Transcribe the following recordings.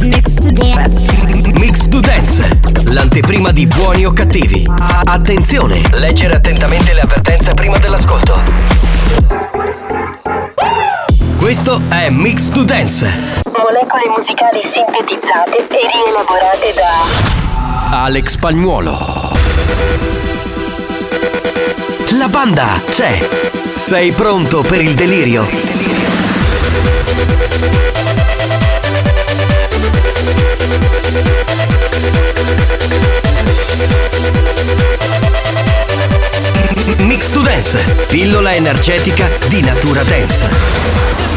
Mix to dance. Mix to Dance, l'anteprima di buoni o cattivi. Attenzione, leggere attentamente le avvertenze prima dell'ascolto. Questo è Mix to Dance. Molecole musicali sintetizzate e rielaborate da Alex Pagnuolo. La banda c'è. Sei pronto per il delirio? Mix to Dance, pillola energetica di natura dance.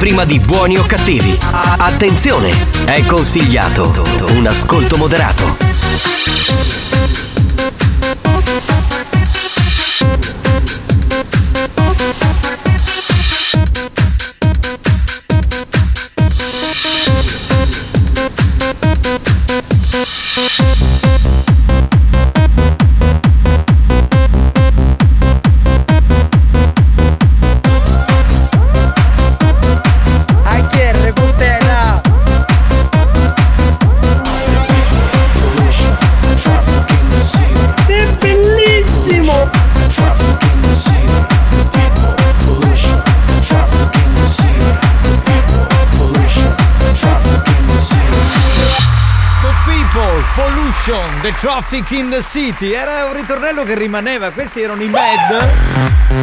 L'anteprima di buoni o cattivi. Attenzione, è consigliato un ascolto moderato. Traffic in the city. Era un ritornello che rimaneva. Questi erano i Mad.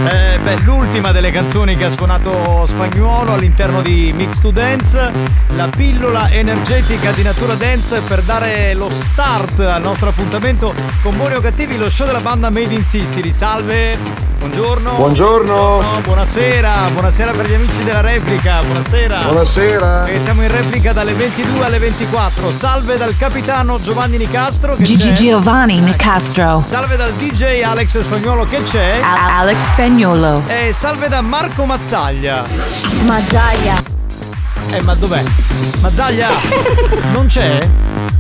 Eh, beh, l'ultima delle canzoni che ha suonato Spagnuolo all'interno di Mix to Dance. La pillola energetica di Natura Dance per dare lo start al nostro appuntamento con Buoni Cattivi, lo show della banda Made in Sicily. Salve! Buongiorno. Buongiorno. Buonasera, buonasera per gli amici della replica. Buonasera. Buonasera. E siamo in replica dalle 22 alle 24. Salve dal capitano Giovanni Nicastro che Gigi c'è. Giovanni Nicastro. Salve dal DJ Alex Spagnolo che c'è. A- Alex Spagnolo. E salve da Marco Mazzaglia. Mazzaglia. Eh, ma dov'è? Mazzaglia! Non c'è?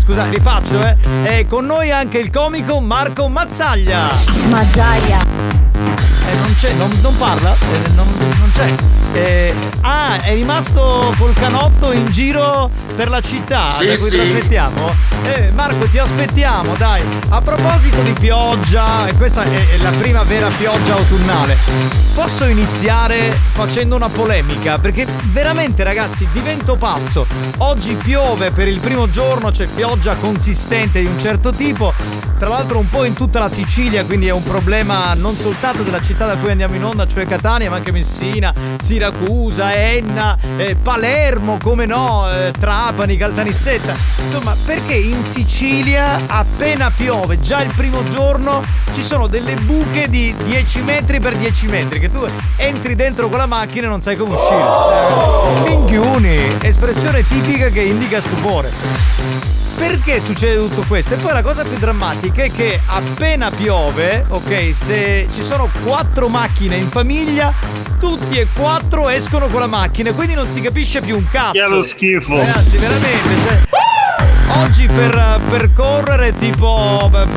Scusa, rifaccio, eh. E con noi anche il comico Marco Mazzaglia. Mazzaglia. Eh, non c'è, non, non parla? Eh, non, non c'è. Eh, ah, è rimasto col canotto in giro per la città Sì, da cui sì. trasmettiamo? Eh, Marco, ti aspettiamo, dai. A proposito di pioggia, e questa è, è la prima vera pioggia autunnale, posso iniziare facendo una polemica? Perché veramente, ragazzi, divento pazzo. Oggi piove per il primo giorno, c'è pioggia consistente di un certo tipo. Tra l'altro un po' in tutta la Sicilia, quindi è un problema non soltanto della città da cui andiamo in onda, cioè Catania, ma anche Messina, Siracusa, Enna, eh, Palermo, come no, eh, Trapani, Caltanissetta. Insomma, perché in Sicilia appena piove, già il primo giorno, ci sono delle buche di 10 metri per 10 metri, che tu entri dentro con la macchina e non sai come uscire. Eh, Minchiuni, espressione tipica che indica stupore. Perché succede tutto questo? E poi la cosa più drammatica è che appena piove, ok, se ci sono quattro macchine in famiglia, tutti e quattro escono con la macchina, quindi non si capisce più un cazzo. Che è lo schifo. Ragazzi, veramente, cioè, Oggi per percorrere tipo beh,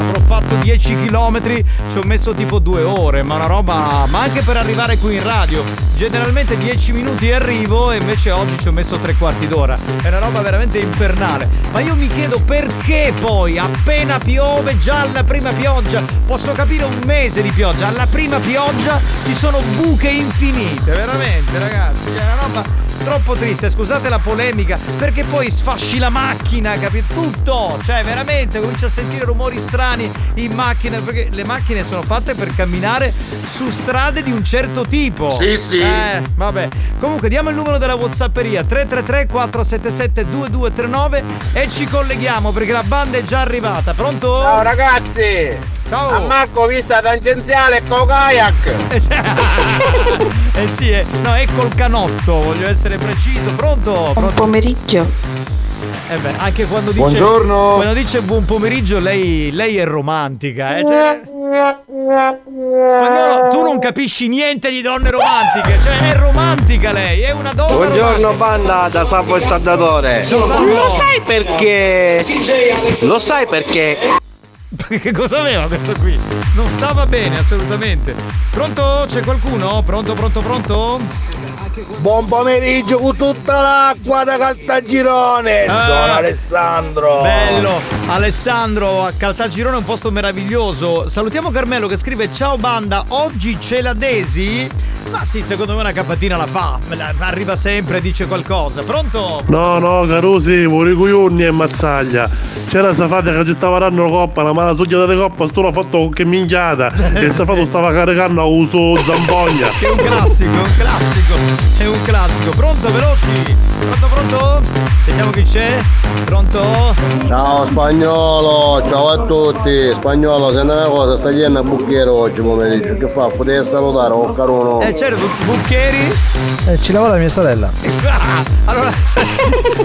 avrò fatto 10 km ci ho messo tipo due ore ma una roba ma anche per arrivare qui in radio. Generalmente 10 minuti arrivo e invece oggi ci ho messo tre quarti d'ora. È una roba veramente infernale. Ma io mi chiedo perché poi appena piove già alla prima pioggia posso capire un mese di pioggia alla prima pioggia ci sono buche infinite veramente ragazzi è una roba troppo triste, scusate la polemica, perché poi sfasci la macchina, capito? Tutto! Cioè, veramente, cominci a sentire rumori strani in macchina, perché le macchine sono fatte per camminare su strade di un certo tipo. Sì, sì. Eh, vabbè. Comunque, diamo il numero della Whatsapperia 333-477-2239 e ci colleghiamo perché la banda è già arrivata. Pronto? Ciao ragazzi! Ciao! A Marco vista tangenziale con kayak! Eh sì, eh. no, è col canotto, voglio essere preciso. Pronto? Buon pomeriggio. Eh beh, anche quando dice Buongiorno. Quando dice buon pomeriggio lei, lei è romantica, eh? Cioè, spagnolo, tu non capisci niente di donne romantiche, cioè è romantica lei, è una donna Buongiorno banda da Salvo il Saldatore. Salvo. Lo sai perché? Lo sai perché? Che cosa aveva questo qui? Non stava bene, assolutamente. Pronto? C'è qualcuno? Pronto, pronto, pronto? Buon pomeriggio con tutta l'acqua da Caltagirone! Ah. Sono Alessandro! Bello! Alessandro a Caltagirone è un posto meraviglioso. Salutiamo Carmelo che scrive Ciao banda, oggi c'è la Desi? Ma sì, secondo me una capatina la fa. Arriva sempre, dice qualcosa. Pronto? No, no, Carusi, muri coglioni e mazzaglia. C'era Safata che ci stava dando la coppa, la mala suglia delle coppa, sto l'ha fatto con che minchiata. E Safato stava caricando a uso zampogna. È un classico, è un classico. È un classico. Pronto, veloci? Pronto, pronto? Sentiamo chi c'è. Pronto? Ciao spagnolo, ciao a tutti. Spagnolo, senti una cosa, sta chiedendo a Bucchiere oggi pomeriggio. Che fa? Potevi salutare, oh caruno. Eh certo, Bu- Bucchieri? Eh, ci lavora mia sorella. Ah, allora,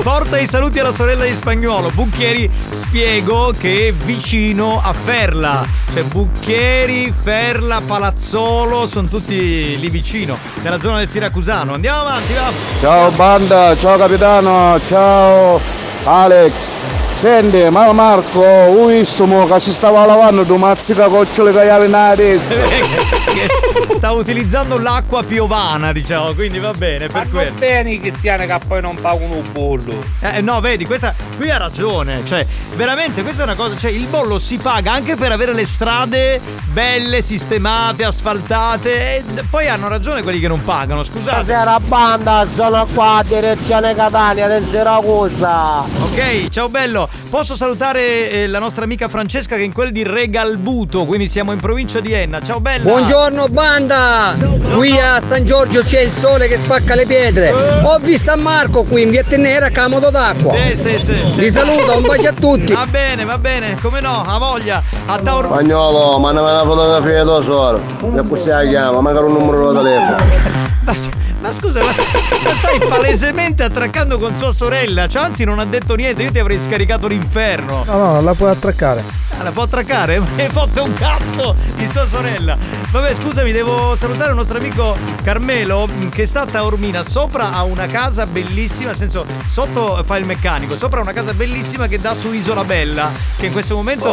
porta i saluti alla sorella di spagnolo. Bucchieri, spiego che è vicino a Ferla. Cioè, Bucchieri, Ferla, Palazzolo, sono tutti lì vicino, nella zona del Siracusano. Andiamo avanti, va. Ciao banda, ciao capitano, ciao Alex. Senti, ma Marco, ho visto mo che si stava lavando tu mazzica gocciole che avevi nella testa. Sta utilizzando l'acqua piovana, diciamo, quindi va bene per quello. bene i cristiani che poi non pagano un bollo. Eh, no, vedi, questa qui ha ragione. Cioè, veramente, questa è una cosa. Cioè, il bollo si paga anche per avere le strade belle, sistemate, asfaltate. E poi hanno ragione quelli che non pagano, scusate. Stasera banda, sono qua a direzione Catania del Siracusa. Ok, ciao bello. Posso salutare eh, la nostra amica Francesca che è in quel di Regalbuto, quindi siamo in provincia di Enna. Ciao bella. Buongiorno banda! Qui a San Giorgio c'è il sole che spacca le pietre. Ho visto a Marco qui in via Tennera camodo d'acqua. Sì, sì, sì. Vi saluto, un bacio a tutti. Va bene, va bene, come no, ha voglia. A Taor... Spagnolo, mandami una fotografia di tua suora. E poi la chiama, magari un numero di telefono. Ma, ma scusa, ma, ma stai palesemente attraccando con sua sorella. Cioè, anzi, non ha detto niente, io ti avrei scaricato l'inferno. No, no, la puoi attraccare. Ah, la può attraccare? Mi hai fatto un cazzo di sua sorella. Vabbè, scusami, devo salutare il nostro amico Carmelo mh, che sta a Taormina. Sopra ha una casa bellissima, nel senso, sotto fa il meccanico, sopra ha una casa bellissima che dà su Isola Bella, che in questo momento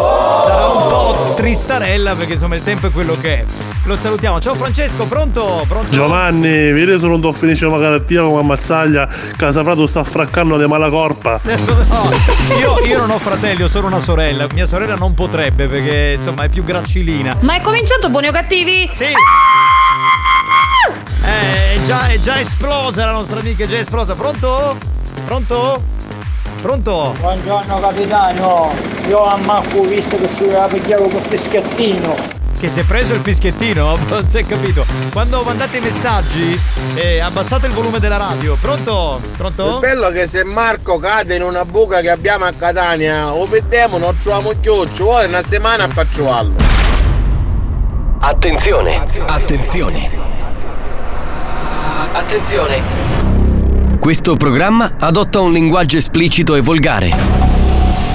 sarà un po' tristarella perché insomma il tempo è quello che è. Lo salutiamo. Ciao Francesco, pronto? Pronto? Giovanni, vedi se non ti finisce una carattia come ammazzaglia, Casa Prato sta fraccando di malacorpa. No, io, io non ho fratelli, ho solo una sorella. Mia sorella non potrebbe perché insomma è più graccilina. Ma è cominciato buoni o cattivi? Sì. Eh, è già, è già esplosa la nostra amica, è già esplosa. Pronto? Pronto? Pronto? Buongiorno capitano, io a Marco ho visto che si voleva pigliare col fischiettino. Che si è preso il fischiettino? Non si è capito. Quando mandate i messaggi, eh, abbassate il volume della radio. Pronto? Pronto? Il bello è che se Marco cade in una buca che abbiamo a Catania, o vediamo, non troviamo chioccio, vuole una settimana a facciuarlo. Attenzione, attenzione. Attenzione. Questo programma adotta un linguaggio esplicito e volgare,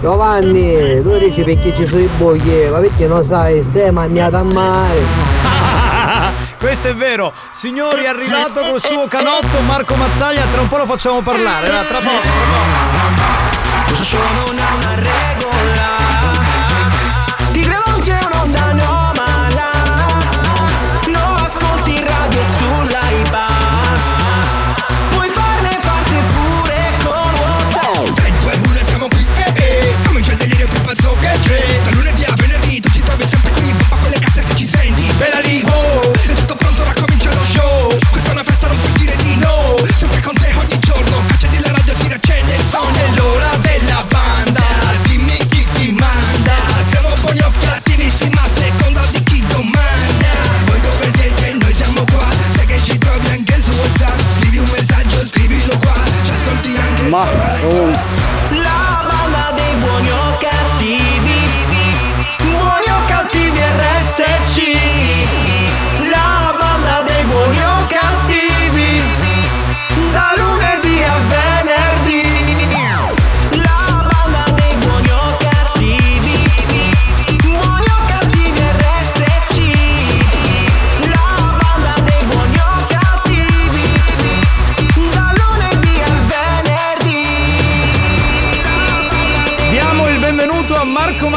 Giovanni, tu dici perché ci sono i buchi, ma perché non sai se è mangiata a mare? Questo è vero. Signori, è arrivato col suo canotto Marco Mazzaglia. Tra un po' lo facciamo parlare. va, Tra poco, tra poco. Questo show non ha una regola ascolti anche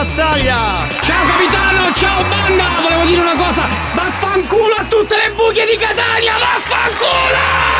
Mazzaglia. Ciao capitano, ciao banda! Volevo dire una cosa, vaffanculo a tutte le buche di Catania, Va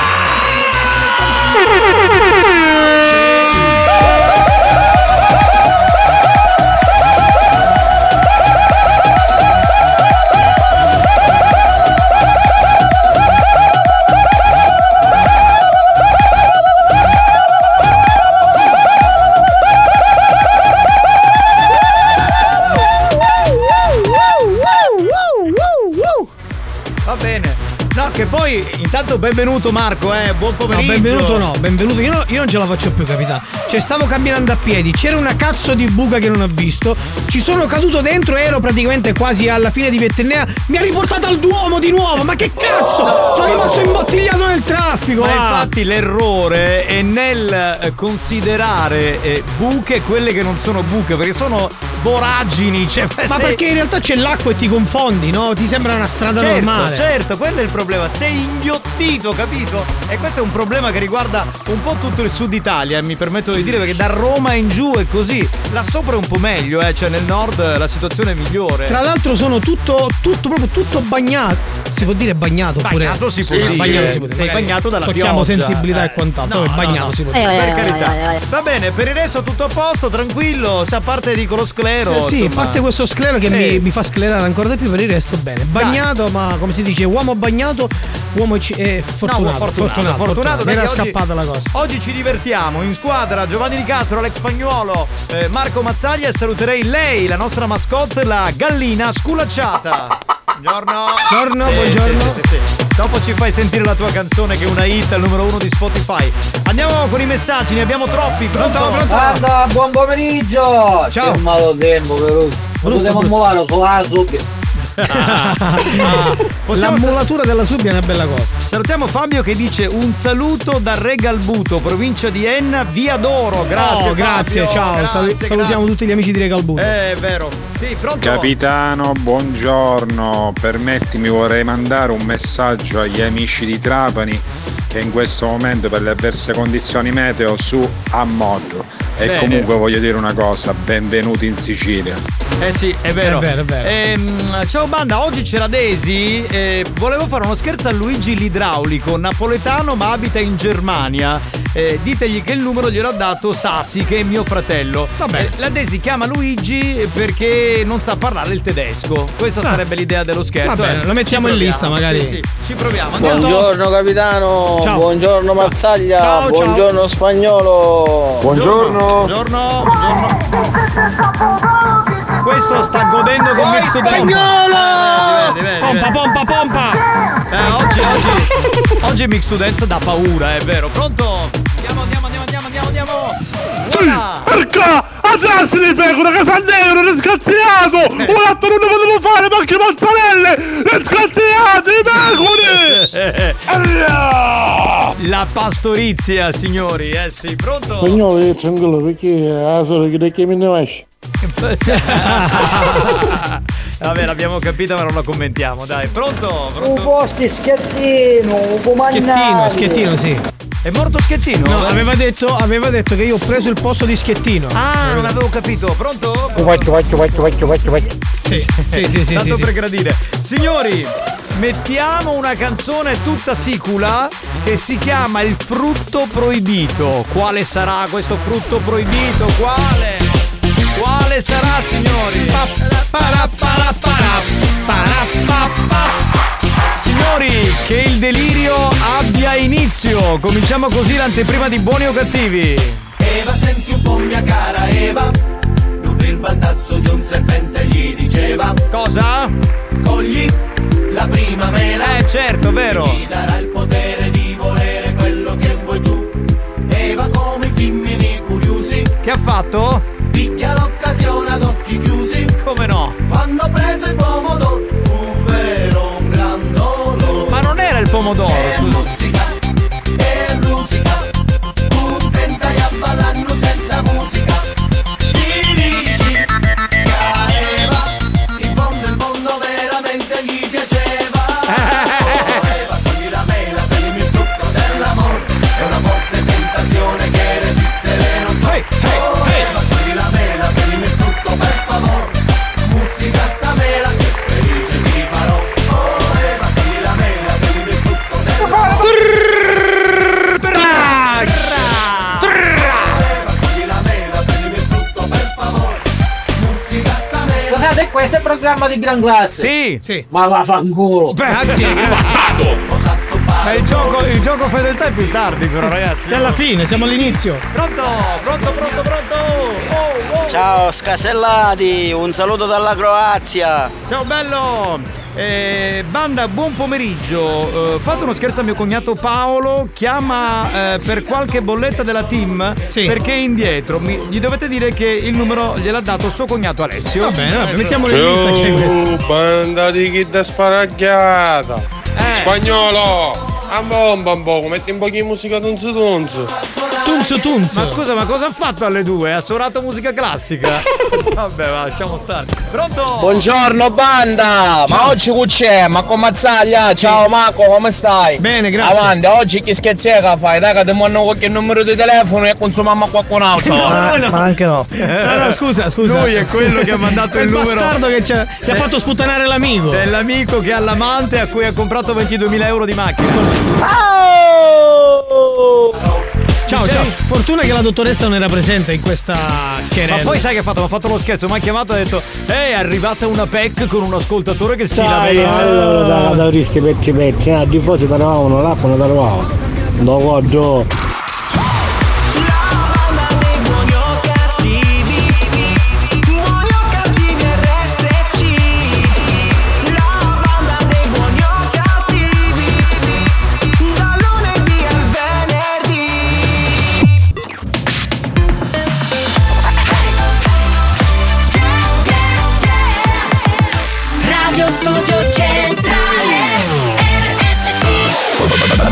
intanto benvenuto Marco, eh. Buon No, pomeriggio. benvenuto no, benvenuto. Io, no- io non ce la faccio più, capitano. Cioè, stavo camminando a piedi, c'era una cazzo di buca che non ho visto. Ci sono caduto dentro, ero praticamente quasi alla fine di Vetternea. Mi ha riportato al Duomo di nuovo. Ma che cazzo? Sono rimasto imbottigliato nel traffico. Ma ah. infatti l'errore è nel considerare eh, buche quelle che non sono buche, perché sono voragini. Cioè, Ma se- perché in realtà c'è l'acqua e ti confondi, no? Ti sembra una strada certo, normale. Certo, quello è il problema. Sei inghiottito, capito? E questo è un problema che riguarda un po' tutto il sud Italia, mi permetto di dire, perché da Roma in giù è così. Là sopra è un po' meglio, eh. Cioè nel nord eh, la situazione è migliore. Tra l'altro sono tutto, tutto, proprio tutto bagnato. Si può dire bagnato oppure? Bagnato si può Sì, dire. Bagnato si può dire. Sei Magari bagnato dalla Tocchiamo pioggia. sensibilità Eh, e quant'altro. no, no, bagnato no. si può dire. Per carità. Va bene, per il resto tutto a posto, tranquillo. Se a parte dico lo sclero. Eh sì, a parte questo sclero che mi, Eh. mi fa sclerare ancora di più, per il resto bene. Bagnato, ma come si dice, uomo bagnato, uomo ci- eh, fortunato. No, fortunato, fortunato, dai, era scappata la cosa. Oggi ci divertiamo in squadra Giovanni Di Castro, Alex Spagnuolo, eh, Marco Mazzaglia e saluterei lei, la nostra mascotte, la gallina sculacciata. Buongiorno. Buongiorno, Sì, buongiorno. sì, sì. Dopo ci fai sentire la tua canzone che è una hit al numero uno di Spotify. Andiamo con i messaggi, ne abbiamo troppi. Pronto? Pronto? Guarda, buon pomeriggio! Ciao. Che malo tempo, però. Potremmo muovere sulla subito. Possiamo L'ammulatura della subbia è una bella cosa. Salutiamo Fabio che dice un saluto da Regalbuto, provincia di Enna, via d'Oro. Grazie. Oh, grazie, Fabio, ciao. grazie, Sal- grazie. salutiamo tutti gli amici di Regalbuto. Eh, è vero. Sì, pronto? Capitano, buongiorno. Permettimi, vorrei mandare un messaggio agli amici di Trapani che in questo momento per le avverse condizioni meteo su a moto. E Bene. comunque voglio dire una cosa, benvenuti in Sicilia. Eh sì, è vero. È vero, è vero. Ehm, ciao banda, oggi c'era Daisy. eh, volevo fare uno scherzo a Luigi l'idraulico, napoletano ma abita in Germania. Eh, ditegli che il numero gliel'ha dato Sassi, che è mio fratello. Vabbè. la Daisy chiama Luigi perché non sa parlare il tedesco. Questa Ah. sarebbe l'idea dello scherzo. Va bene, eh. lo mettiamo in lista, magari. Sì, sì, ci proviamo. Andiamo. Buongiorno capitano, Ciao. buongiorno Mazzaglia, Ciao, ciao. buongiorno spagnolo. Buongiorno. Buongiorno. Questo sta godendo con Mix to Dance. Pompa, pompa, pompa! Eh, oggi, oggi, oggi Mix to Dance dà paura, è vero. Pronto? Andiamo, andiamo, andiamo, andiamo, andiamo, andiamo. Voilà. Perché? Atrás di pecora, casannero, riscazziato! Un altro non ne potevo fare, ma anche mozzarelle! I pecori! La pastorizia, signori, eh sì, pronto? Spagnolo è tranquillo perché la solo che chiami ne esce. Vabbè, l'abbiamo capita, ma non la commentiamo, dai. Pronto? Un Pronto? posti schettino, un Schettino, schettino, sì. È morto Schettino? No, aveva detto, aveva detto che io ho preso il posto di Schettino. Ah, non avevo capito. Pronto? Faccio, faccio, faccio, faccio, faccio, faccio. Sì, sì, sì, sì. Tanto sì, per sì. gradire. Signori, mettiamo una canzone tutta sicula che si chiama Il frutto proibito. Quale sarà questo frutto proibito? Quale? Quale sarà, signori? Pa- para- para- para- para- pa- pa- Signori, che il delirio abbia inizio. Cominciamo così l'anteprima di buoni o cattivi. Eva, senti un po' mia cara Eva. Lui il baltazzo di un serpente gli diceva. Cosa? Cogli la prima mela. Eh, certo, vero. Ti darà il potere di pomodoro, scusa. Programma di Gran Classe. Sì. Sì. Ma vaffanculo. Grazie, grazie. Ma il gioco, il gioco fedeltà è più tardi, però, ragazzi. Alla fine, siamo all'inizio. Pronto? Pronto, pronto, pronto? Oh, oh. Ciao scasellati, un saluto dalla Croazia. Ciao bello! Eh, banda, buon pomeriggio. Eh, fate uno scherzo a mio cognato Paolo. Chiama eh, per qualche bolletta della team Sì. perché è indietro. Mi- gli dovete dire che il numero gliel'ha dato suo cognato Alessio. Va bene, vabbè, mettiamolo in lista che è questo. Banda di chi da sparacchiata! Eh. Spagnolo! A bomba un poco, metti un po' di musica tunzu tunzu. Tunzo tunzo. Ma scusa, ma cosa ha fatto alle due? Ha suonato musica classica? Vabbè, va, lasciamo stare. Pronto? Buongiorno banda, ma oggi chi c'è? Ma con Mazzaglia, ciao Marco, come stai? Bene, grazie. Avanti, oggi che scherziera fai? Dai che ti qualche numero di telefono e consumiamo qualcun altro. Ma, ma anche no. No, no, scusa, scusa. Lui è quello che ha mandato il numero. bastardo che, che ha fatto sputtanare l'amico. Dell'amico che ha l'amante a cui ha comprato 22.000 euro di macchina. Ciao, ciao. Fortuna che la dottoressa non era presente in questa Ma querela. poi sai che ha fatto? Mi ha fatto lo scherzo, mi ha chiamato e ha detto Ehi, è arrivata una PEC con un ascoltatore che si lamenta. allora da, da tristi pezzi pezzi, ah, di fuori taravano l'acqua, non taravano. Dopo giù. Radio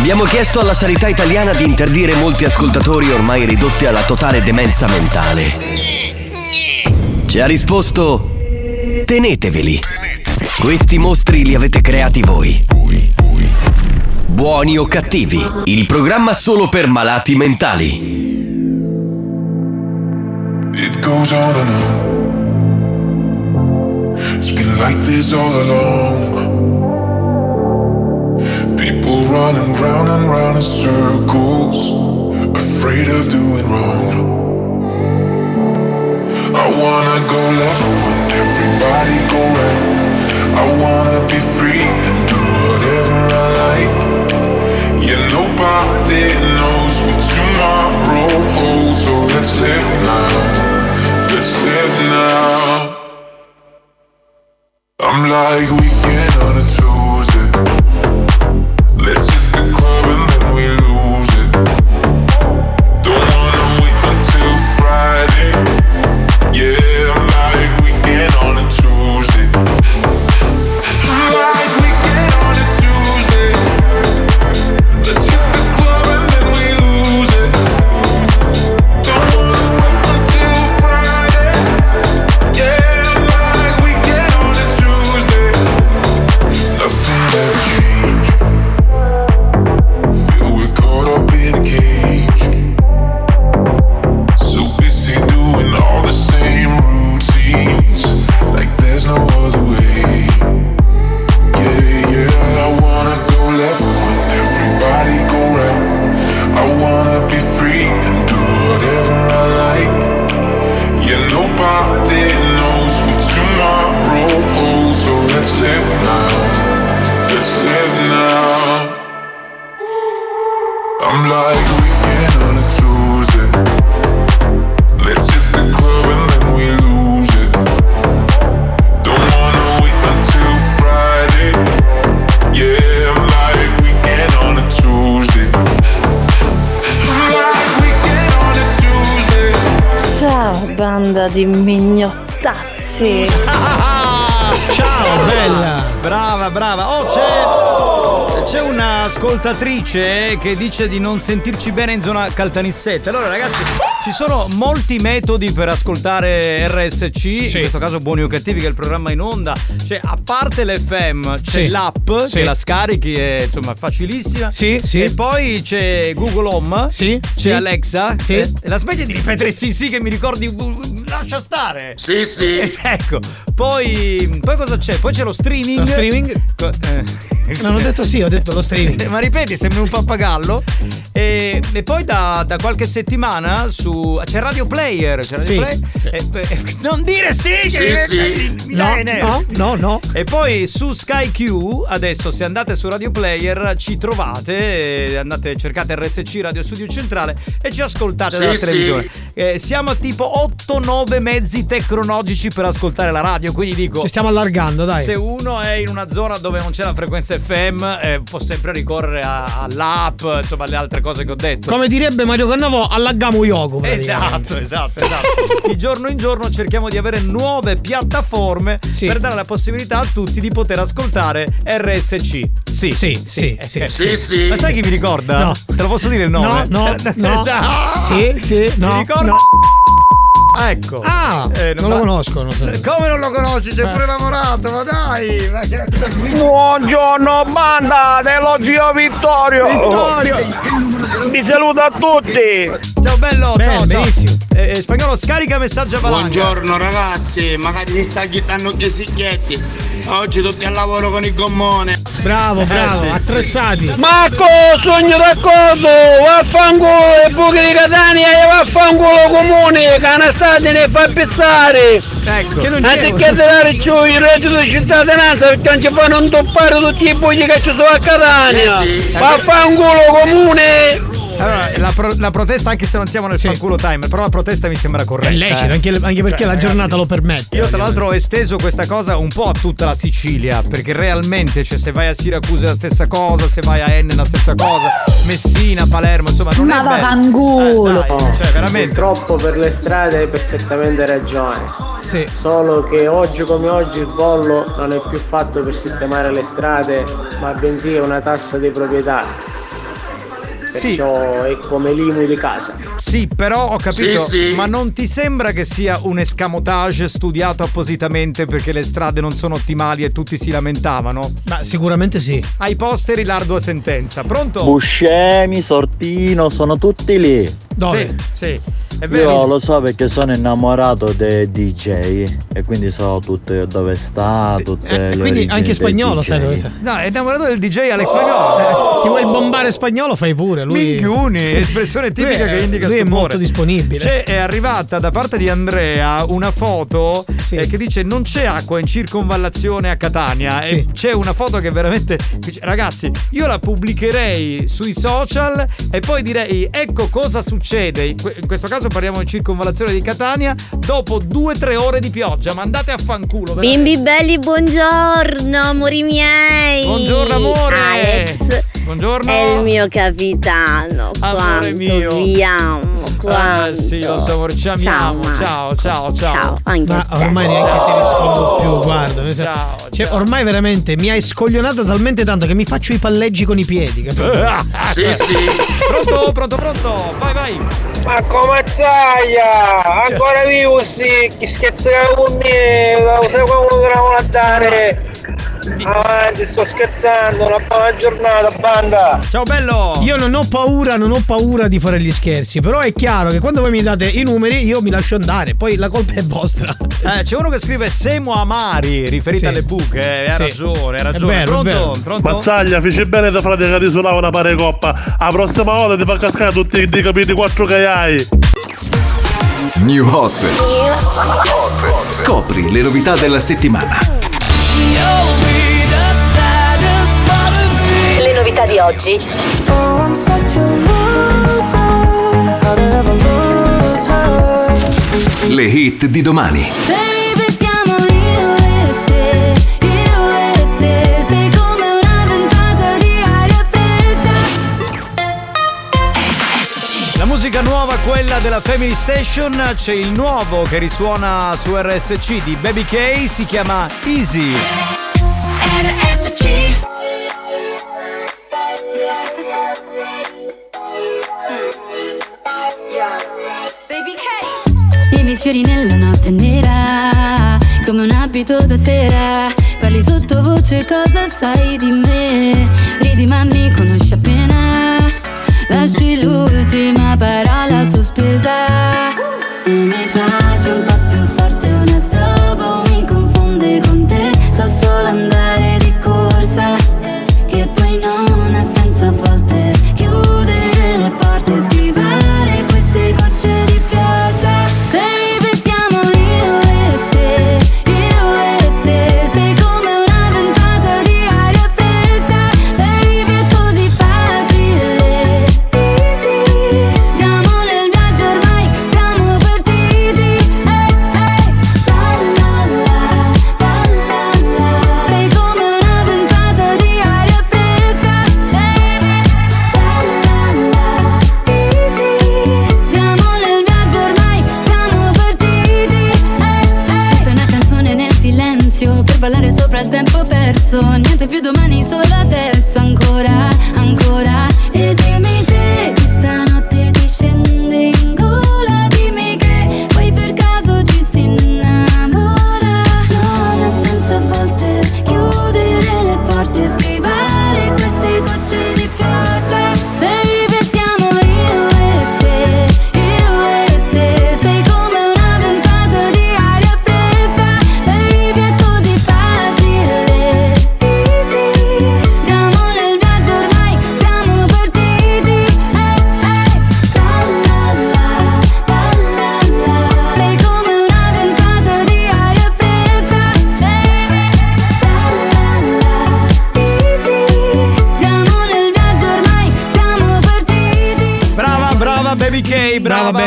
Abbiamo chiesto alla sanità italiana di interdire molti ascoltatori ormai ridotti alla totale demenza mentale. Ci ha risposto: Teneteveli. Questi mostri li avete creati voi. Buoni o cattivi, il programma solo per malati mentali. It goes on and on. It's been like this all along. People running round and round in circles, afraid of doing wrong. I wanna go left when everybody go right. I wanna be free and do whatever I like. Yeah, nobody knows what tomorrow holds, so let's live now. Let's live now. I'm like weekend on a Tuesday. Un'ascoltatrice che dice di non sentirci bene in zona Caltanissette. Allora, ragazzi, ci sono molti metodi per ascoltare RSC. In questo caso, buoni o cattivi, che è il programma in onda. Cioè, a parte l'FM, c'è Sì. l'app Sì. che la scarichi, è insomma facilissima. Sì, sì. E poi c'è Google Home. Sì. C'è sì. Alexa. Sì. Eh, La smetti di ripetere sì, sì, che mi ricordi. Lascia stare. Sì, sì. Eh, ecco. Poi, poi cosa c'è? Poi c'è lo streaming. Lo streaming? Co- eh. Non ho detto sì, ho detto lo streaming. Ma ripeti, sembri un pappagallo. E, e poi da, da qualche settimana su. C'è Radio Player. C'è Radio Sì, Play- sì. e- e- non dire sì! Che Sì, mi- sì. mi No, dai no, no, no. E poi su Sky Q, adesso se andate su Radio Player ci trovate, eh, andate, cercate RSC Radio Studio Centrale e ci ascoltate Sì, dalla sì. televisione. Eh, siamo a tipo 8-9 mezzi tecnologici per ascoltare la radio, quindi dico... Ci stiamo allargando, dai. Se uno è in una zona dove non c'è la frequenza FM, eh, può sempre ricorrere a- all'app, insomma, alle altre cose che ho detto. Come direbbe Mario Cannavo, allagamo Yoko. Esatto, esatto, esatto. Di giorno in giorno cerchiamo di avere nuove piattaforme per dare la possibilità a tutti di poter ascoltare RSC. Sì, Sì, sì, eh, sì. eh, Sì, sì. Ma sai chi mi ricorda? No. Te lo posso dire il nome? No, no, no. Già. Sì, sì, no. Mi ricordo? no. Ah, ecco. Ah, Eh, non lo ma- conosco, non so. Come non lo conosci? Ci hai pure lavorato, ma dai! Ma che... Buongiorno banda dello zio Vittorio Vittorio! Vi saluto a tutti Ciao bello, Bene, ciao, ciao. benissimo. Eh, eh, spagnolo scarica messaggio a valanga. Buongiorno ragazzi, magari ti sta chittando che sicchietti. Oggi tutti al lavoro con il gommone. Bravo, bravo, sì. attrezzati. Marco, sogno d'accordo, vaffanculo e buchi di Catania e vaffanculo comune, che una strada ne fa pezzare. Ecco. Che non Anziché dare giù il reddito di cittadinanza perché non ci fanno un toppare tutti i buchi che ci sono a Catania. Sì. Vaffanculo comune. Allora, la, pro- la protesta, anche se non siamo nel fanculo time, però la protesta mi sembra corretta. È lecito, eh. anche, anche perché Cioè, la giornata ragazzi, lo permette. Io tra l'altro ho esteso questa cosa un po' a tutta la Sicilia, perché realmente, cioè, se vai a Siracusa è la stessa cosa, se vai a Enne è la stessa cosa, Messina, Palermo, insomma, non Ma è bello. vaffanculo. Eh, dai, cioè, veramente. Purtroppo per le strade hai perfettamente ragione. Sì. Solo che oggi come oggi il bollo non è più fatto per sistemare le strade, ma bensì è una tassa di proprietà. Perciò è come l'IMU di casa. Sì, però ho capito, Sì, sì. ma non ti sembra che sia un escamotage studiato appositamente perché le strade non sono ottimali e tutti si lamentavano? Ma sicuramente sì. Ai posteri l'ardua sentenza. Pronto? Buscemi, Sortino, sono tutti lì. Sì, sì. È vero. Io lo so perché sono innamorato dei DJ e quindi so tutte dove sta, tutte E le quindi anche spagnolo, DJ. sai dove sei? No, è innamorato del DJ Alex Spagnolo. Ti vuoi bombare spagnolo? Fai pure. Lui... Minchiuni, espressione tipica Lui è- che indica Lui è stupore. molto disponibile. C'è, è arrivata da parte di Andrea una foto eh, che dice non c'è acqua in circonvallazione a Catania Sì. e c'è una foto che veramente ragazzi io la pubblicherei sui social e poi direi ecco cosa succede in questo caso parliamo di circonvallazione di Catania dopo due o tre ore di pioggia ma andate a fanculo veramente. Bimbi belli, buongiorno, amori miei. Buongiorno, amore. Alex Buongiorno. è il mio capitano. Amore quanto mio. vi amo. Ah, Quanto. sì, lo so, ci amiamo. Ciao, ciao, ciao. Ciao, anche Ma ormai neanche ti rispondo più, guarda. Ciao, Cioè, ormai veramente mi hai scoglionato talmente tanto che mi faccio i palleggi con i piedi, capito? Sì, sì. Pronto, pronto, pronto. Vai, vai. Ma come zaia! Ancora vivo sì, chi scherza con me, lo sai come lo dobbiamo andare? Avanti, sto scherzando, una buona giornata, banda! Ciao bello! Io non ho paura, non ho paura di fare gli scherzi, però è chiaro che quando voi mi date i numeri io mi lascio andare, poi la colpa è vostra. Eh, c'è uno che scrive Semo Amari, riferita Sì. alle buche. Eh, ha Sì. ragione, ha È ragione. vero, è pronto? vero. Pronto? Mazzaglia, fece bene da frate che ti suonava una pare coppa. La prossima volta ti fa cascare tutti i capiti quattro che hai. New Hot. Scopri le novità della settimana. Le novità di oggi. Le hit di domani. Quella della Family Station, c'è il nuovo che risuona su RSC di Baby K, si chiama Easy. RSC I miei sfiori nella notte nera, come un abito da sera. Parli sottovoce, cosa sai di me? Ridi ma mi conosci appena. Lasci l'ultima parola sospesa.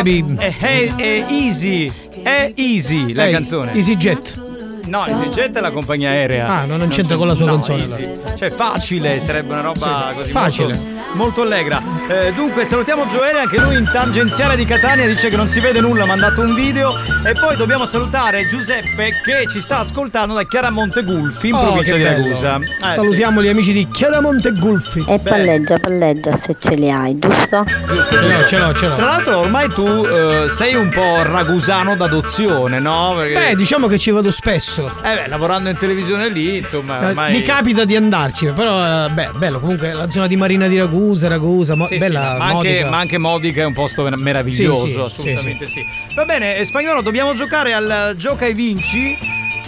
Baby. È, è- è Easy. È Easy la Ehi, canzone. EasyJet. No, EasyJet è la compagnia aerea. Ah, no, non c'entra con la sua no, canzone, Easy. Cioè, facile, sarebbe una roba Sì, così. facile. Molto, molto allegra. Eh, dunque, salutiamo Gioele, anche lui in tangenziale di Catania, dice che non si vede nulla, ha mandato un video. E poi dobbiamo salutare Giuseppe che ci sta ascoltando da Chiaramonte Gulfi, in Oh, provincia di. Ragusa. Eh, Salutiamo gli amici di Chiaramonte Gulfi. E palleggia, palleggia se ce li hai, giusto? Ce l'ho, ce l'ho, ce l'ho. Tra l'altro ormai tu eh, sei un po' ragusano d'adozione, no? Perché, Beh, diciamo che ci vado spesso. eh beh, lavorando in televisione lì, insomma, Eh, ormai... Mi capita di andarci, però eh, beh, bello. Comunque la zona di Marina di Ragusa, Ragusa, mo- Sì, sì, bella ma, anche, Modica. ma anche Modica è un posto mer- meraviglioso, Sì, sì, assolutamente sì, Va bene, eh, spagnolo, dobbiamo giocare al gioca e vinci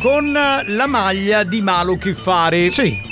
con eh, la maglia di Malu Kiffari. Sì.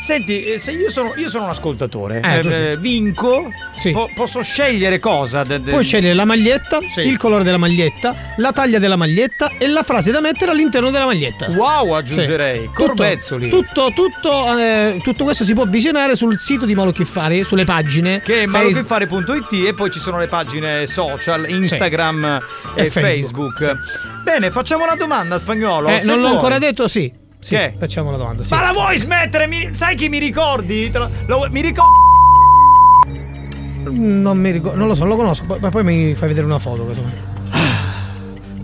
Senti, eh, se io sono, io sono un ascoltatore, Eh, eh, sì. eh, vinco, Sì. po- posso scegliere cosa? de- de- Puoi scegliere la maglietta, Sì. il colore della maglietta, la taglia della maglietta e la frase da mettere all'interno della maglietta. Wow, aggiungerei. Sì. Corbezzoli. Tutto, tutto, eh, tutto questo si può visionare sul sito di Malo Chiffari, sulle pagine. Che è Facebook. maluchiffari.it e poi ci sono le pagine social, Instagram e, E Facebook. Facebook, Bene, facciamo una domanda spagnolo. Eh, non l'ho vuoi. ancora detto, sì. Sì, Che? facciamo la domanda. Sì. Ma la vuoi smettere? Mi- sai chi mi ricordi? Te lo- mi ricordi? Non mi ricordo, non lo so, non lo conosco, poi, poi mi fai vedere una foto. casomai.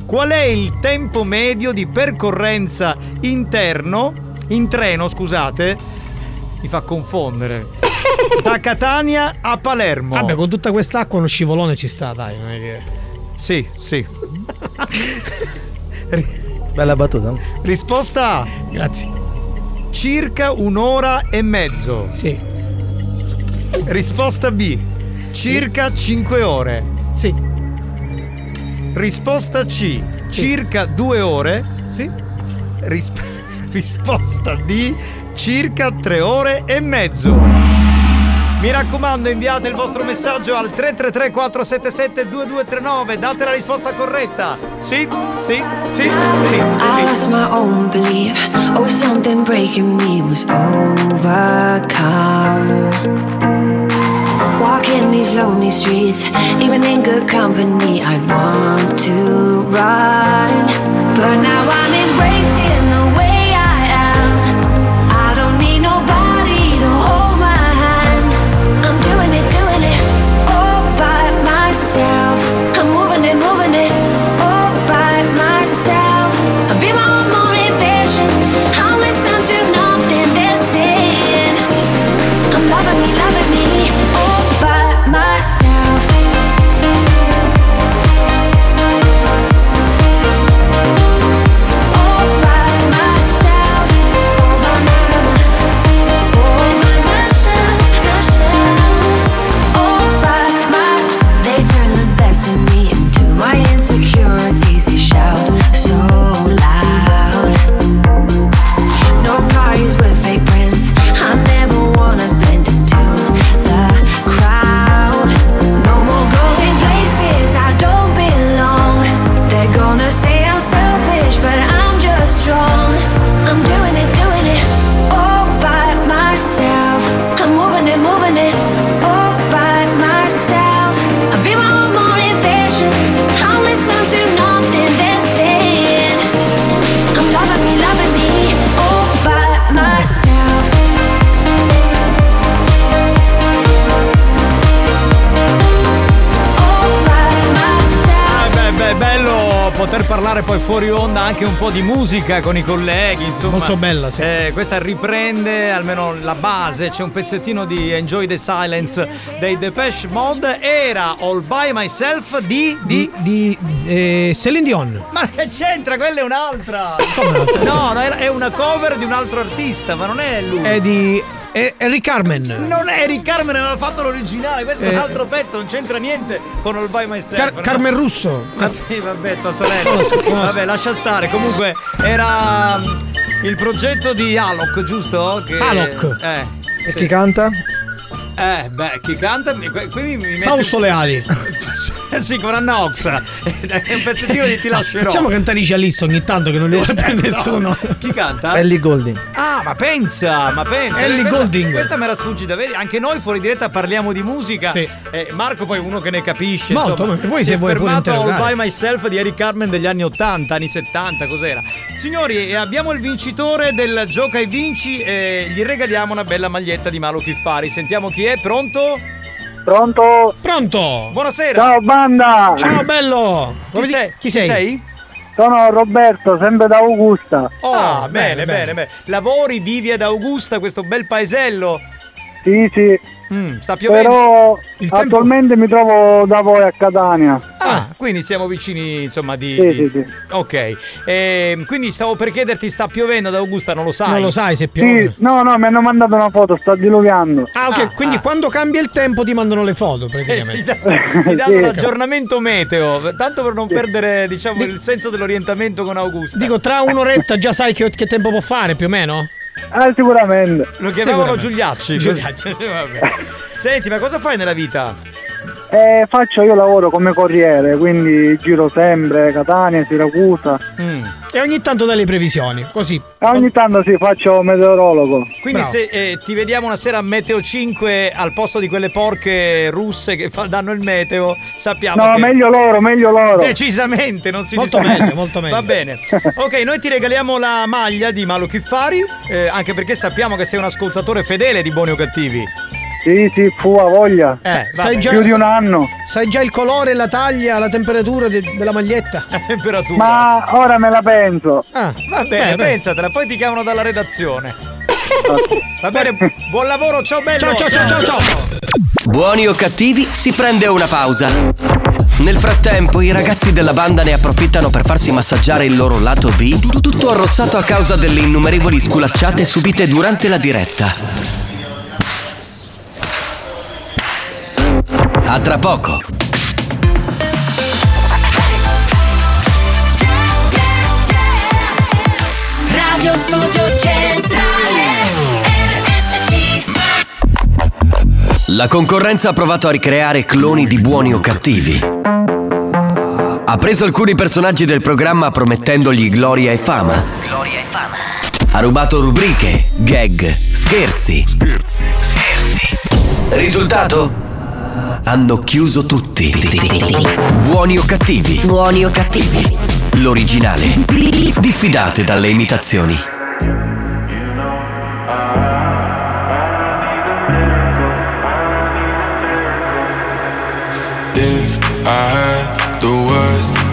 Qual è il tempo medio di percorrenza interno, in treno, scusate? Mi fa confondere. Da Catania a Palermo. Vabbè, con tutta quest'acqua uno scivolone ci sta, dai. Non è che... Sì, sì. Bella battuta. Risposta A. Grazie. Circa un'ora e mezzo. Sì. Risposta B. Circa 5 ore. Sì. Risposta C. Circa 2 ore. Sì. Risp- risposta D. Circa 3 ore e mezzo. Mi raccomando, inviate il vostro messaggio al 333 477 2239. Date la risposta corretta. Sì, sì, sì, sì, I lost sì. my own belief. Oh, something breaking me was overcome. Walking these lonely streets, even in good company, I want to run. But now I'm embracing parlare poi fuori onda anche un po' di musica con i colleghi, insomma. Molto bella, sì. Eh, questa riprende almeno la base, c'è un pezzettino di Enjoy the Silence dei Depeche Mode, era All By Myself di... di... Di eh, Celine Dion. Ma che c'entra? Quella è un'altra! Come un'altra? No, no, è una cover di un altro artista, ma non è lui. È di è Harry Carmen. Non è Eric Carmen, aveva fatto l'originale, questo è un Eh. altro pezzo, non c'entra niente con All By Myself. Car- no? Carmen Russo. Ma sì, vabbè, tua sorella. Vabbè, lascia stare. Comunque, era mm, il progetto di Alok, giusto? Che... Alok. Eh. E sì. chi canta? Eh, beh, chi canta? Mi- Qui mi, metti- Fausto Leali. sì, con Anna Ox. È un pezzettino di Ti lascerò. Facciamo cantare i Alice ogni tanto che non li vuole più Esatto. nessuno. Chi canta? Ellie Golding. Ma pensa, ma pensa. Ellie questa, Goulding. Questa me la sfuggi da vedi. Anche noi fuori diretta parliamo di musica. Sì. Eh, Marco poi è uno che ne capisce. Molto, insomma, ma poi si se è vuoi fermato All by Myself di Eric Carmen degli anni 80, anni 70, cos'era? Signori, eh, abbiamo il vincitore del Gioca e Vinci e gli regaliamo una bella maglietta di Malo Chiffari. Sentiamo chi è, pronto? Pronto? Pronto? Buonasera. Ciao banda! Ciao bello! Chi Come ti- sei? Chi sei? Sono Roberto, sempre da Augusta. Oh, Ah, bene, bene, bene, bene. Lavori, vivi ad Augusta, questo bel paesello. Sì, sì. Mm, sta piovendo. Però Il tempo- attualmente mi trovo da voi a Catania. Ah, quindi siamo vicini, insomma, di. Sì, di- sì, sì. Ok. Ehm, quindi stavo per chiederti, sta piovendo ad Augusta, non lo sai? Non lo sai se piove. Sì, no, no, mi hanno mandato una foto, sta diluviando. Ah, ok, quindi quando cambia il tempo ti mandano le foto sì, praticamente. da- ti danno Sì. l'aggiornamento meteo, tanto per non perdere, diciamo, il senso dell'orientamento con Augusta. Dico, tra un'oretta già sai che, che tempo può fare più o meno? Ah, sicuramente. Lo chiamavano Sicuramente. Giuliacci. Giuliacci. vabbè. Senti, ma cosa fai nella vita? Eh, faccio, io lavoro come corriere, quindi giro sempre Catania, Siracusa. Mm. E ogni tanto dai le previsioni, così. E ogni tanto sì, faccio meteorologo. Quindi Bravo. se eh, ti vediamo una sera a Meteo 5 al posto di quelle porche russe che fa- danno il meteo, sappiamo No, che... meglio loro, meglio loro. Decisamente, non si Molto discute. meglio, molto meglio. Va bene. Ok, noi ti regaliamo la maglia di Malo Chiffari, eh, anche perché sappiamo che sei un ascoltatore fedele di Buoni o Cattivi. Sì, sì, fu a voglia. Eh, sai già- Più di un anno. Sai già il colore, la taglia, la temperatura de- della maglietta? La temperatura. Ma ora me la penso. Ah, Va bene, beh. pensatela, poi ti chiamano dalla redazione. Va bene, buon lavoro, ciao bello. Ciao, ciao, ciao, ciao, ciao. Buoni o cattivi, si prende una pausa. Nel frattempo, i ragazzi della banda ne approfittano per farsi massaggiare il loro lato B, tutto arrossato a causa delle innumerevoli sculacciate subite durante la diretta. A tra poco. Radio Studio Centrale RSC La concorrenza ha provato a ricreare cloni di buoni o cattivi. Ha preso alcuni personaggi del programma promettendogli gloria e fama. Gloria e fama Ha rubato rubriche, gag, scherzi. Scherzi. Risultato? Hanno chiuso tutti. Buoni o cattivi? Buoni o cattivi? L'originale. Diffidate dalle imitazioni.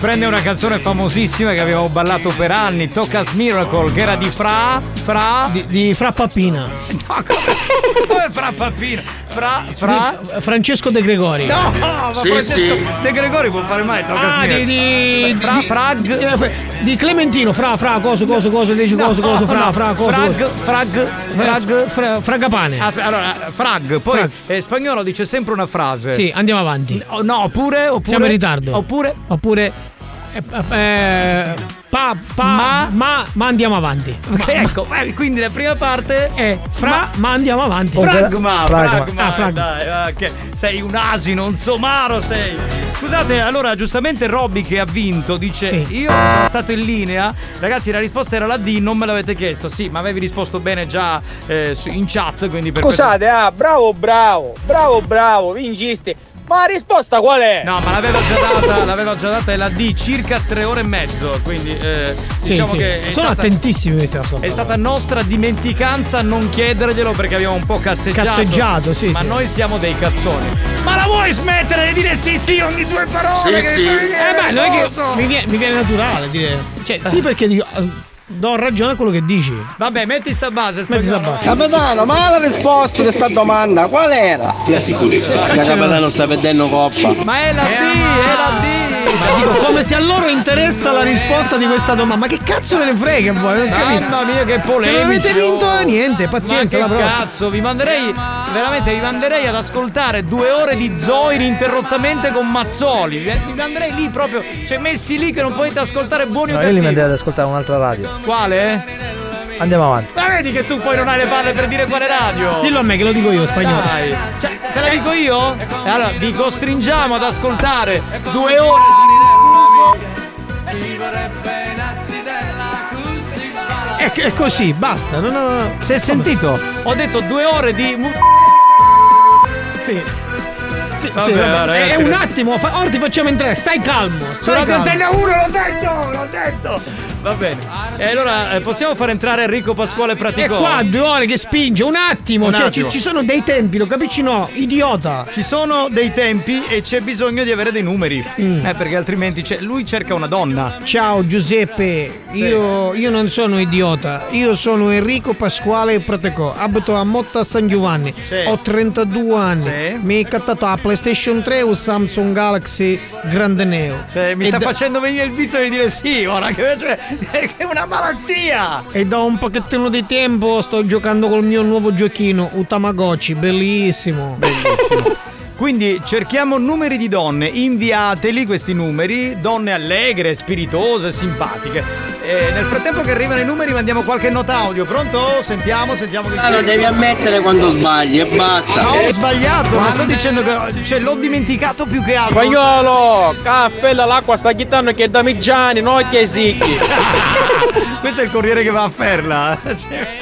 riprende una canzone famosissima che abbiamo ballato per anni, Tocas Miracle, che era di Fra. Fra. Di, di Fra Pappina. No, come, come Fra Pappino? Fra. Fra. Francesco De Gregori. No, ma Sì, Francesco sì. De Gregori può fare mai Tocas Ah, di, di, Fra, di- Frag. eh, di Clementino, fra, fra, coso, coso, coso, dici coso, coso, fra, no, fra, coso. Frag, coso. frag, frag. Fra- Fragapane. Aspetta, allora, frag, poi Frag. eh, spagnolo dice sempre una frase. Sì, andiamo avanti. Oh, no, oppure, oppure Siamo in ritardo. Oppure Oppure Eh, eh, pa, pa, ma, ma, andiamo avanti. ecco, eh, quindi la prima parte è fra, ma, andiamo avanti. Fragma, Fragma. fragma, Ah, fragma. dai, che sei un asino, un somaro sei. Scusate, allora giustamente Robby che ha vinto dice Sì. io sono stato in linea, ragazzi la risposta era la D, non me l'avete chiesto, sì, ma avevi risposto bene già eh, in chat, quindi per Scusate, ah, bravo, bravo, bravo, bravo, vincisti. Ma la risposta qual è? No, ma l'aveva già data, l'aveva già data è la D, circa tre ore e mezzo, quindi eh, Sì, diciamo sì. che Sono stata, attentissimi questi ascoltatori. è stata nostra dimenticanza non chiederglielo perché abbiamo un po' cazzeggiato. Cazzeggiato, sì, Ma sì. noi siamo dei cazzoni. Ma la vuoi smettere di dire sì sì ogni due parole? Sì, che sì. Eh beh, non è che mi viene, mi viene naturale dire. Cioè, sì, perché dico. Eh, Do ragione a quello che dici. Vabbè, metti sta base, Metti sta base. Capitano, ma la risposta di questa domanda qual era? La capitano sta vedendo coppa. Ma è la D, è la D. Ma dico, come se a loro interessa la risposta di questa domanda. Ma che cazzo ve ne frega voi? Non capito? Mamma mia che Se polemici. non avete vinto oh. niente, pazienza, Ma la che prossima. cazzo, vi manderei veramente vi manderei ad ascoltare due ore di Zoe ininterrottamente con Mazzoli. Vi manderei lì proprio, cioè messi lì che non potete ascoltare buoni o No, io li cattivi. manderei ad ascoltare un'altra radio. Quale? Andiamo avanti. Ma vedi che tu poi non hai le palle per dire quale radio? Dillo a me che lo dico io, spagnolo. Dai. Cioè, te la dico io? E allora vi costringiamo ad ascoltare due ore È, è così, basta. Non ho... Si è sentito? Ho detto due ore di. Sì. Sì, Vabbè, sì, vabbè. ragazzi, è un attimo, fa- ora ti facciamo entrare, stai calmo. Su Stai Radio calmo. Antena 1 l'ho detto, l'ho detto. Va bene. E allora eh, possiamo far entrare Enrico Pasquale E Praticò? qua due ore che spinge, un attimo, Un cioè attimo. Ci, ci sono dei tempi, lo capisci no? Idiota. Ci sono dei tempi e c'è bisogno di avere dei numeri. Mm. Eh, perché altrimenti c'è- lui cerca una donna. Ciao Giuseppe, io, io non sono idiota, io sono Enrico Pasquale Pratecò, abito a Motta San Giovanni, Sì. ho 32 anni, Sì. mi è cattato la PlayStation 3 o Samsung Galaxy Grande Neo. Cioè, mi E sta da- facendo venire il vizio di dire sì, ora che invece è una malattia. E da un pochettino di tempo sto giocando col mio nuovo giochino, un Tamagotchi, bellissimo. Bellissimo. Quindi cerchiamo numeri di donne, inviateli questi numeri, donne allegre, spiritose, simpatiche. E nel frattempo che arrivano i numeri mandiamo qualche nota audio. Pronto? Sentiamo, sentiamo che Ah, lo devi ammettere quando sbagli e basta. No, ho sbagliato, non sto dicendo che cioè, l'ho dimenticato più che altro. Spagnolo, cappella l'acqua sta chittando che è damigiani, no che sicchi. Questo è il corriere che va a Ferla. Cioè-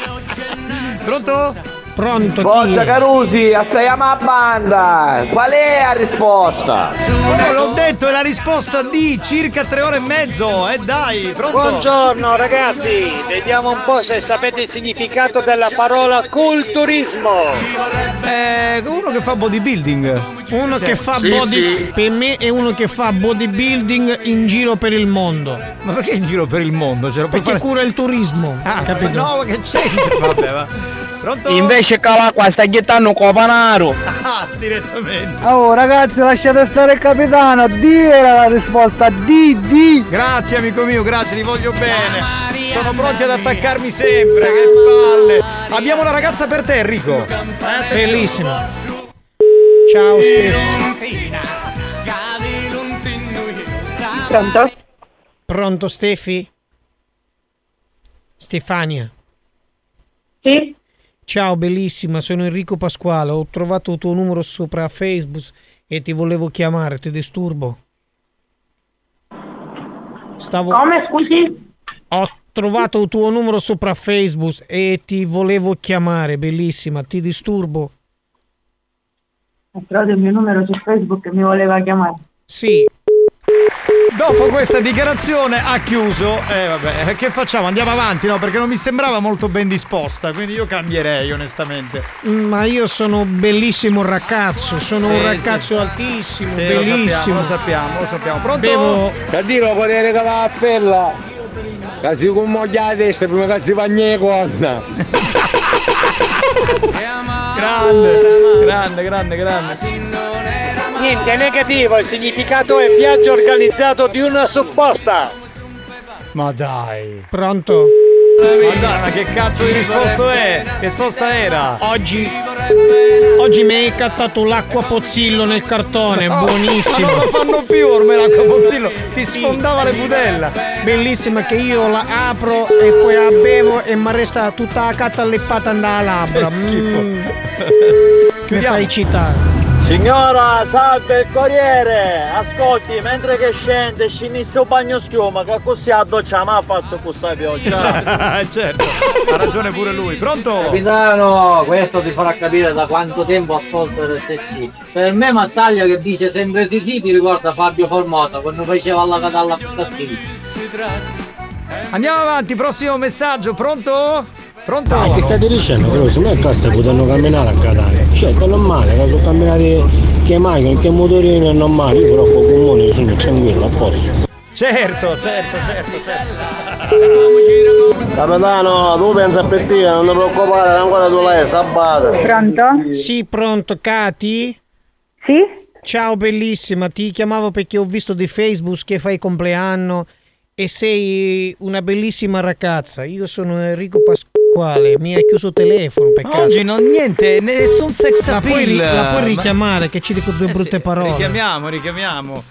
Pronto? Pronto? Forza Carusi, assaiamo a banda. Qual è la risposta? Oh, l'ho detto, è la risposta di circa tre ore e mezzo. E dai, pronto? Buongiorno ragazzi, vediamo un po' se sapete il significato della parola culturismo. Eh, uno che fa bodybuilding. Uno che fa Sì, body sì. per me è uno che fa bodybuilding in giro per il mondo. Ma perché in giro per il mondo? Puoi Perché fare? cura il turismo. Ah, capito? No, ma che c'entra? Vabbè, va. Pronto? Invece che l'acqua sta chittando copanaro. Ah, direttamente. Oh ragazzi lasciate stare il capitano, D era la risposta, D, D. Grazie amico mio, grazie, li voglio bene. Sono pronti ad attaccarmi sempre, che palle. Abbiamo una ragazza per te, Enrico. Eh. Bellissimo. Ciao Stefano. Pronto? Pronto Stefi? Stefania. Sì? Ciao bellissima, sono Enrico Pasquale, ho trovato il tuo numero sopra Facebook e ti volevo chiamare, ti disturbo? Stavo... Come scusi? Ho trovato il tuo numero sopra Facebook e ti volevo chiamare, bellissima, ti disturbo? Ho trovato il mio numero su Facebook e mi voleva chiamare. Sì. Dopo questa dichiarazione ha chiuso. Eh vabbè, che facciamo? Andiamo avanti, no? Perché non mi sembrava molto ben disposta, quindi io cambierei onestamente. Ma io sono bellissimo ragazzo, sono Sì, un sì. ragazzo altissimo, Sì, lo bellissimo. sappiamo, lo sappiamo, lo sappiamo. Pronto? Bevo dire corriere che la appella. Che si commoglia la testa prima che si bagna corna. Grande, grande, grande, grande. Niente, è negativo, il significato è viaggio organizzato di una supposta. Ma dai. Pronto? Ma dai, ma che cazzo di risposta è? Che risposta era? Oggi Oggi mi hai cattato l'acqua pozzillo nel cartone, No, buonissimo. ma non lo fanno più ormai l'acqua pozzillo, ti sfondava le budella. Bellissima che io la apro e poi la bevo e mi resta tutta la carta alleppata nella labbra. Che schifo. Mm. Mi fai citare. Signora, salve il corriere! Ascolti, mentre che scende, scinisse un bagno schiuma, che così a doccia ma ha fatto questa pioggia. certo, ha ragione pure lui. Pronto? Capitano, questo ti farà capire da quanto tempo ascolto RSC. Per me Mazzaglia che dice sempre sì sì ti ricorda Fabio Formosa quando faceva la catalla a. Andiamo avanti, prossimo messaggio, pronto? Pronto? Che state dicendo? Però se me queste potranno camminare a Catania. Cioè, è normale, che sono camminati che macchine, che motorini è normale, io però con i comuni sono tranquillo, a posto. Certo, certo, certo, certo. Capitano, tu pensa per te, non ti preoccupare, ancora tu lei, sabata. Pronto? Sì, pronto, Cati? Sì? Ciao bellissima, ti chiamavo perché ho visto di Facebook che fai compleanno e sei una bellissima ragazza. Io sono Enrico Pasquale, mi hai chiuso il telefono per caso. Oggi non niente, nessun sex La puoi, appeal. ri- la puoi Ma- richiamare che ci dico due Eh brutte sì, parole. Richiamiamo, richiamiamo.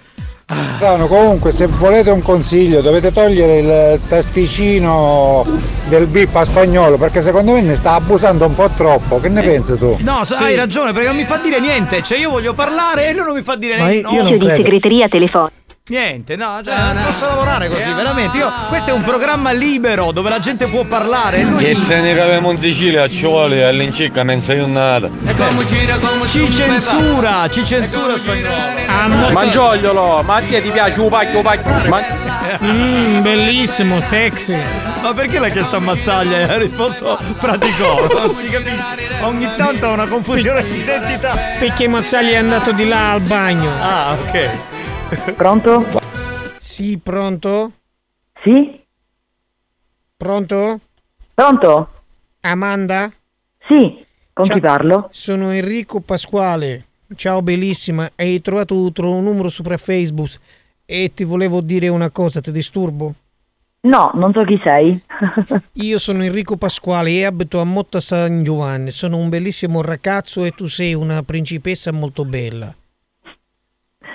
Capitano, comunque se volete un consiglio dovete togliere il tasticino del VIP a spagnolo perché secondo me ne sta abusando un po' troppo. Che ne pensi tu? No, sa- hai ragione, perché non mi fa dire niente. Cioè, io voglio parlare e lui non mi fa dire niente. no. segreteria telefonica. Niente, no, cioè, non posso lavorare così, veramente. Io, questo è un programma libero dove la gente può parlare. e Che se ne caviamo in Sicilia ci vuole all'incirca non sei un nada. ci censura, ci censura spagnolo. Mangiogliolo, ma a te ti piace un pacchio pacchio? Ma... Mm, bellissimo, sexy. Ma perché l'ha chiesto a Mazzaglia e ha risposto praticò? Non si capisce. Ogni tanto ha una confusione di identità. Perché Mazzagli è andato di là al bagno. Ah, ok. Pronto? Sì, pronto? Sì? Pronto? Pronto? Amanda? Sì, con chi parlo? Sono Enrico Pasquale. Ciao bellissima, hai trovato un tuo numero sopra Facebook e ti volevo dire una cosa, ti disturbo? No, non so chi sei. Io sono Enrico Pasquale e abito a Motta San Giovanni. Sono un bellissimo ragazzo e tu sei una principessa molto bella.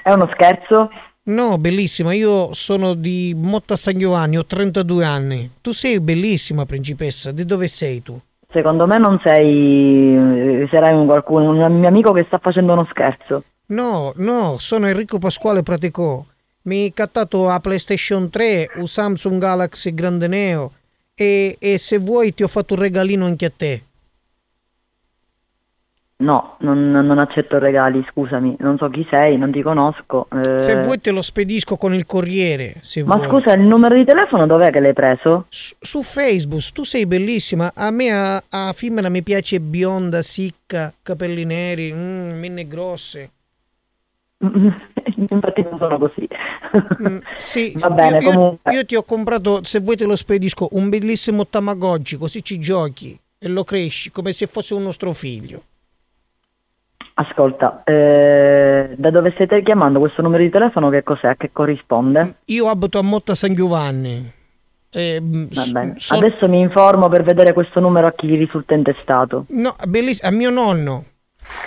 È uno scherzo? No, bellissima. Io sono di Motta San Giovanni, ho 32 anni. Tu sei bellissima principessa. Di dove sei tu? Secondo me non sei. sarai un qualcuno, un mio amico che sta facendo uno scherzo. No, no, sono Enrico Pasquale Praticò. Mi hai cattato a PlayStation 3, un Samsung Galaxy Grande Neo e, e se vuoi ti ho fatto un regalino anche a te. No, non, non accetto regali, scusami. Non so chi sei, non ti conosco. eh. Se vuoi te lo spedisco con il corriere. Ma vuoi. scusa, il numero di telefono dov'è che l'hai preso? Su, su Facebook, tu sei bellissima. A me a, a femmina mi piace bionda, sicca, capelli neri, mm, minne grosse. Infatti non sono così. Sì, Va bene, io, io- comunque. io ti ho comprato, se vuoi te lo spedisco, un bellissimo Tamagotchi, così ci giochi e lo cresci come se fosse un nostro figlio. Ascolta, eh, da dove state chiamando questo numero di telefono? Che cos'è? A che corrisponde? Io abito a Motta San Giovanni. E, mm, Va s- bene. sono- Adesso mi informo per vedere questo numero a chi gli risulta intestato. No, bellissimo, a mio nonno.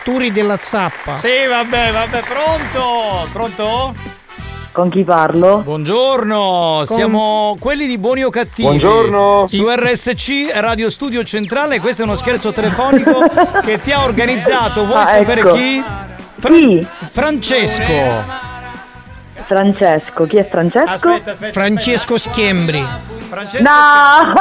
Turi della Zappa. Sì, vabbè, vabbè, pronto? Pronto? Con chi parlo? Buongiorno, siamo quelli di Buoni o Cattivi. Buongiorno. Su RSC Radio Studio Centrale, questo è uno scherzo telefonico che ti ha organizzato. Vuoi Ah, sapere ecco. chi? Chi? Francesco. Francesco, chi è Francesco? Francesco Schiembri. No!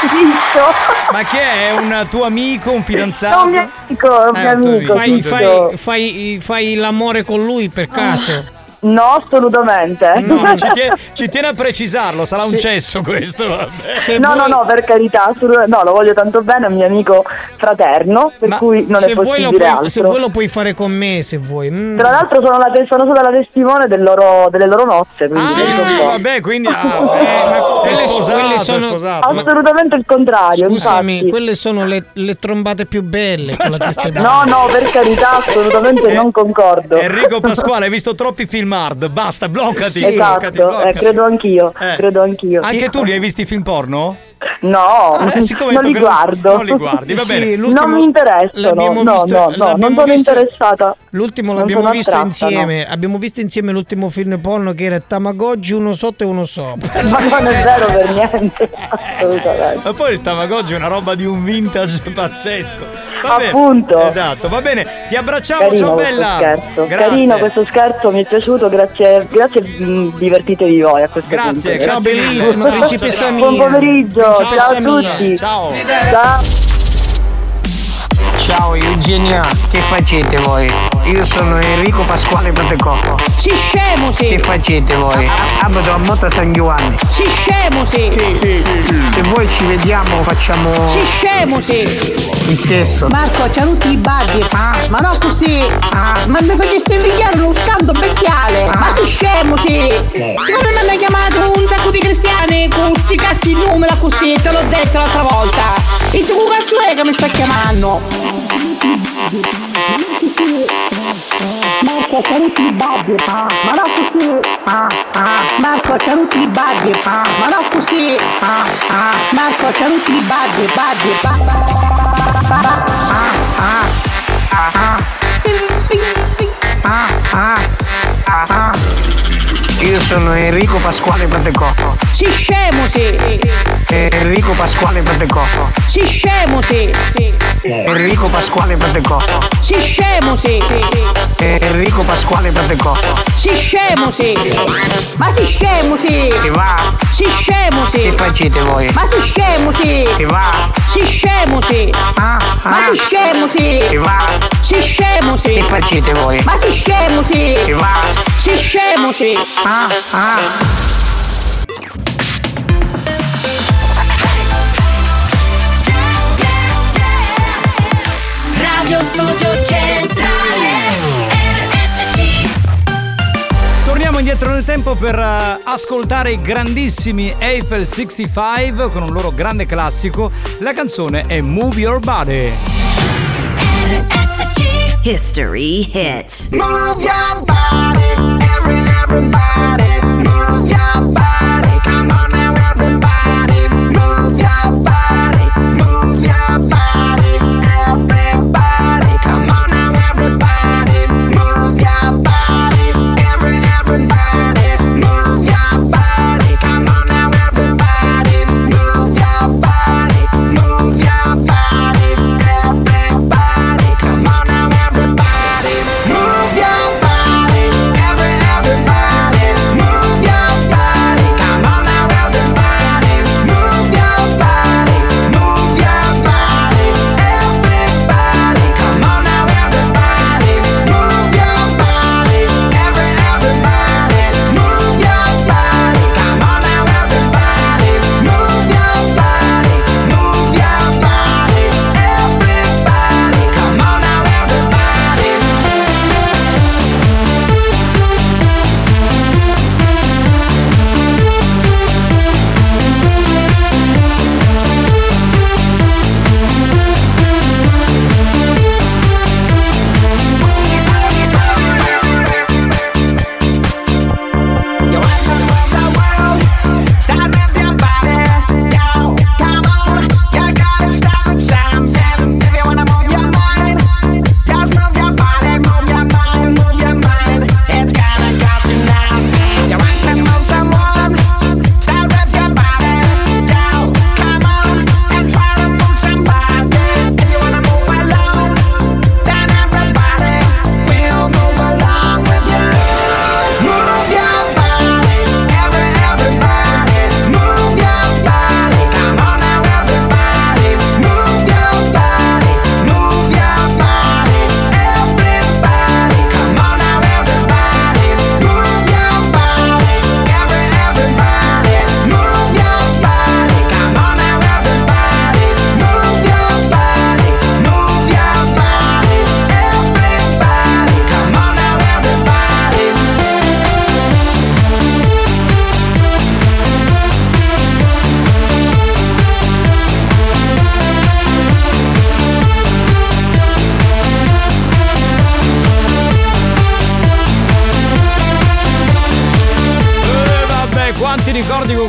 Zitto! Ma che è? Un tuo amico, un È fidanzato? un mio amico, un mio Eh, tuo amico. Fai, fai- fai- fai l'amore con lui per caso? No, assolutamente. No, ci, tiene, ci tiene a precisarlo, sarà un Sì. cesso questo. Vabbè. Se no, vuoi- no, no, per carità, no, lo voglio tanto bene, è un mio amico fraterno, per cui non se è possibile puoi, se altro. vuoi lo puoi fare con me se vuoi. Mm. Tra l'altro sono, la, sono stata la testimone del loro- delle loro nozze, quindi un po'. vabbè, quindi ah, Eh, quelle sposato, quelle è sono- sposato. Ma- Assolutamente il contrario, Scusami, infatti. quelle sono le, le trombate più belle. No, no, per carità, assolutamente non concordo. Enrico Pasquale, hai visto troppi film hard? Basta, bloccati. bloccati, Esatto, bloccati. eh, credo anch'io, Eh. credo anch'io. Anche tu li hai visti film porno? No, Eh, siccome non li guardo. non li guardi, va bene. non mi interessano. No, visto- no, no, non sono visto- interessata. L'ultimo Non l'abbiamo visto attratta, insieme. Abbiamo visto insieme l'ultimo film porno che era Tamagotchi uno sotto e uno sopra. Ma non è vero per niente. Assolutamente. Ma poi il Tamagotchi è una roba di un vintage pazzesco. Va bene. Appunto. Esatto, va bene. Ti abbracciamo, Carino ciao bella. scherzo. Grazie. Carino questo scherzo, mi è piaciuto, grazie, grazie divertitevi voi a questo Grazie, punto. grazie bellissimo, mille. principessa Ciao, mia. Buon pomeriggio, Principessa ciao a tutti. Ciao. Ciao. Ciao Eugenia, che facete voi? Io sono Enrico Pasquale Patecotto. Si scemo sì! Che facete voi? Abito a Motta San Giovanni. Si scemo sì! Se voi ci vediamo facciamo Si scemo sì! il sesso. Marco, c'ha tutti i baggi! Ma no così! Ma mi faceste invidiare uno scando bestiale! Ma si scemo sì! Siccome mi hanno chiamato un sacco di cristiani con sti cazzi in numero così, te l'ho detto l'altra volta! E se che cazzo è che mi sta chiamando? Marco, c'ha tutti i baggi! Ma no così! Marco, c'ha tutti i baggi! Ma no così! Marco, c'ha tutti i baggi, baggi, Io sono Enrico Pasquale Patecotto. Si scemo sì! Enrico Pasquale Patecotto. Si scemo sì! Enrico Pasquale Patecotto. Si scemo sì! Enrico Pasquale Patecotto. Si scemo sì! Ma si scemo sì! Che va? Si scemo sì! Che facete voi? Ma si scemo sì! Che va? Si scemo sì! Ma si scemo sì! Che va? Si scemo sì! Che facete voi? Ma si scemo sì! Che va? Si scemo sì! Radio indietro nel tempo per eh, ascoltare i grandissimi Eiffel 65 con un loro grande classico. La canzone è Move Your Body. History hit. Move your body, every, everybody.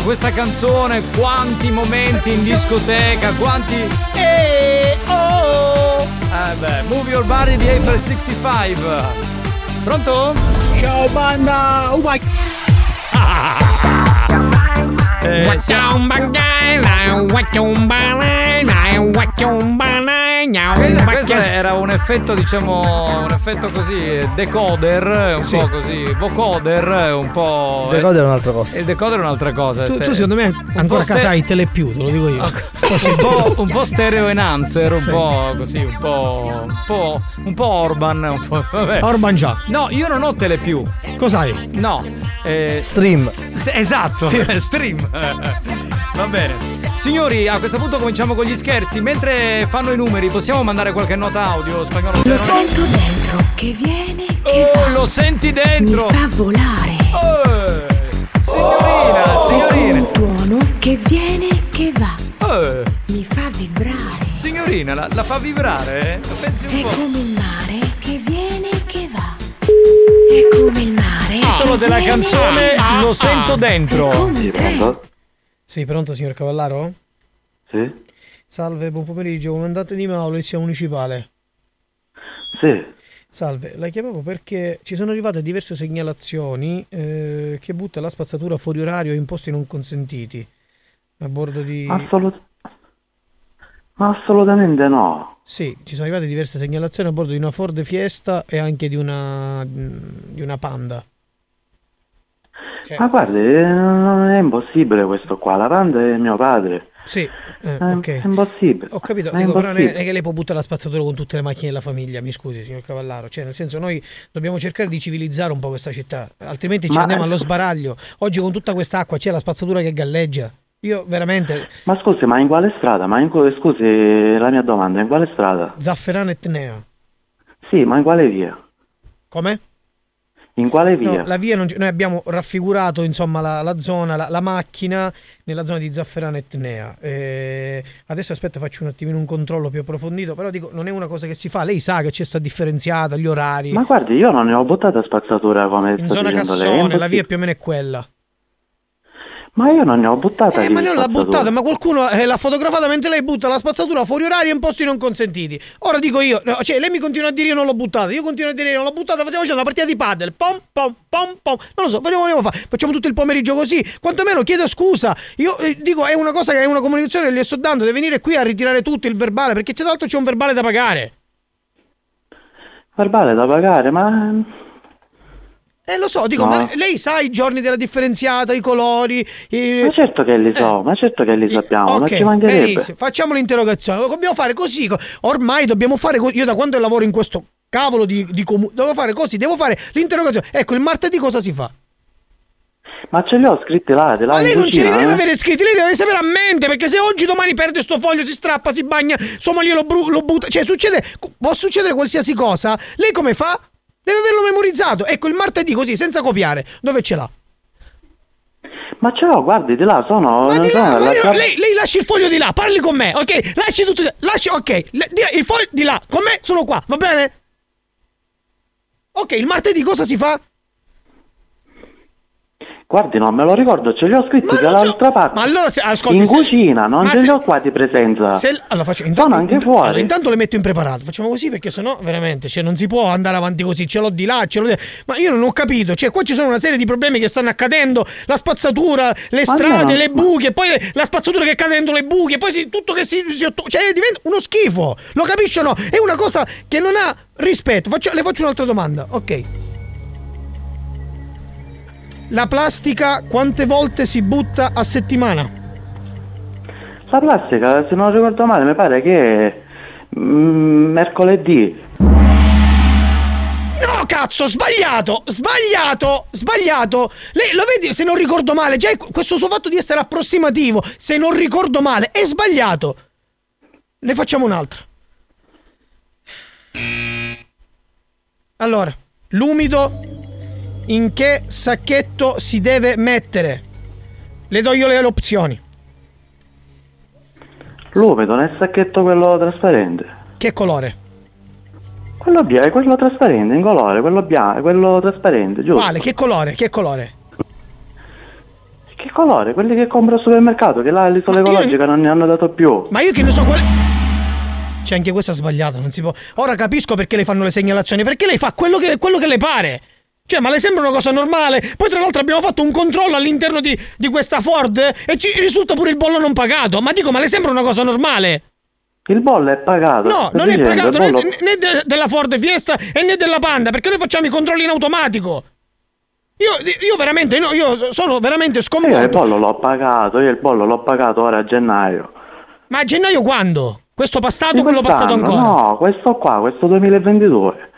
Questa canzone, quanti momenti in discoteca, quanti. E oh! Eh beh, Move Your Body di April 65. Pronto? Ciao banda! Oh my Eh, siamo- Questo, questo era un effetto, diciamo, un effetto così, eh, decoder, un Sì. po' così, vocoder, un po'. Il decoder è un'altra cosa. Il decoder è un'altra cosa. Tu, tu secondo me ancora ste- hai telepiù, te lo dico io. un, po', un po' stereo enhancer, un po' così, un po'. un po'. un po' Orban. Un po', vabbè. Orban già. No, io non ho telepiù. Cos'hai? No. eh, Stream. esatto, Sì. stream. Va bene. Signori, a questo punto cominciamo con gli scherzi. Mentre fanno i numeri, possiamo mandare qualche nota audio spagnolo? Lo sento dentro che viene, che Oh, va. lo senti dentro! Mi fa volare. Eh, signorina, signorina. Un tuono che viene, che va. Eh, Mi fa vibrare. signorina, la, la fa vibrare? eh? Pensi un È po'. come il mare che viene, che va. È come il mare. Il titolo della canzone. Lo sento dentro. È come il treno. Sì, pronto signor Cavallaro? Sì? Salve, buon pomeriggio, comandante di Mauro, polizia municipale. Sì. Salve, la chiamavo perché ci sono arrivate diverse segnalazioni eh, che butta la spazzatura fuori orario in posti non consentiti. A bordo di... Assolut- assolutamente no. Sì, ci sono arrivate diverse segnalazioni a bordo di una Ford Fiesta e anche di una, di una Panda. Cioè- Ma guardi, eh, non è impossibile questo qua. La panda è mio padre. Sì, eh, È, ok. è impossibile. Ho capito, dico, però non è, non è che lei può buttare la spazzatura con tutte le macchine della famiglia, mi scusi signor Cavallaro, cioè nel senso noi dobbiamo cercare di civilizzare un po' questa città, altrimenti ci Ma- andiamo allo sbaraglio. Oggi con tutta quest'acqua c'è la spazzatura che galleggia. Io veramente, Ma scusi, ma in quale strada? Ma in que- scusi, la mia domanda, in quale strada? Zafferano e Tnea. Sì, ma in quale via? Come? In quale No, via? la via non c'è- noi abbiamo raffigurato insomma la, la zona, la, la macchina nella zona di Zafferano e Tnea. Eh, adesso aspetta faccio un attimino un controllo più approfondito, però dico non è una cosa che si fa, lei sa che c'è sta differenziata, gli orari. Ma guardi, io non ne ho buttata spazzatura come In zona dicendo lei. Cassone, la via più o meno è quella. Ma io non ne ho buttata Eh, ma non l'ha buttata, ma qualcuno eh, l'ha fotografata mentre lei butta la spazzatura fuori orario in posti non consentiti. Ora dico io, no, cioè lei mi continua a dire io non l'ho buttata, io continuo a dire io non l'ho buttata, stiamo facendo una partita di paddle, pom pom pom pom, non lo so, facciamo, vogliamo fare, facciamo tutto il pomeriggio così, quantomeno chiedo scusa, io eh, dico è una cosa che è una comunicazione che gli sto dando, deve venire qui a ritirare tutto il verbale, perché tra l'altro c'è un verbale da pagare. Verbale da pagare, ma... Eh lo so, dico, No. ma lei sa i giorni della differenziata, i colori, i... Ma certo che li so, ma certo che li sappiamo, ma Ok, ci mancherebbe. benissimo. Facciamo l'interrogazione. Lo dobbiamo fare così. co- Ormai dobbiamo fare così. Io da quando lavoro in questo cavolo di, di comune, devo fare così, devo fare l'interrogazione. Ecco, il martedì cosa si fa? Ma ce li ho scritti là, là Ma lei non ce li cucina, deve eh? avere scritti, lei deve sapere a mente, perché se oggi domani perde sto foglio, si strappa, si bagna, sua moglie lo, bru- lo butta, cioè succede, può succedere qualsiasi cosa, lei come fa? Deve averlo memorizzato. Ecco, il martedì così, senza copiare, dove ce l'ha? Ma ce l'ho, guardi, di là sono... Ma di là, io- cap- lei, lei lasci il foglio di là, parli con me, ok? Lasci tutto, lasci, ok, il foglio di là, con me sono qua, va bene? Ok, il martedì cosa si fa? Guardi, non me lo ricordo, ce li ho scritti dall'altra parte. Ma allora, se, ascolti, in se- cucina, non ma ce se- li ho qua di presenza. se- allora faccio, sono intanto, anche int- fuori. allora, intanto le metto impreparato, facciamo così perché sennò veramente, cioè non si può andare avanti così, ce l'ho di là, ce l'ho di là. Ma io non ho capito, cioè qua ci sono una serie di problemi che stanno accadendo, la spazzatura, le Ma strade, no, le ma- buche, poi le- la spazzatura che cade dentro le buche, poi si- tutto che si, si cioè diventa uno schifo, lo capisci o no? È una cosa che non ha rispetto. Faccio- le faccio un'altra domanda, ok. La plastica quante volte si butta a settimana? La plastica, se non ricordo male, mi pare che mm, mercoledì. No, cazzo, sbagliato, sbagliato, sbagliato. Lei lo vedi, se non ricordo male, già questo suo fatto di essere approssimativo, se non ricordo male, è sbagliato. Ne facciamo un'altra. Allora, l'umido in che sacchetto si deve mettere? Le do io le opzioni. L'umido nel sacchetto quello trasparente. Che colore? Quello bianco, quello trasparente, in colore, quello bianco, quello trasparente, giusto? Quale? Che colore? Che colore? Che colore? Quelli che compro al supermercato, che là l'isola ecologica non ne hanno dato più. Ma io che ne so quale. C'è anche questa sbagliata, non si può. Ora capisco perché le fanno le segnalazioni, perché lei fa quello che, quello che le pare. Cioè, ma le sembra una cosa normale? Poi, tra l'altro, abbiamo fatto un controllo all'interno di, di questa Ford e ci risulta pure il bollo non pagato. Ma dico, ma le sembra una cosa normale? Il bollo è pagato. No, non è dicendo, pagato il né, bollo- né de- della Ford Fiesta e né della Panda, perché noi facciamo i controlli in automatico. Io, io veramente, no, io sono veramente Io il sconvolto. bollo l'ho pagato, io il bollo l'ho pagato ora a gennaio. Ma a gennaio quando? Questo passato o quello passato ancora? No, questo qua, questo 2022.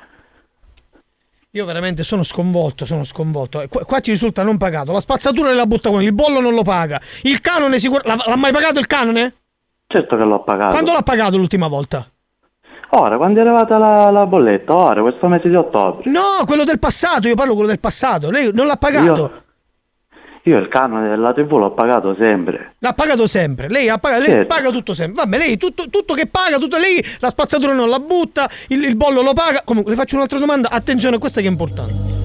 Io veramente sono sconvolto, sono sconvolto. Eh, Qua, qua ci risulta non pagato. La spazzatura la butta con il bollo non lo paga. Il canone. L'ha, l'ha mai pagato il canone? Certo che l'ho pagato. Quando l'ha pagato l'ultima volta? Ora, quando è arrivata la, la bolletta? Ora, questo mese di ottobre. No, quello del passato, io parlo quello del passato. Lei non l'ha pagato. Io, io il canone della TV l'ho pagato sempre. L'ha pagato sempre. Lei, ha pagato, lei Certo. paga tutto sempre. Vabbè, lei tutto, tutto che paga, tutto lei la spazzatura non la butta, il, il bollo lo paga. Comunque, le faccio un'altra domanda. Attenzione, questa che è importante.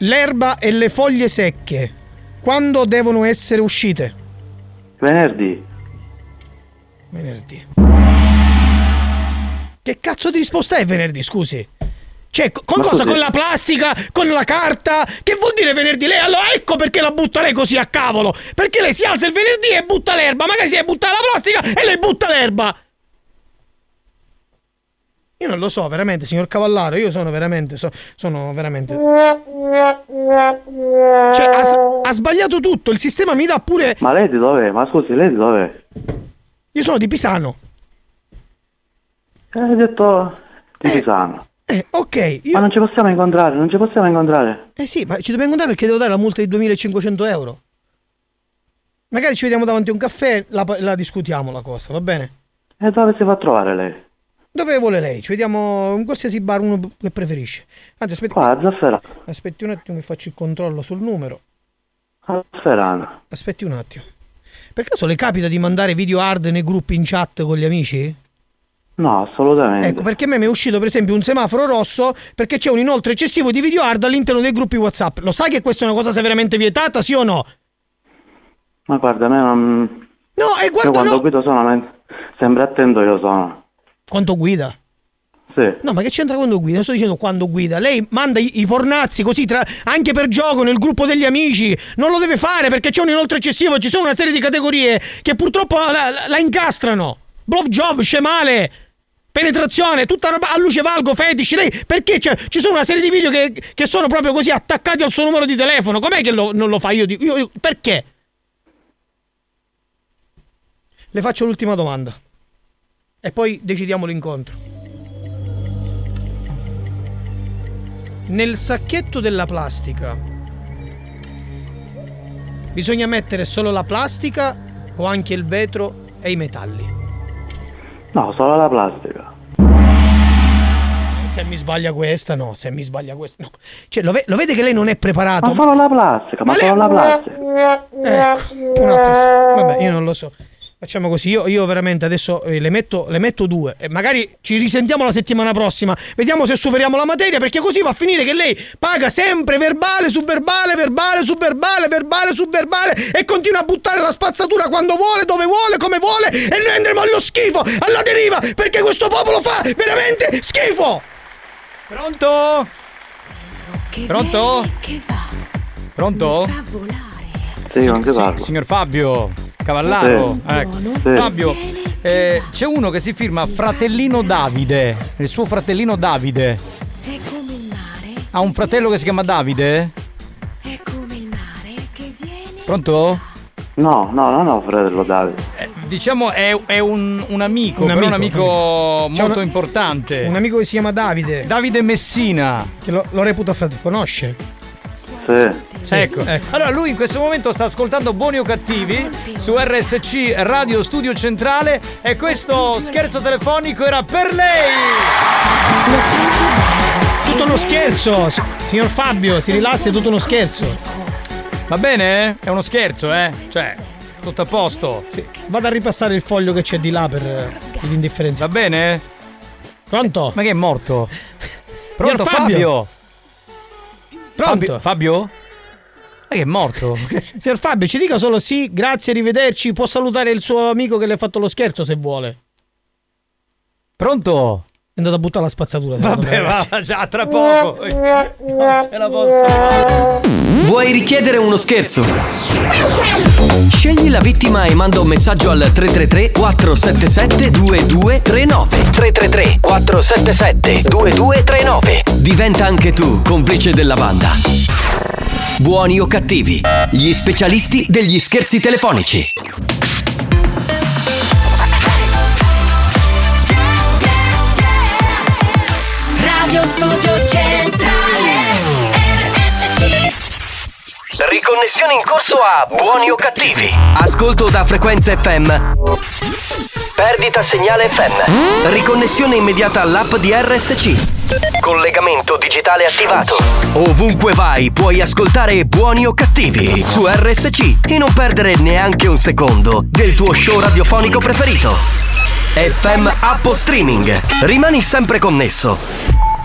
L'erba e le foglie secche, quando devono essere uscite? Venerdì. Venerdì. Che cazzo di risposta è venerdì, scusi? Cioè, co- con cosa? Con la plastica? Con la carta? Che vuol dire venerdì? Lei allora ecco perché la butta lei così a cavolo. Perché lei si alza il venerdì e butta l'erba. Magari si è buttata la plastica e lei butta l'erba. Io non lo so, veramente, signor Cavallaro, io sono veramente, so- sono veramente... Cioè, ha, ha sbagliato tutto, il sistema mi dà pure... Ma lei di dov'è? Ma scusi, lei di dov'è? Io sono di Pisano. Eh, Hai detto di Pisano. Eh, ok, io... Ma non ci possiamo incontrare, non ci possiamo incontrare. Eh sì, ma ci dobbiamo incontrare perché devo dare la multa di 2500 euro. Magari ci vediamo davanti a un caffè, la, la discutiamo la cosa, va bene? E dove si va a trovare lei? Dove vuole lei? Ci vediamo in qualsiasi bar, uno che preferisce. Anzi, aspetti, Qua, a Zafferano. aspetti un attimo, mi faccio il controllo sul numero. A Zafferano. Aspetti un attimo. Per caso le capita di mandare video hard nei gruppi in chat con gli amici? No, assolutamente. Ecco, perché a me mi è uscito per esempio un semaforo rosso perché c'è un inoltre eccessivo di video hard all'interno dei gruppi WhatsApp. Lo sai che questa è una cosa severamente vietata, sì o no? Ma guarda, a me non... No, e Io guarda, quando no. guido sono... Sempre attento io sono. Quanto guida? Sì. No, ma che c'entra quando guida? Non sto dicendo quando guida. Lei manda i, i pornazzi così tra- anche per gioco nel gruppo degli amici. Non lo deve fare perché c'è un inoltre eccessivo. Ci sono una serie di categorie che purtroppo la, la- la incastrano. Blowjob, scemale, penetrazione, tutta roba a luce valgo, fetici. Lei perché c'è- ci sono una serie di video che, che sono proprio così attaccati al suo numero di telefono? Com'è che lo- non lo fa? Io io- io- perché? Le faccio l'ultima domanda. E poi decidiamo l'incontro. Nel sacchetto della plastica bisogna mettere solo la plastica o anche il vetro e i metalli? No, solo la plastica. Se mi sbaglia questa, no. Se mi sbaglia questa, no. Cioè, lo, ve- lo vede che lei non è preparato? Ma solo la plastica, ma, Ma solo lei- la plastica. Ecco, un attimo. Vabbè, io non lo so. Facciamo così, io, io veramente adesso eh, le, metto, le metto due e magari ci risentiamo la settimana prossima. Vediamo se superiamo la materia perché così va a finire che lei paga sempre verbale su verbale, verbale su verbale, verbale su verbale e continua a buttare la spazzatura quando vuole, dove vuole, come vuole e noi andremo allo schifo, alla deriva perché questo popolo fa veramente schifo. Pronto? Pronto? Pronto? Sì, non ti Sì, parlo. signor Fabio Cavallaro. Sì. Ecco. Sì. Fabio, eh, c'è uno che si firma Fratellino Davide. Il suo fratellino Davide. Ha un fratello che si chiama Davide? Pronto? No, no, no, no, fratello Davide. Diciamo è, è un, un amico, Un però un amico, amico molto una- importante. Un amico che si chiama Davide. Davide Messina. Che lo, lo reputa fratello. Conosce? Sì. ecco. Allora lui in questo momento sta ascoltando Buoni o Cattivi su RSC Radio Studio Centrale e questo scherzo telefonico era per lei. Tutto uno scherzo, si- signor Fabio, si rilassi, è tutto uno scherzo. Va bene? È uno scherzo, eh? Cioè, tutto a posto. Sì. Vado a ripassare il foglio che c'è di là per eh, l'indifferenza. Va bene? Pronto? Ma che è morto? Pronto Signor Fabio? Pronto? Fabio? Ma che è morto? Signor Fabio, ci dica solo sì, grazie, arrivederci. Può salutare il suo amico che le ha fatto lo scherzo se vuole. Pronto? È andato a buttare la spazzatura. Vabbè, me, va già, tra poco. Non ce la posso fare. Vuoi richiedere uno scherzo? Scegli la vittima e manda un messaggio al 333 477 2239 333 477 2239 Diventa anche tu complice della banda. Buoni o cattivi, gli specialisti degli scherzi telefonici. Radio Studio Centrale RSC Riconnessione in corso a buoni o cattivi. Ascolto da frequenza FM. Perdita segnale FM. Riconnessione immediata all'app di RSC. Collegamento digitale attivato. Ovunque vai puoi ascoltare buoni o cattivi su RSC e non perdere neanche un secondo del tuo show radiofonico preferito. FM App o Streaming. Rimani sempre connesso.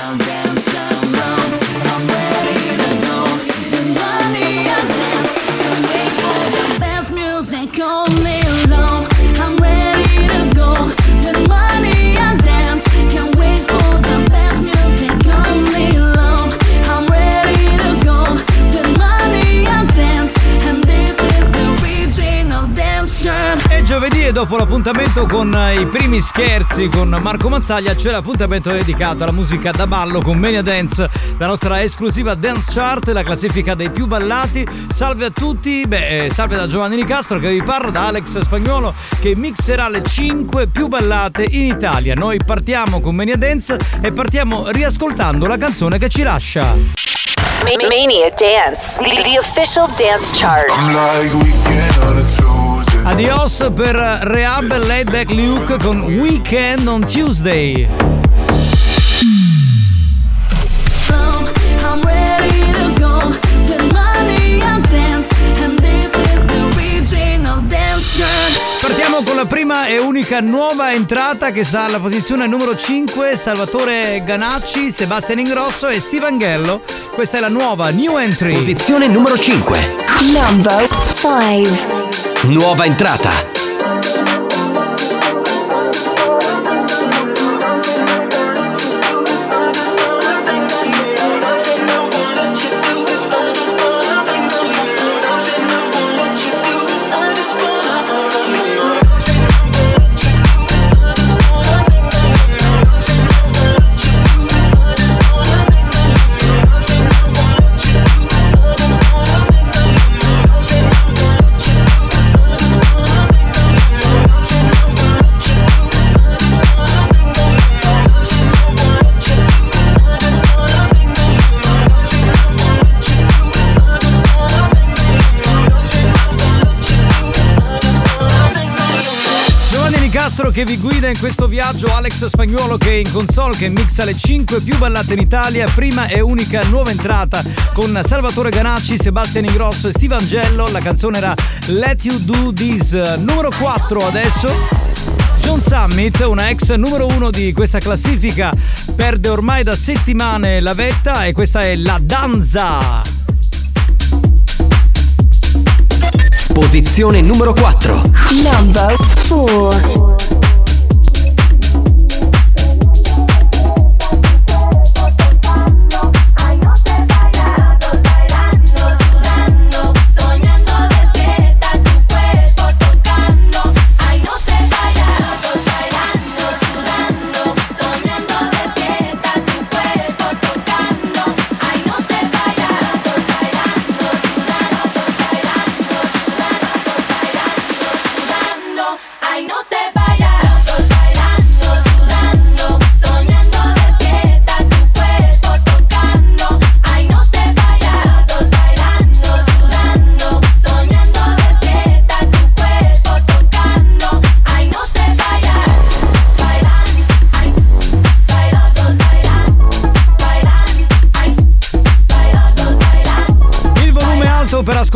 amount dopo l'appuntamento con i primi scherzi con Marco Mazzaglia c'è l'appuntamento dedicato alla musica da ballo con Mania Dance, la nostra esclusiva dance chart, la classifica dei più ballati. Salve a tutti, beh, eh, salve da Giovanni Nicastro che vi parla, da Alex Spagnuolo che mixerà le 5 più ballate in Italia. Noi partiamo con Mania Dance e partiamo riascoltando la canzone che ci lascia. Ma- Mania Dance, the official dance chart. Adios per Rehab e Laid Back Luke con Weekend on Tuesday. Partiamo con la prima e unica nuova entrata che sta alla posizione numero 5, Salvatore Ganacci, Sebastian Ingrosso e Steve Angello. Questa è la nuova new entry. Posizione numero 5. Number 5. Nuova entrata. Nicastro che vi guida in questo viaggio, Alex Spagnuolo che è in console che mixa le 5 più ballate in Italia, prima e unica nuova entrata con Salvatore Ganacci, Sebastian Ingrosso e Steve Angello, la canzone era Let You Do This, numero 4 adesso. John Summit, una ex numero 1 di questa classifica, perde ormai da settimane la vetta e questa è La Danza. Posizione numero 4. Number 4.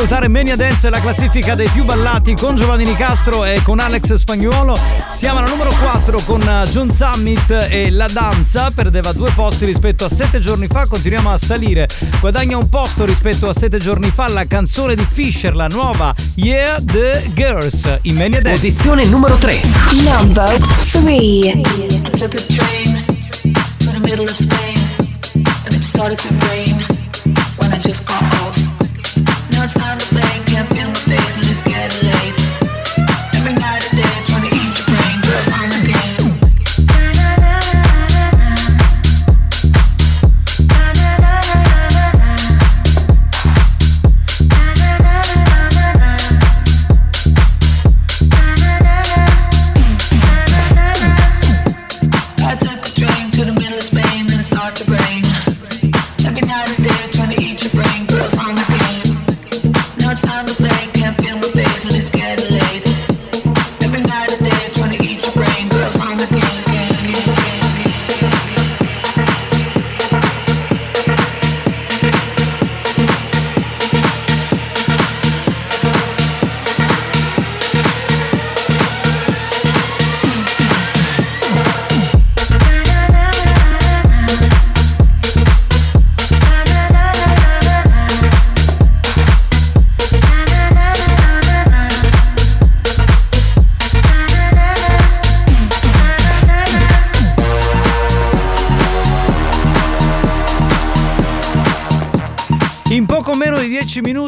Ascoltare Mania Dance, la classifica dei più ballati con Giovanni Nicastro e con Alex Spagnuolo. Siamo alla numero 4 con eh, John Summit e La Danza, perdeva due posti rispetto a sette giorni fa, continuiamo a salire. Guadagna un posto rispetto a sette giorni fa la canzone di Fisher, la nuova Yeah the Girls in Mania Dance. Posizione numero 3. Number three. I took a train to the middle of Spain, and it started to rain when I just got off. Now it's time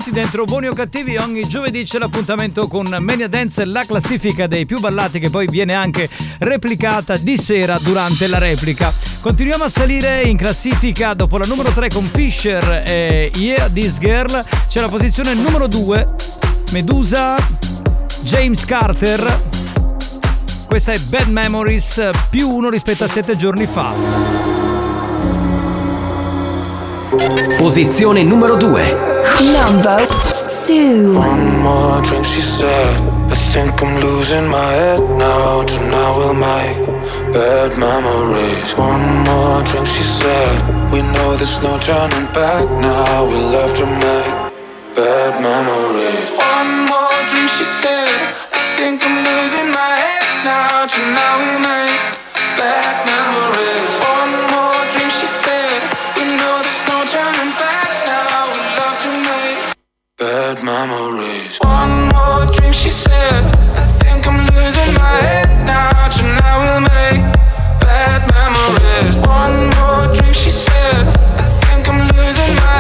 10 minuti dentro Buoni o Cattivi ogni giovedì c'è l'appuntamento con Mania Dance, la classifica dei più ballati che poi viene anche replicata di sera durante la replica. Continuiamo a salire in classifica dopo la numero 3 con Fisher e Yeah This Girl, c'è la posizione numero 2, Medusa, James Carter. Questa è Bad Memories più uno rispetto a 7 giorni fa. Posizione numero 2. Number two. One more drink, she said. I think I'm losing my head now. Tonight we'll make bad memories. One more drink, she said. We know there's no turning back now. We'll have to make bad memories. One more drink, she said. I think I'm losing my head now. Tonight we make bad memories. Bad memories. One more drink, she said. I think I'm losing my head now. Tonight we'll make bad memories. One more drink, she said. I think I'm losing my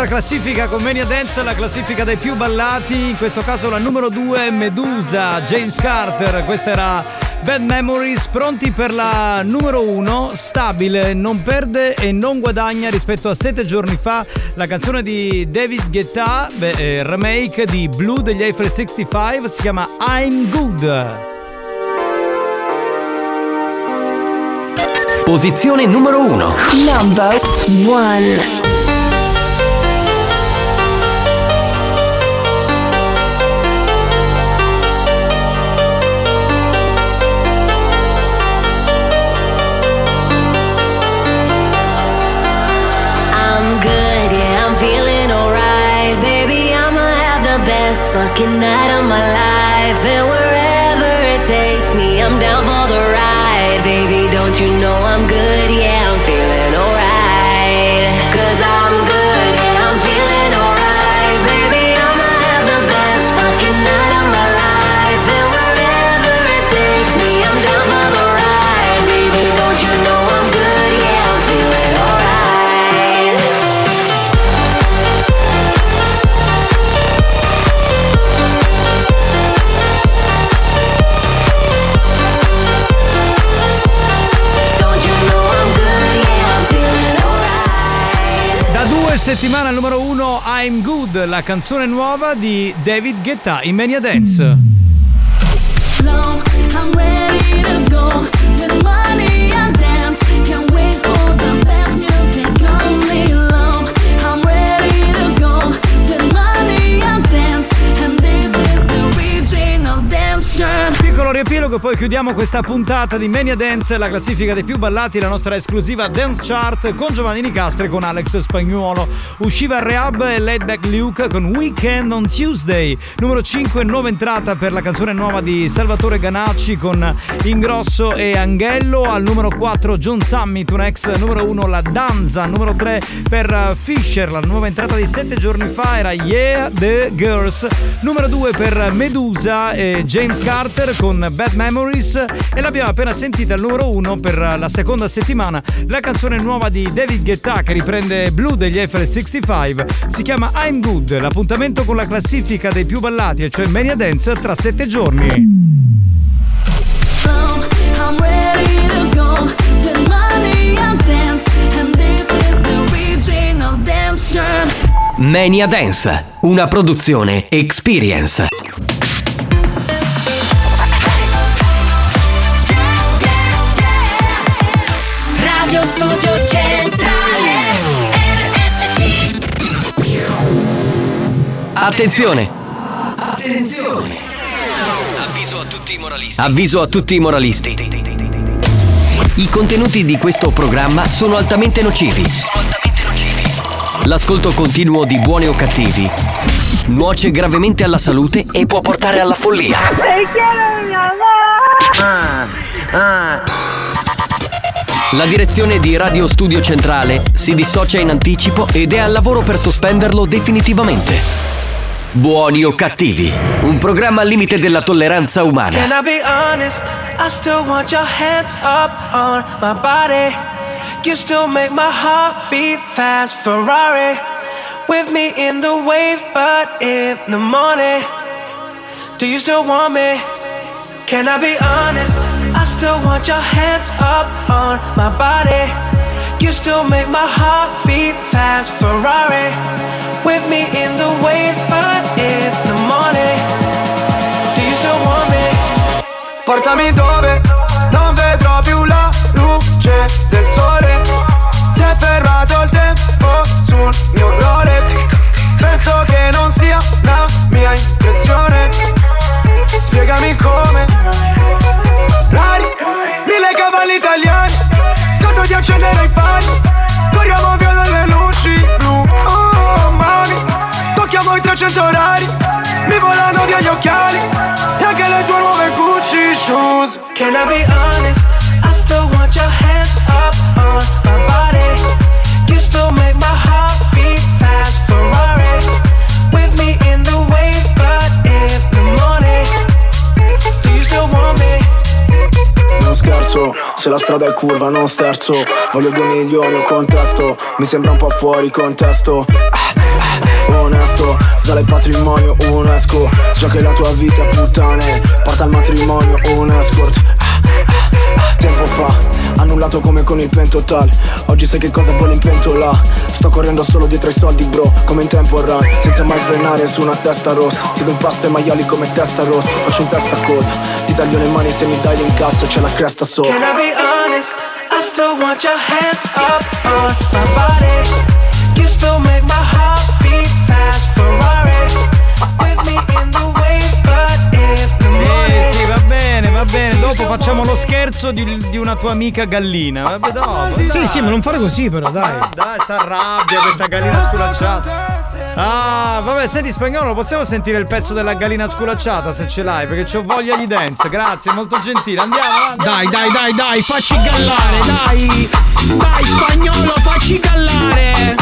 nostra classifica con Mania Dance, la classifica dei più ballati, in questo caso la numero 2 Medusa, James Carter, questa era Bad Memories, pronti per la numero 1, stabile, non perde e non guadagna rispetto a 7 giorni fa la canzone di David Guetta, beh, eh, remake di Blue degli Eiffel 65, si chiama I'm Good. Posizione numero 1. Number 1. Best fucking night of my life. And wherever it takes me, I'm down for the ride. Baby, don't you know I'm good, yeah, Al numero uno I'm Good, la canzone nuova di David Guetta in Mania Dance. Riepilogo, poi chiudiamo questa puntata di Mania Dance, la classifica dei più ballati, la nostra esclusiva Dance Chart con Giovanni Nicastre e con Alex Spagnuolo. Usciva Rehab e Laid Back Luke con Weekend on Tuesday. Numero 5, nuova entrata per la canzone nuova di Salvatore Ganacci con Ingrosso e Anghello. Al numero 4 John Summit, un ex numero 1 La Danza. Numero 3 per uh, Fisher, la nuova entrata di 7 giorni fa era Yeah The Girls. Numero 2 per Medusa e James Carter con Bad Memories e l'abbiamo appena sentita al numero 1 per la seconda settimana la canzone nuova di David Guetta che riprende Blue degli F65 si chiama I'm Good l'appuntamento con la classifica dei più ballati e cioè Mania Dance tra 7 giorni. Mania Dance, una produzione Experience. Radio Studio Centrale RSC Attenzione! Attenzione! Avviso a tutti i moralisti. Avviso a tutti i moralisti. I contenuti di questo programma sono altamente nocivi. L'ascolto continuo di buoni o cattivi nuoce gravemente alla salute e può portare alla follia. La direzione di Radio Studio Centrale si dissocia in anticipo ed è al lavoro per sospenderlo definitivamente. Buoni o cattivi, un programma al limite della tolleranza umana. Can I be honest? I still want your hands up on my body. You still make my heart beat fast, Ferrari. With me in the wave, but in the morning. Do you still want me? Can I be honest? Still want your hands up on my body. You still make my heart beat fast, Ferrari. With me in the wave, but in the morning. Do you still want me? Portami dove non vedrò più la luce del sole. Si è fermato il tempo sul mio Rolex. Penso che non sia una mia impressione. I 300 orari. Mi volano via gli occhiali. E anche le tue nuove Gucci shoes. Can I be honest? I still want your hands up on my body. You still make my heart beat fast, Ferrari. With me in the wave, but in the morning. Do you still want me? Non scherzo, se la strada è curva non sterzo Voglio due milioni o contesto Mi sembra un po' fuori contesto ah, Onesto, sale patrimonio UNESCO Già che la tua vita puttane Porta al matrimonio un escort Ah, ah, ah, Tempo fa, annullato come con il pentotal Oggi sai che cosa vuole in pentola Sto correndo solo dietro ai soldi bro Come in tempo run, senza mai frenare su una testa rossa Ti do impasto ai maiali come testa rossa Faccio un testa a coda Ti taglio le mani se mi dai l'incasso C'è la cresta sopra Can I be honest? I still want your hands up on my body. You still facciamo lo scherzo di, di una tua amica gallina. Vabbè, dopo. Sì, dai. sì, ma non fare così però, dai. Dai, si arrabbia questa gallina sculacciata. Ah, vabbè, senti spagnolo, possiamo sentire il pezzo della gallina sculacciata se ce l'hai, perché ho voglia di dance. Grazie, molto gentile. Andiamo, avanti. Dai, dai, dai, dai, facci gallare, dai. Dai, spagnolo, facci gallare.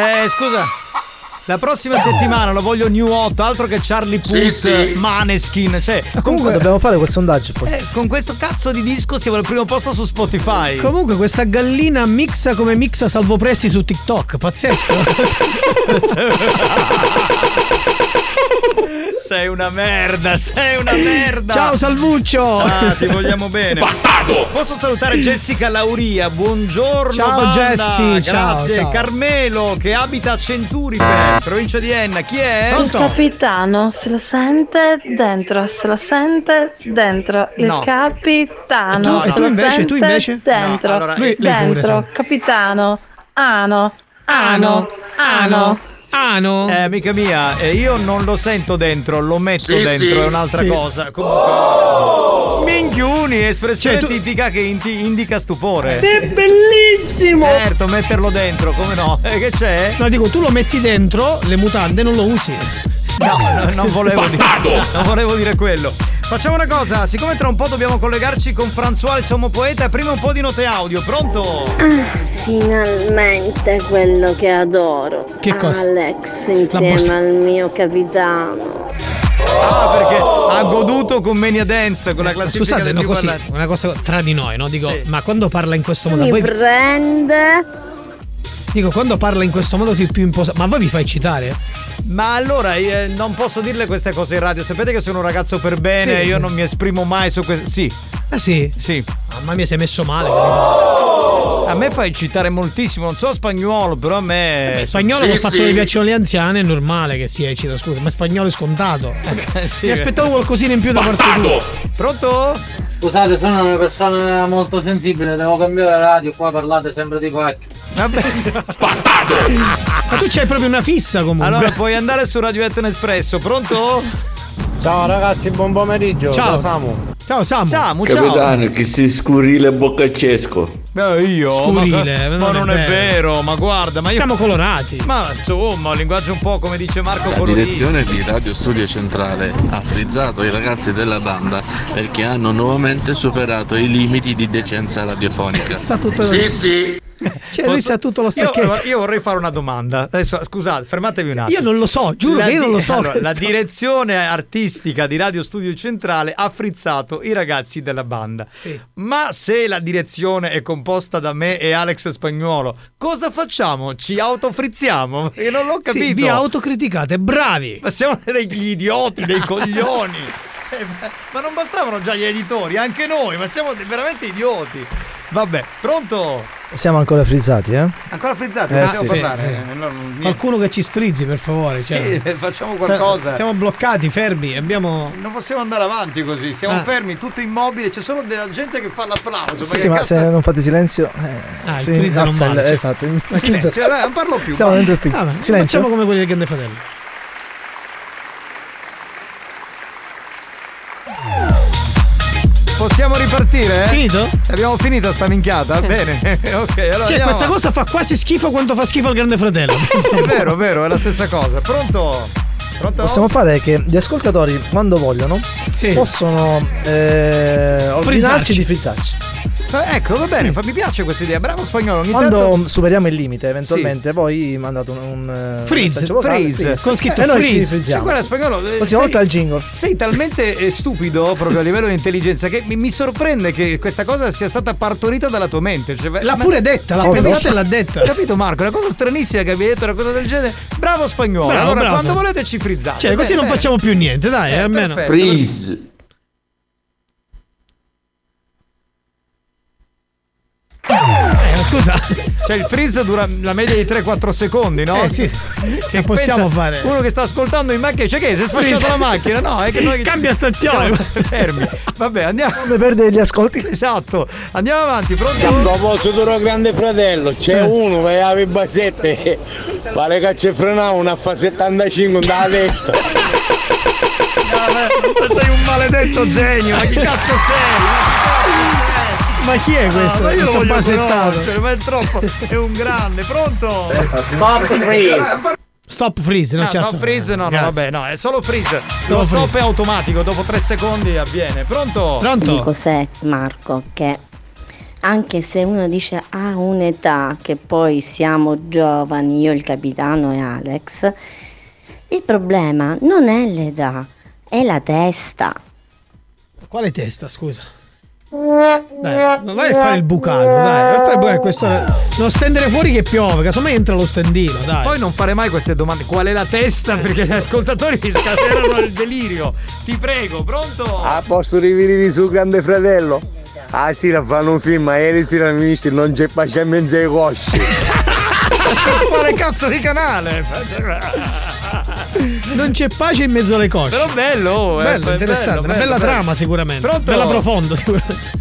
Eh, scusa. La prossima settimana lo voglio New 8, altro che Charlie Puth, Sì, sì. Maneskin. Cioè, Comunque dobbiamo fare quel sondaggio poi. eh, con questo cazzo di disco siamo al primo posto su Spotify. Comunque questa gallina mixa come mixa Salvo Presti su TikTok, pazzesco. Sei una merda, sei una merda. Ciao Salvuccio. Ah, ti vogliamo bene. Bastardo. Posso salutare Jessica Lauria. Buongiorno. Ciao, banda. Jessie, ciao, Grazie. ciao. Carmelo che abita a Centuripe, provincia di Enna. Chi è? Il capitano se lo sente dentro, se lo sente dentro. Il No. capitano E tu- e se tu invece, tu invece? dentro. No, allora, Lui- lei pure, dentro, capitano. Ano, ano, ano. Ano. Eh, amica mia, eh, io non lo sento dentro, lo metto Sì, dentro, sì. è un'altra Sì. cosa. Comunque. Minchiuni, espressione Cioè, tu- tipica che inti- indica stupore. È bellissimo! Certo, metterlo dentro, come no? Eh, che c'è? No, dico, tu lo metti dentro, le mutande non lo usi. No, no, non volevo dire, non volevo dire quello. Facciamo una cosa, siccome tra un po' dobbiamo collegarci con François il sommo poeta, prima un po' di note audio, pronto? Finalmente quello che adoro. Che cosa? Alex insieme al mio capitano. Ah, perché ha goduto con Mania Dance, con la classifica Scusate, no, così, una cosa tra di noi, no? Dico, ma quando parla in questo modo, Mi voi, prende. Dico, quando parla in questo modo si più imposa. Ma voi vi fa eccitare? Ma allora eh, non posso dirle queste cose in radio. Sapete che sono un ragazzo per bene, Sì, io sì. non mi esprimo mai su questo. Sì. Ah sì? Sì. Mamma mia, si è messo male. A me fa eccitare moltissimo, non so spagnolo, però a me. Beh, spagnolo che ha fatto le piacciono le anziane, è normale che sia eccita, scusa, ma spagnolo è scontato. Sì, Mi aspettavo qualcosina in più da parte tua. Pronto? Scusate, sono una persona molto sensibile, devo cambiare la radio, qua parlate sempre di pacchi. Vabbè. Ma tu c'hai proprio una fissa comunque. Allora puoi andare su Radio Etna Espresso, pronto? Ciao ragazzi, buon pomeriggio. Ciao. Da Samu. Ciao Samu. Samu, ciao. Capitano, che si scurile boccacesco. Eh, io Scurile, ma, non ma è non è vero. vero, ma guarda, ma io Siamo colorati. Ma insomma, un linguaggio un po' come dice Marco La Colorito. direzione di Radio Studio Centrale ha frizzato i ragazzi della banda perché hanno nuovamente superato i limiti di decenza radiofonica. Sa tutto Sì, sì. Cioè, lui sa tutto lo Io, stacchetto. io vorrei fare una domanda. Adesso, scusate, fermatevi un attimo. Io non lo so, giuro La che io non lo so. allora, la direzione artistica di Radio Studio Centrale ha frizzato i ragazzi della banda. Ma se la direzione è composta da me e Alex Spagnuolo, cosa facciamo? Ci autofrizziamo? Perché non l'ho Sì, capito. vi autocriticate, bravi. Ma siamo degli idioti, dei coglioni. Eh, ma- non bastavano già gli editori, anche noi, ma siamo veramente idioti. Vabbè, pronto? Siamo ancora frizzati, eh? Ancora frizzati, Eh, possiamo sì, parlare? sì. Eh, no, non-. Qualcuno che ci sfrizzi, per favore. Sì, cioè. facciamo qualcosa. Siamo bloccati, fermi. Abbiamo. Non possiamo andare avanti così, siamo Ah. fermi, tutto immobile, c'è solo della gente che fa l'applauso. Sì, ma cazzo- se non fate silenzio. Eh, Ah, il sì, non il- vale, cioè- Esatto, il Ma frizz- silenzio, vabbè, non parlo più. Siamo dentro il frizz. Vabbè, silenzio. Facciamo come quelli del Grande Fratello. Possiamo ripartire? eh? Finito? Abbiamo finito sta minchiata? Bene, ok, allora cioè, questa cosa fa quasi schifo quanto fa schifo al Grande Fratello. È vero, è vero, è la stessa cosa. Pronto? Pronto? Possiamo fare che gli ascoltatori, quando vogliono, possono eh, ordinarci di frizzarci. Eh, Ecco, va bene, fa- mi piace questa idea. Bravo spagnolo. Ogni Quando tanto... superiamo il limite, eventualmente, voi mandate un, un eh, Freeze, vocale, freeze. Con scritto e noi ci freeze. frizziamo. Cioè, guarda, spagnolo, eh, Così sei- oltre al jingle. Sei talmente eh, stupido proprio a livello di intelligenza che mi, mi sorprende che questa cosa sia stata partorita dalla tua mente. Cioè, L'ha ma- pure detta, l'ha Cioè, pensata pensa- e l'ha detta. Capito Marco? Una cosa stranissima che abbia detto una cosa del genere. Bravo spagnolo. Bravo, allora, bravo. quando volete ci frizzate. Cioè, così Beh, non beh. facciamo più niente, dai, Eh, almeno. perfetto. Freeze. Eh, scusa. Cioè il freeze dura la media di 3-4 secondi, no? Eh, sì. Che possiamo fare? Uno che sta ascoltando in macchina, cioè che si è Freeze. sfasciata la macchina? No, è che noi Cambia stazione. Stati fermi. Vabbè, andiamo. Come perde gli ascolti. Esatto. Andiamo avanti, A pronto? proposito del grande fratello, c'è uno che aveva il basette, pare che ci frenava una fa 75 dalla testa. sei un maledetto genio, ma chi cazzo sei? Ma chi è questo? Ah, ma io lo questo voglio conoscere, ma è troppo, è un grande, pronto? Stop freeze. Stop freeze, non No, c'è stop freeze, no, no, vabbè, no, è solo freeze. Solo Lo stop freeze. è automatico, dopo 3 secondi avviene. Pronto? Di cos'è Marco che anche se uno dice a un'età che poi siamo giovani, io il capitano e Alex, il problema non è l'età, è la testa. Quale testa, scusa? Dai, non vai a fare il bucano, dai, vai a fare il bucano, questo non stendere fuori che piove, casomai entra lo stendino, dai. Poi non fare mai queste domande. Qual è la testa? Perché gli ascoltatori mi scatenano il delirio. Ti prego, pronto? A posto di venire su Grande Fratello? Ah sì, la fanno un film, ma ieri sera mi visto non c'è pace in mezzo ai cosci. Lascia fare cazzo di canale. Non c'è pace in mezzo alle cosce. Però bello, eh, bello, interessante, bello, una bella bello. trama sicuramente. Pronto? Bella profonda sicuramente.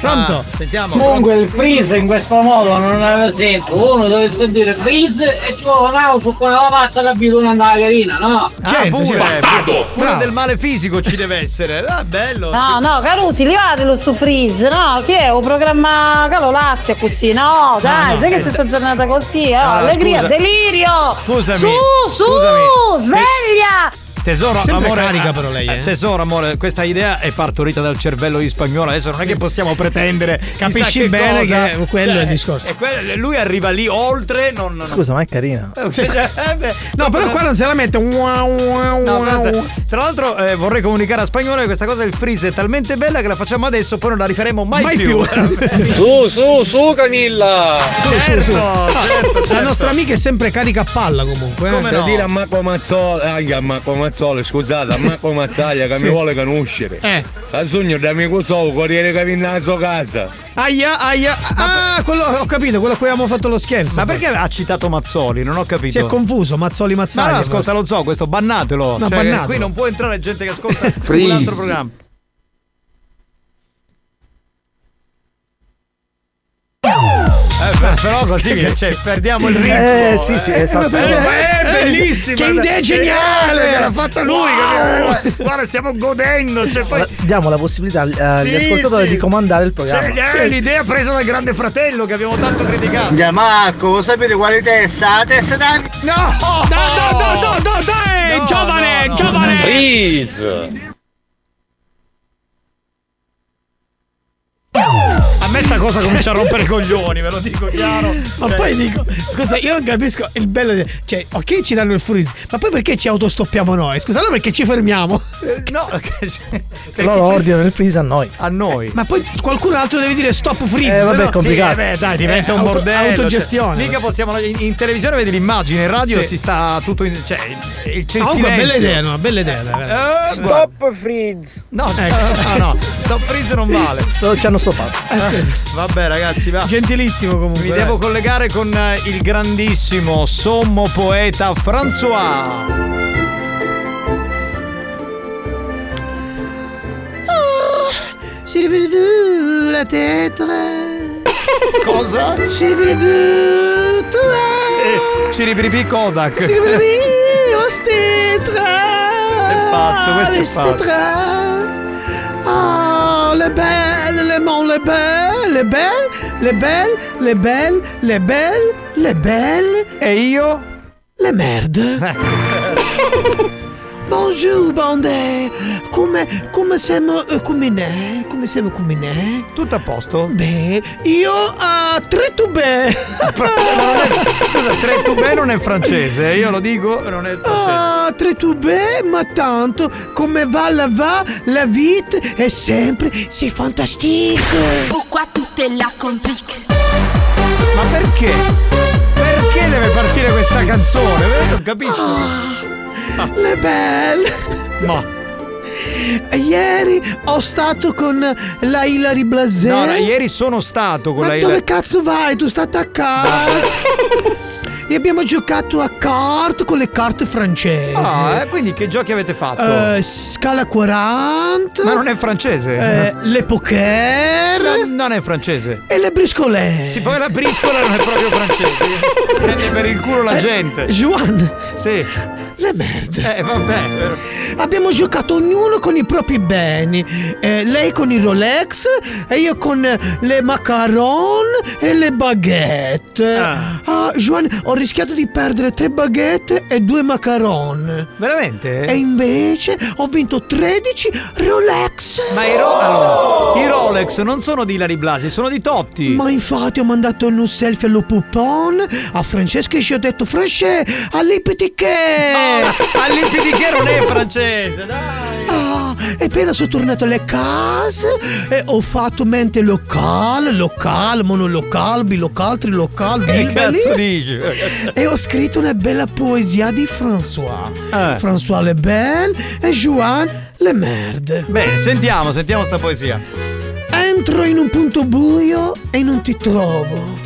Pronto? Ah, sentiamo. Comunque il freeze in questo modo non aveva senso. Uno deve sentire freeze e ci vuole una su quella pazza capito non andava carina, no? Ah, pure, Bastardo! pure del male fisico ci deve essere. Ah, bello. No, no, Carusi, levatelo su freeze, no? Che è un programma calo latte così, no? Dai, no, già che eh, c'è questa giornata così, oh, Ah, allegria, scusa. delirio! Scusami, Su, su, scusami. sveglia! Tesoro, Sempre amore, carica però lei, eh. Tesoro, amore, questa idea è partorita dal cervello di spagnolo. Adesso non è che possiamo pretendere. Capisci che bene cosa. che quello è il discorso. e que- lui arriva lì oltre. Non, non- Scusa, ma è carina. Eh, beh, No, però qua non se la mette. Wow, wow, No, wow. Tra l'altro eh, vorrei comunicare a spagnolo che questa cosa del freeze è talmente bella che la facciamo adesso, poi non la rifaremo mai, Mai più. più. Su, su, su Camilla! Su, su, su. Certo, certo, La certo. nostra amica è sempre carica a palla comunque. eh. Come Per no? dire a Marco Mazzoli, ah, a Marco Mazzoli, scusate, a Marco Mazzaglia che Sì. mi vuole conoscere. Eh. A sogno d'amico suo, corriere che viene alla sua casa. Aia, aia. Ah, quello, ho capito, quello a cui avevamo fatto lo scherzo. Ma perché ha citato Mazzoli? Non ho capito. Si è confuso, Mazzoli Ma Mazzaglia. no, ascolta lo zoo, questo bannatelo. No, Cioè, bannatelo. Qui non può entrare gente che ascolta un altro programma. Eh, beh, però così cioè, perdiamo il ritmo. Eh, sì, sì, esatto. Eh, ma è bellissimo. Che idea geniale! Che l'ha fatta lui. Wow. capito? Guarda, stiamo godendo. Cioè, poi, Diamo la possibilità agli Sì, ascoltatori sì. di comandare il programma. cioè, è l'idea presa dal grande fratello che abbiamo tanto criticato. Già Marco, lo sapete quale testa? La testa da... No! No, no, no, no, no, dai! No, giovane, no, no. giovane! Freeze! A me sta cosa comincia a rompere i coglioni, ve lo dico chiaro. Ma Cioè, poi dico, scusa, io non capisco il bello. di- Cioè, ok, ci danno il freeze, ma poi perché ci autostoppiamo noi? Scusa, allora perché ci fermiamo? eh, No, perché Loro ordinano il freeze a noi. a noi. Ma poi qualcun altro deve dire stop freeze. Eh, vabbè, no- è complicato. Sì, eh, beh, dai, diventa Eh, un auto- bordello. autogestione. Cioè, mica possiamo. In, in televisione vedi l'immagine, in radio Sì. si sta tutto in. Cioè, il, c'è il comunque, silenzio. bella idea, no? Bella idea. Eh, guarda- Stop freeze! No, no, no, Stop freeze non vale. Ci hanno stoppato. Eh. Vabbè, ragazzi, va. Gentilissimo comunque. Mi dai. devo collegare con eh, il grandissimo sommo poeta François. Si rivede la testa. Cosa? Si rivede Sì, ci ripiripi Kodak. Si rivede ostetra. È pazzo, questo è pazzo. Oh, le belle, le mon, le belle, le belle, le belle, le belle, le belle, le belle. E io? Le merde. Bonjour, bande. Come, come siamo, eh, come ne? Come siamo, come ne? Tutto a posto? Beh, io a tre tube. Scusa, tre tubè non è francese, io lo dico, non è francese. Ah, tre tube, ma tanto come va la va, la vite è sempre si fantastique. Pourquoi tout est là complique Ma perché? Perché deve partire questa canzone? Eh, Non capisco. Ah, Le belle. Ma Ieri ho stato con la Hilary Blasé. no, no, ieri sono stato con Ma la dove cazzo vai? Tu stai a casa. e abbiamo giocato a carte con le carte francesi. Ah, eh, quindi che giochi avete fatto? Eh, scala 40. Ma non è francese. eh, le poker. No, non è francese. E le briscolè. Sì, poi la briscola non è proprio francese. Prende per il culo la Eh, gente. Juan, Sì. Le merde. Eh, vabbè. Abbiamo giocato ognuno con i propri beni. Eh, lei con i Rolex e io con le macaron e le baguette. Ah, Giovanni, ho rischiato di perdere tre baguette e due macaron. Veramente? E invece ho vinto 13 Rolex. Ma i, Ro- allora, i Rolex non sono di Ilari Blasi, sono di Totti. Ma infatti ho mandato un selfie allo pupon a Francesca e ci ho detto Francesca, allipiti che... allipiti che non è francese, dai. Ah, e appena sono tornato alle case e ho fatto mente locale, locale, monolocale, bilocale, trilocale, Che cazzo dici? E ho scritto una bella poesia di François. Eh. François Le Bel e Joan Le Merde. Bene, sentiamo, sentiamo sta poesia. Entro in un punto buio e non ti trovo.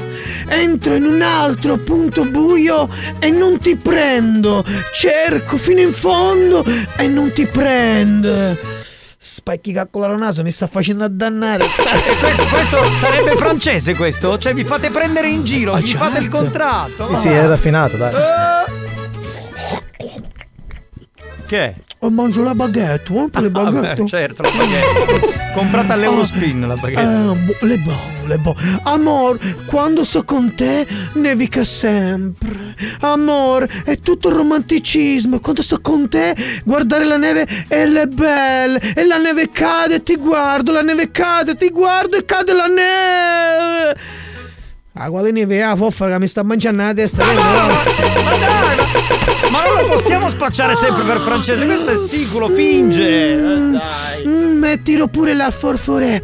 Entro in un altro punto buio e non ti prendo. Cerco fino in fondo e non ti prende. Specchi con la naso mi sta facendo addannare. E questo, questo sarebbe francese questo? Cioè vi fate prendere in giro, vi fate il contratto. Sì, sì, è raffinato, dai. Che è? Oh, mangio la baguette, vuoi per le Vabbè, baguette? certo, la baguette. Comprata all'Eurospin la baguette. Ah, bu- le buone, le buone. Amor, quando sto con te nevica sempre. Amor, è tutto romanticismo. Quando sto con te, guardare la neve è le belle. E la neve cade, ti guardo, la neve cade, ti guardo e cade la neve. Ah, quale neve è? Ah, foffa che mi sta mangiando la testa. vedi, no? Ma non lo possiamo spacciare sempre per francese, questo è siculo, finge. Eh, dai. Mm, mettilo pure la forfore.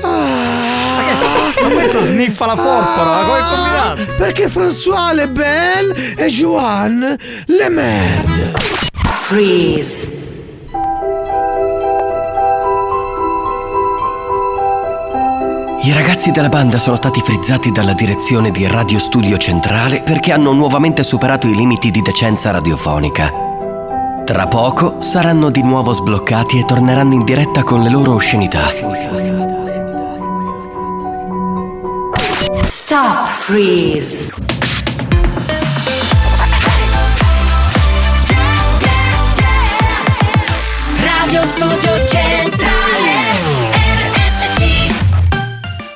Ma questo sniffa la porpora, ma come è combinato? Perché François Le Bel e Joan Le Merde. Freeze. I ragazzi della banda sono stati frizzati dalla direzione di Radio Studio Centrale perché hanno nuovamente superato i limiti di decenza radiofonica. Tra poco saranno di nuovo sbloccati e torneranno in diretta con le loro oscenità. Stop freeze. Radio Studio Centrale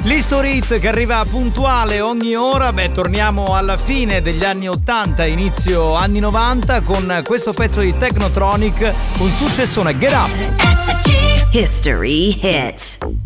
L'History Hit che arriva puntuale ogni ora, beh torniamo alla fine degli anni 80, inizio anni 90 con questo pezzo di Technotronic, un successone Get Up! History Hit.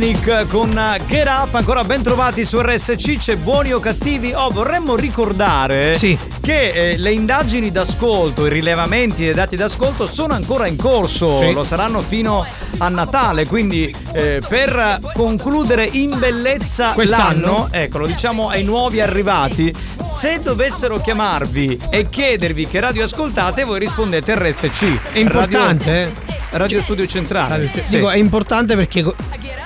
Technotronic con Get Up, ancora ben trovati su RSC, c'è buoni o cattivi. Oh, vorremmo ricordare che eh, le indagini d'ascolto, i rilevamenti dei dati d'ascolto sono ancora in corso, Sì. lo saranno fino a Natale, quindi eh, per concludere in bellezza Quest'anno? l'anno, ecco, lo diciamo ai nuovi arrivati, se dovessero chiamarvi e chiedervi che radio ascoltate, voi rispondete RSC. È importante, Radio, eh? Radio Studio Centrale. Sì. Dico, è importante perché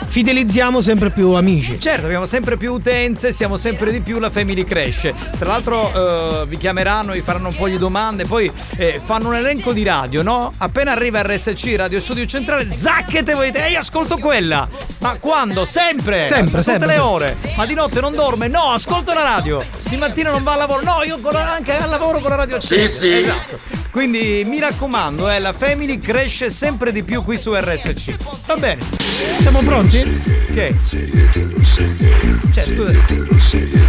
fidelizziamo sempre più amici. Certo, abbiamo sempre più utenze, siamo sempre di più, la family cresce. Tra l'altro eh, vi chiameranno, vi faranno un po' di domande, poi eh, fanno un elenco di radio, no? Appena arriva RSC, Radio Studio Centrale, zacchete voi ehi ascolto quella! Ma quando? Sempre! Sempre, Tutte sempre, le ore! Ma di notte non dorme? No, ascolto la radio! Di mattina non va al lavoro? No, io con- anche al lavoro con la radio accesa. Sì, sì. Esatto. Quindi mi raccomando, eh, la family cresce sempre di più qui su RSC. Va bene. Siamo pronti? Ok. Cioè, scusa.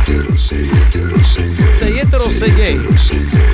Sei etero sei gay?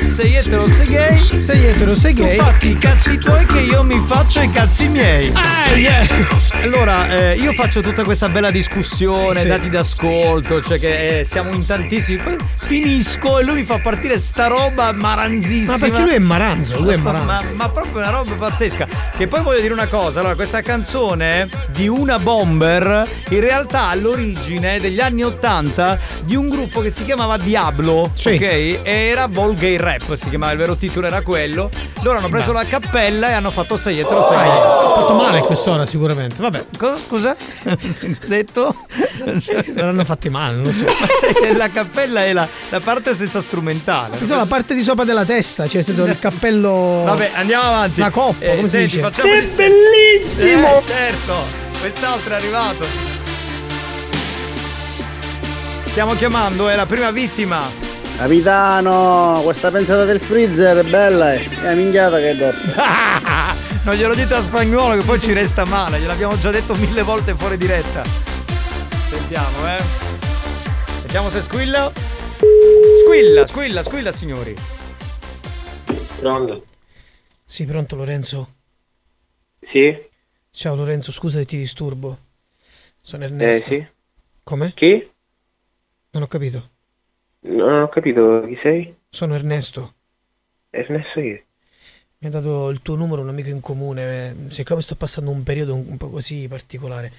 Sei etero sei gay? Sei etero, sei gay? Tu fatti i cazzi tuoi che io mi faccio i cazzi miei. Sei etero. Allora, eh, io faccio tutta questa bella discussione, Sì. dati d'ascolto, cioè che eh, siamo in tantissimi. Poi finisco e lui mi fa partire sta roba maranzissima. Ma perché lui è maranzo, lui è maranzo. Ma, ma proprio una roba pazzesca. Che poi voglio dire una cosa: allora, questa canzone di una bomber in realtà all'origine degli anni 80 di un gruppo che si chiamava Diablo. Sì. Ok? E era Volgay Rap, si chiamava il vero titolo era quello. Loro hanno preso la cappella e hanno fatto 6 etero 6 Ha fatto male a quest'ora sicuramente. Vabbè. Cosa scusa? detto? Saranno fatti male, non lo so. Ma sai che la cappella è la, la parte senza strumentale. Insomma, la parte di sopra della testa, cioè nel senso il cappello. Vabbè, andiamo avanti. La coppa, Eh, come si senti, dice? facciamo gli scherzi. bellissimo! Eh, certo, quest'altro è arrivato. Stiamo chiamando, è la prima vittima. Capitano, questa pensata del freezer è bella, eh. È una minchiata che è dopo. non glielo dite a spagnolo che poi ci resta male, gliel'abbiamo già detto mille volte fuori diretta. Sentiamo, eh. Vediamo se squilla. Squilla, squilla, squilla, signori. Pronto? Sì, pronto Lorenzo? Sì? Ciao Lorenzo, scusa se ti disturbo. Sono Ernesto. Eh, sì. Come? Chi? Non ho capito. Non ho capito chi sei? Sono Ernesto. Ernesto chi? Mi ha dato il tuo numero un amico in comune. Siccome sto passando un periodo un po' così particolare,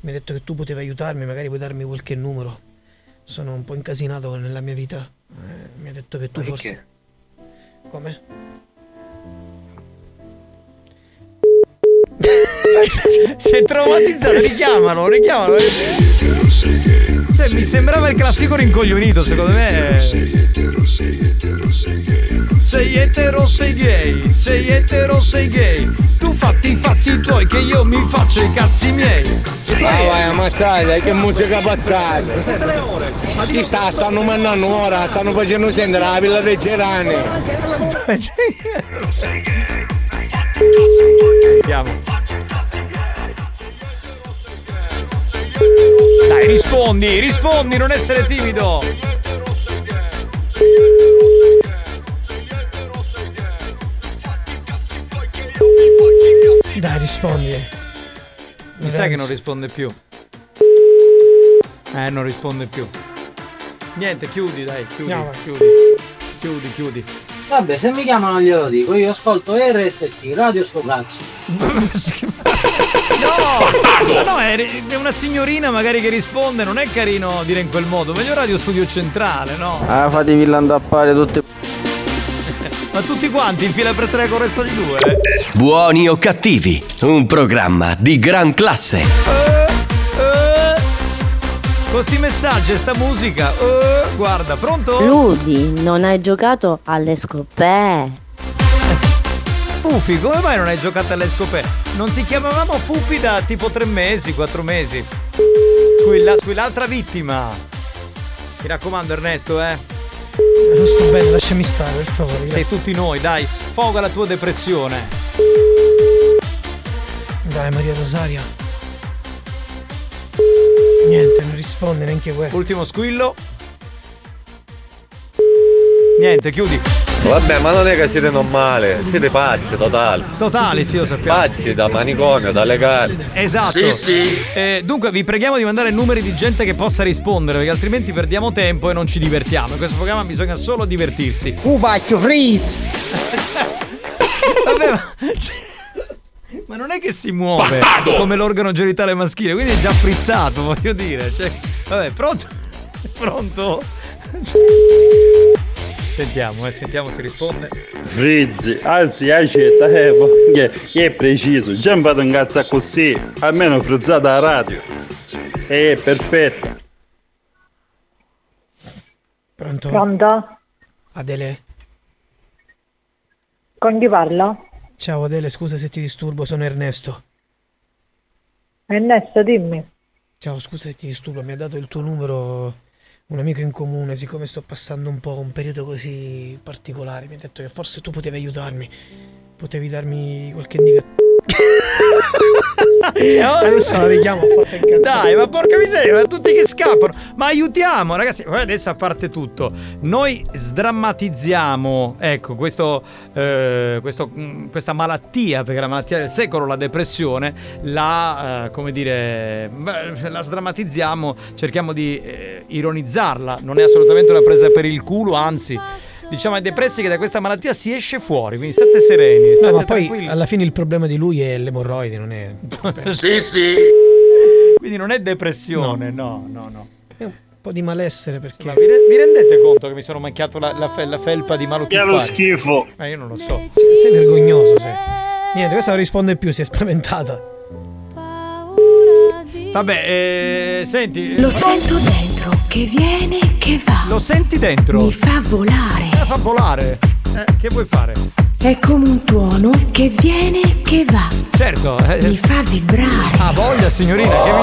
mi ha detto che tu potevi aiutarmi, magari puoi darmi qualche numero. Sono un po' incasinato nella mia vita. Eh, mi ha detto che tu Ma forse. perché? Come? Si è traumatizzato, richiamalo, richiamalo. Cioè, mi sembrava il classico rincoglionito, secondo me. Sei etero, sei gay, sei etero, sei gay. Tu fatti i fatti tuoi che io mi faccio i cazzi miei. Ah vai ammazzate, che musica passata! Chi sta? Stanno mandando ora, stanno facendo sentire la villa dei Gerani. Sentiamo. Dai, rispondi, rispondi, non essere timido. Dai, rispondi. Mi sa che non risponde più. Eh, non risponde più. Niente, chiudi, dai, chiudi, Andiamo. chiudi. Chiudi, chiudi. Vabbè, se mi chiamano glielo dico, io ascolto RSC, Radio Scoprazzi. No, ma no, è, è una signorina magari che risponde, non è carino dire in quel modo. Meglio Radio Studio Centrale, no? Ah, fatevi l'andappare tutte. Ma tutti quanti in fila per tre con il resto di due? eh? Buoni o cattivi, un programma di gran classe. Eh, con sti messaggi e sta musica. eh, guarda, pronto? Ludi, non hai giocato alle scoperte. Fufi, come mai non hai giocato alle scoperte? Non ti chiamavamo Fufi da tipo tre mesi, quattro mesi. Squilla, squill'altra vittima. Mi raccomando Ernesto, eh. Non sto bene, lasciami stare, per favore. Sei grazie. tutti noi, dai, sfoga la tua depressione. Dai, Maria Rosaria. Niente, non risponde neanche questo. Ultimo squillo. Niente, chiudi. Vabbè, ma non è che siete normali, siete pazzi, totali. Totali, sì, lo sappiamo. Pazzi da manicomio, da legale. Esatto. Eh, dunque, vi preghiamo di mandare numeri di gente che possa rispondere, perché altrimenti perdiamo tempo e non ci divertiamo. In questo programma bisogna solo divertirsi. Pupacchio Fritz! Vabbè, ma... ma non è che si muove Bastardo! come l'organo genitale maschile, quindi è già frizzato, voglio dire. Cioè, vabbè, pronto? Pronto? Sentiamo, eh, sentiamo se risponde. Frizzi, anzi accetta, eh, che, che è preciso, già imparato un cazzo così, almeno frizzata a radio. È perfetta. Pronto? Pronto? Adele? Con chi parlo? Ciao Adele, scusa se ti disturbo, sono Ernesto. Ernesto, dimmi. Ciao, scusa se ti disturbo, mi ha dato il tuo numero un amico in comune, siccome sto passando un po' un periodo così particolare, mi ha detto che forse tu potevi aiutarmi, potevi darmi qualche indicazione. Adesso la richiamo, ho fatto incazzare. Dai, ma porca miseria, ma tutti che scappano. Ma aiutiamo, ragazzi. Adesso a parte tutto, noi sdrammatizziamo, ecco, questo, eh, questo, mh, questa malattia, perché la malattia del secolo, la depressione, la, eh, come dire, la sdrammatizziamo, cerchiamo di eh, ironizzarla. Non è assolutamente una presa per il culo, anzi, diciamo ai depressi che da questa malattia si esce fuori, quindi state sereni, state No, ma poi alla fine il problema di lui è l'emorroide, non è. Sì, sì. Quindi non è depressione, no, no, no. È un po' di malessere perché. Ma vi, re- vi rendete conto che mi sono macchiato la, la fe- la felpa di Malo Che è lo schifo. Ma io non lo so. Sei vergognoso, sei. Niente, questa non risponde più, si è spaventata. Vabbè, eh, senti. Lo sento dentro, che viene e che va. Lo senti dentro? Mi fa volare. Eh, fa volare. Eh, che vuoi fare? È come un tuono che viene e che va. Certo. eh, Mi fa vibrare. Ah, voglia, signorina, che mi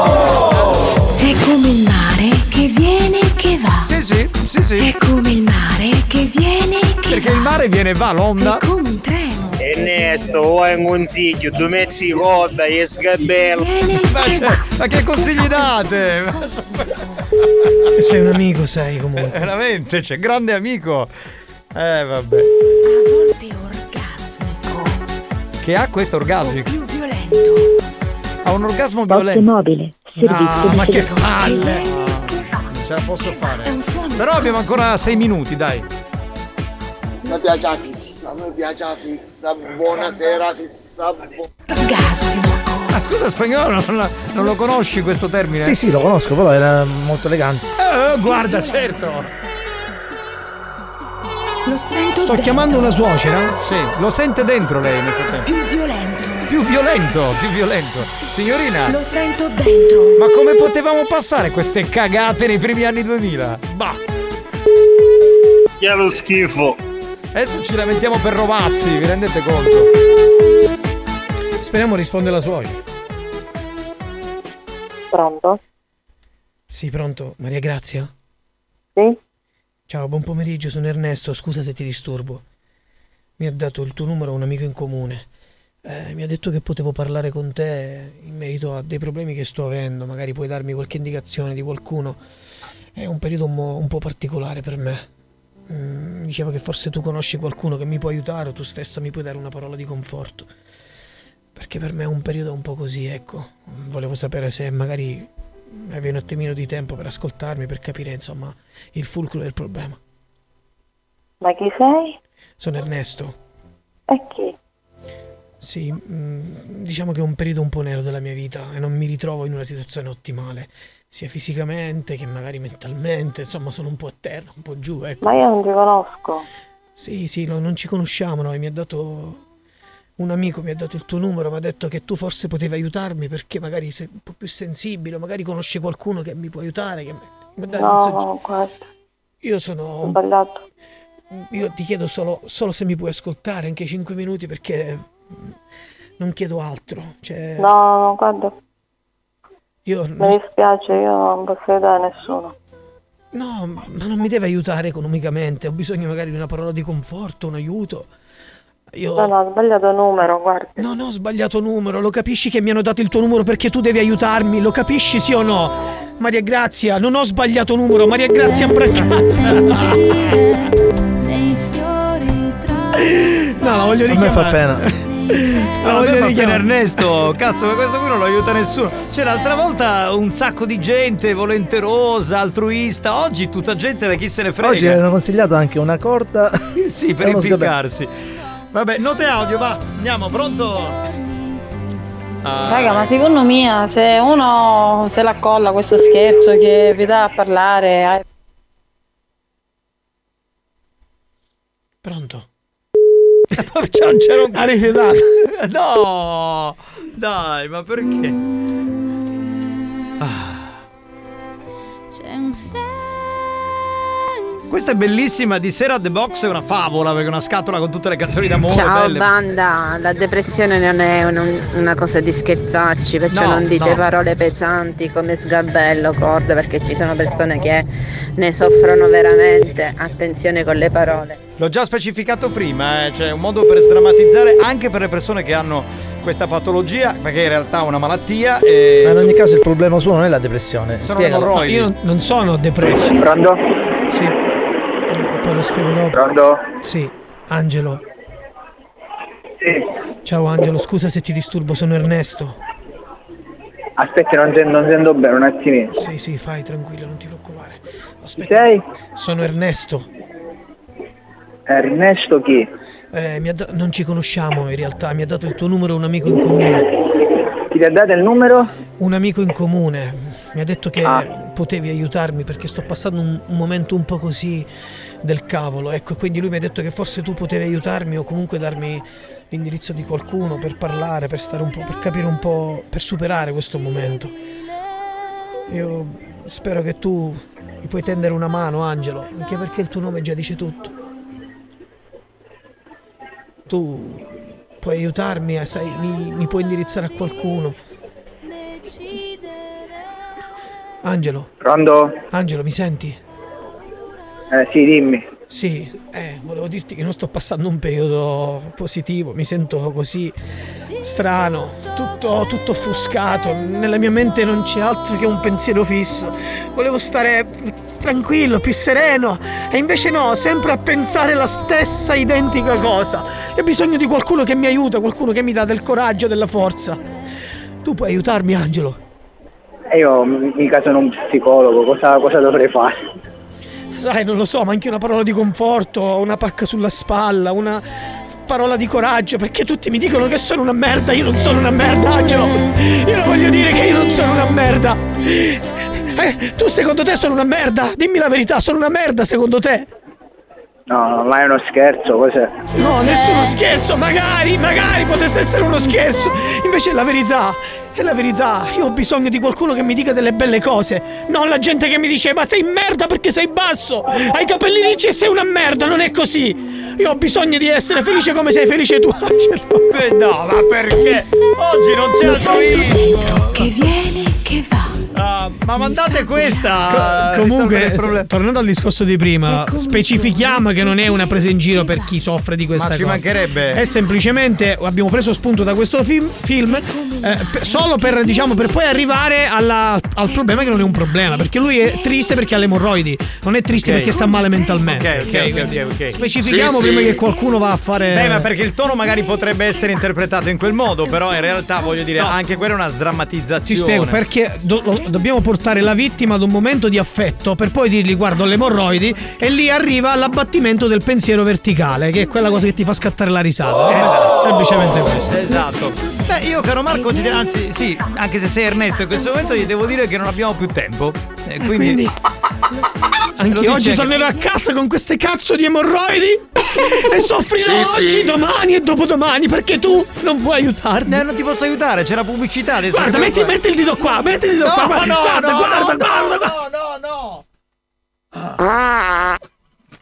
dici? È come il mare che viene e che va. Sì, sì, sì, sì. È come il mare che viene e che Perché il mare viene e va, l'onda. È come un treno. Ernesto, vuoi un consiglio? Tu metti roba e sgabello. Ma, cioè, ma che consigli date? Sei un amico, sei comunque. Veramente, c'è grande amico. Eh, vabbè. Che ha questo orgasmo? Più violento. Ha un orgasmo Box violento. mobile, No, servizio di ma che palle! Non ce la posso fare. Però abbiamo ancora sei minuti, dai. Mi piace la fissa, mi piace la fissa, buonasera fissa. bu- Ah, scusa, spagnolo, non, la- non lo conosci questo termine? Sì, sì, lo conosco, però era molto elegante. Eh, guarda, certo. Lo sento Sto dentro. chiamando una suocera? Sì, lo sente dentro lei nel frattempo. Più violento. Più violento, più violento. Signorina, Lo sento dentro. ma come potevamo passare queste cagate nei primi anni 2000? Bah, Che è lo schifo. adesso ci lamentiamo per Rovazzi, vi rendete conto? Speriamo risponde la suocera. Pronto? Sì, pronto. Maria Grazia? Sì? Ciao, buon pomeriggio, sono Ernesto, scusa se ti disturbo. Mi ha dato il tuo numero un amico in comune. Eh, mi ha detto che potevo parlare con te in merito a dei problemi che sto avendo, magari puoi darmi qualche indicazione di qualcuno. È un periodo un, un po' particolare per me. Mm, diceva che forse tu conosci qualcuno che mi può aiutare o tu stessa mi puoi dare una parola di conforto. Perché per me è un periodo un po' così, ecco. Volevo sapere se magari avevi un attimino di tempo per ascoltarmi, per capire insomma il fulcro del problema. Ma chi sei? Sono Ernesto. E chi? Sì, mm, diciamo che è un periodo un po' nero della mia vita e non mi ritrovo in una situazione ottimale, sia fisicamente che magari mentalmente, insomma sono un po' a terra, un po' giù, ecco. Ma io non ti conosco. Sì, sì, no, non ci conosciamo noi, mi ha dato un amico, mi ha dato il tuo numero, mi ha detto che tu forse potevi aiutarmi perché magari sei un po' più sensibile, magari conosci qualcuno che mi può aiutare, che mi No, no, guarda, Io sono sbagliato. Io ti chiedo solo, solo se mi puoi ascoltare anche 5 minuti perché mm, non chiedo altro. Cioè, No, no, guarda, io mi dispiace, io non posso aiutare nessuno. No, ma non mi deve aiutare economicamente, ho bisogno magari di una parola di conforto, un aiuto. Io No, no, ho sbagliato numero, guarda. non ho sbagliato numero, lo capisci che mi hanno dato il tuo numero perché tu devi aiutarmi, lo capisci sì o no? Maria Grazia, non ho sbagliato numero, Maria Grazia Bracciazza. No, la voglio A me richiamare. fa pena. La No, voglio me fa richiamare. pena Ernesto, cazzo, ma questo qui non lo aiuta nessuno. Cioè, l'altra volta un sacco di gente volenterosa, altruista. Oggi tutta gente, chi se ne frega. Oggi mi hanno consigliato anche una corda. Sì, per impiccarsi. Vabbè, note audio, va. Andiamo, pronto? Ah, Raga, ma secondo me se uno se la colla questo scherzo che vi dà a parlare. Pronto? non c'era un... Rifiutato. No! Dai, ma perché? C'è un senso. Questa è bellissima, di sera The Box è una favola, perché è una scatola con tutte le canzoni d'amore Ciao belle. banda, la depressione non è un- una cosa di scherzarci, perciò No, non dite no. parole pesanti come sgabello, corda, perché ci sono persone che ne soffrono veramente. Attenzione con le parole. L'ho già specificato prima, eh, c'è un modo per sdrammatizzare anche per le persone che hanno questa patologia, perché in realtà è una malattia. E... Ma in ogni caso il problema suo non è la depressione. Sono emorroidi. Io non, sono depresso. Pronto? Sì. Poi lo spiego dopo. Pronto? Sì, Angelo. Sì. Ciao Angelo, scusa se ti disturbo, sono Ernesto. Aspetti, non sento, non sento bene, un attimino. Sì, sì, fai tranquillo, non ti preoccupare. Chi sei? Sono Ernesto. Ernesto chi? Eh, da- non ci conosciamo in realtà, mi ha dato il tuo numero un amico in comune. Ti ha dato il numero? Un amico in comune. Mi ha detto che Ah. potevi aiutarmi perché sto passando un, un momento un po' così del cavolo. Ecco, quindi lui mi ha detto che forse tu potevi aiutarmi o comunque darmi l'indirizzo di qualcuno per parlare, per stare un po', per capire un po', per superare questo momento. Io spero che tu mi puoi tendere una mano, Angelo, anche perché il tuo nome già dice tutto. Tu puoi aiutarmi, eh, sai, mi, mi puoi indirizzare a qualcuno. Angelo, Pronto? Angelo, mi senti? Eh sì, dimmi. Sì, eh, volevo dirti che non sto passando un periodo positivo, mi sento così strano, tutto, tutto offuscato, nella mia mente non c'è altro che un pensiero fisso. Volevo stare tranquillo, più sereno, e invece no, sempre a pensare la stessa identica cosa. E ho bisogno di qualcuno che mi aiuta, qualcuno che mi dà del coraggio, della forza. Tu puoi aiutarmi, Angelo? E io mica sono un psicologo, cosa, cosa dovrei fare? Sai, non lo so, ma anche una parola di conforto, una pacca sulla spalla, una parola di coraggio, perché tutti mi dicono che sono una merda, io non sono una merda, Angelo. Io non voglio dire che io non sono una merda. Eh, tu secondo te sono una merda? Dimmi la verità, sono una merda secondo te? No, ma è uno scherzo, cos'è? No, nessuno scherzo, magari, magari potesse essere uno scherzo. Invece è la verità, è la verità. Io ho bisogno di qualcuno che mi dica delle belle cose. Non la gente che mi dice, ma sei merda perché sei basso. Hai i capelli ricci e sei una merda, non è così. Io ho bisogno di essere felice come sei felice tu, Angelo. Eh, no, ma perché? Oggi non c'è altruismo. Che viene, che va. Ah, ma mandate questa. a Comunque, problema. tornando al discorso di prima, specifichiamo che non è una presa in giro per chi soffre di questa Ma ci cosa. mancherebbe. È semplicemente abbiamo preso spunto da questo film, film, eh, per- solo per, diciamo, per poi arrivare alla- al problema che non è un problema. Perché lui è triste perché ha le emorroidi, non è triste Ok. perché sta male mentalmente. Ok, ok, ok, ok, ok. Specifichiamo Sì, prima sì. che qualcuno va a fare. Beh, ma perché il tono magari potrebbe essere interpretato in quel modo, però in realtà voglio dire, anche quella è una sdrammatizzazione. Ti spiego perché do- lo- dobbiamo portare la vittima ad un momento di affetto per poi dirgli guardo le emorroidi e lì arriva all'abbattimento del pensiero verticale che è quella cosa che ti fa scattare la risata. Esatto. Semplicemente questo. Esatto. Beh, io caro Marco, ti- anzi, sì, anche se sei Ernesto in questo momento gli devo dire che non abbiamo più tempo. E quindi, quindi- Lo Anche oggi che- tornerò a casa con queste cazzo di emorroidi e soffrirò Sì, oggi, sì. domani e dopodomani perché tu non puoi aiutarmi. Eh, non ti posso aiutare, c'è la pubblicità adesso. Guarda, metti, metti il dito qua, metti il dito No, qua. no, Guarda, no, guarda, no, guarda, no, guarda, no, guarda. no,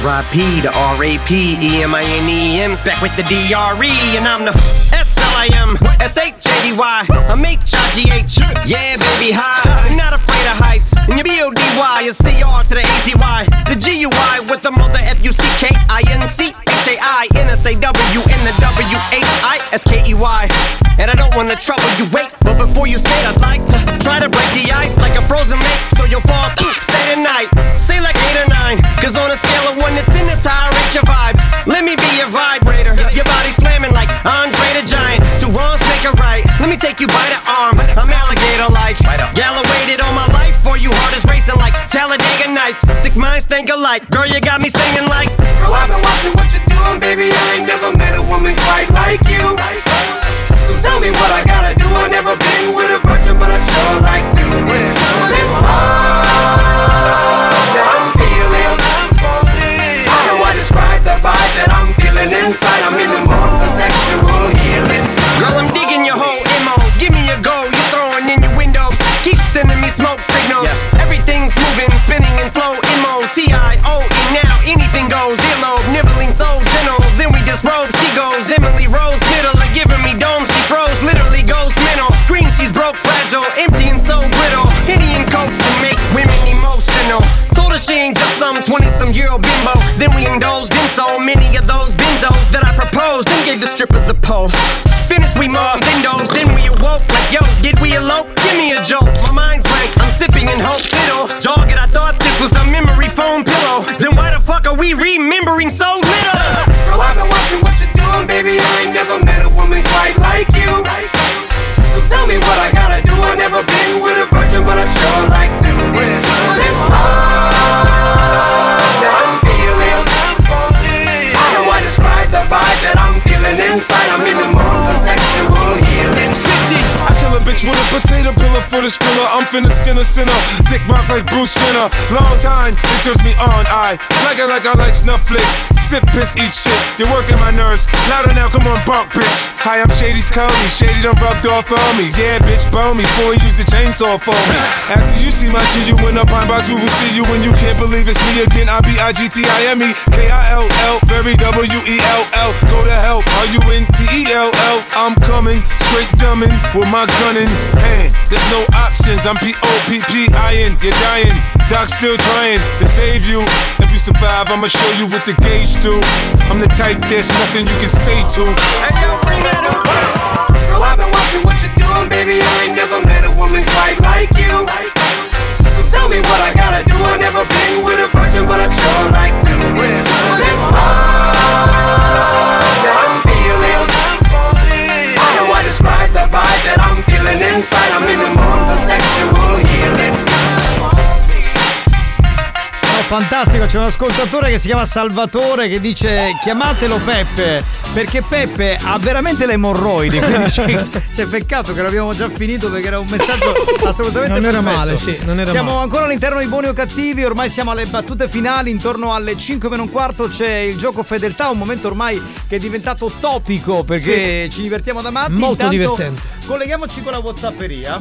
R.I.P. to R.A.P. E.M.I.N.E.M's back with the D.R.E. And I'm the S.L.I.M. S.H.A.D.Y. I'm H.I.G.H. Yeah, baby, high. Not afraid of heights. And your B.O.D.Y. is C.R. to the A.Z.Y. The G.U.I. with the mother F.U.C.K.I.N.C. H.A.I.N.S.A.W. and the W.H.I.S.K.E.Y. And I don't wanna trouble you, wait. But before you skate, I'd like to try to break the ice like a frozen lake. So you'll fall through, say tonight. Say like or nine. Cause on a scale of one to ten, I rate your vibe. Let me be your vibrator. Your body slamming like Andre the Giant. Two wrongs make a right. Let me take you by the arm. I'm alligator like. Gala all my life for you. Heart is racing like Talladega Nights. Sick minds think alike. Girl, you got me singing like. Girl, I've been watching what you're doing, baby. I ain't never met a woman quite like you. So tell me what I gotta do. I've never been with a virgin, but I'd sure like to. Inside? I'm in the mood for sexual healing. Girl, I'm digging your whole MO. Give me a go. You're throwing in your windows. Keep sending me smoke signals. Everything's moving, spinning in slow mo. T pole. Finished, we mobbed windows. Then we awoke like, yo, did we elope? Give me a joke. My mind's blank. I'm sipping in hope. Fiddle. Jogging, I thought this was a memory foam pillow. Then why the fuck are we remembering so little? Girl, I've been watching what you're doing, baby. I ain't never met a woman quite like you. With a potato for the skriller. I'm finna skin a sinner. Dick rock like Bruce Jenner. Long time, it turns me on. I like it like I like Netflix. Sip, piss, eat shit. You're working my nerves. Louder now, come on, bump, bitch. Hi, I'm Shady's Cody. Shady done rubbed off on me. Yeah, bitch, bone me before he used the chainsaw for me. After you see my G, you in a pine box. We will see you when you can't believe it's me again. I B I G T I M E K I L L. Very W E L L. Go to hell. Are you in T E L L. I'm coming straight dumbing with my gun in hand. No options. I'm P O P P I N. You're dying. Doc still trying to save you. If you survive, I'ma show you what the gauge do. I'm the type there's nothing you can say to. Hey, yo, bring that up. Girl, I've been watching what you're doing, baby. I ain't never met a woman quite like you. So tell me what I gotta do. I've never been with a virgin, but I'd sure like to. This love feeling inside? I'm in the mood for sexual healing. No, fantastico, c'è un ascoltatore che si chiama Salvatore che dice chiamatelo Peppe perché Peppe ha veramente le emorroidi, quindi c'è, c'è peccato che l'abbiamo già finito perché era un messaggio assolutamente Non era perfetto. male, sì, non era Siamo male. ancora all'interno di buoni o cattivi, ormai siamo alle battute finali, intorno alle 5 meno un quarto c'è il gioco fedeltà, un momento ormai che è diventato topico perché ci divertiamo da matti. Molto Intanto divertente. Colleghiamoci con la Whatsapperia.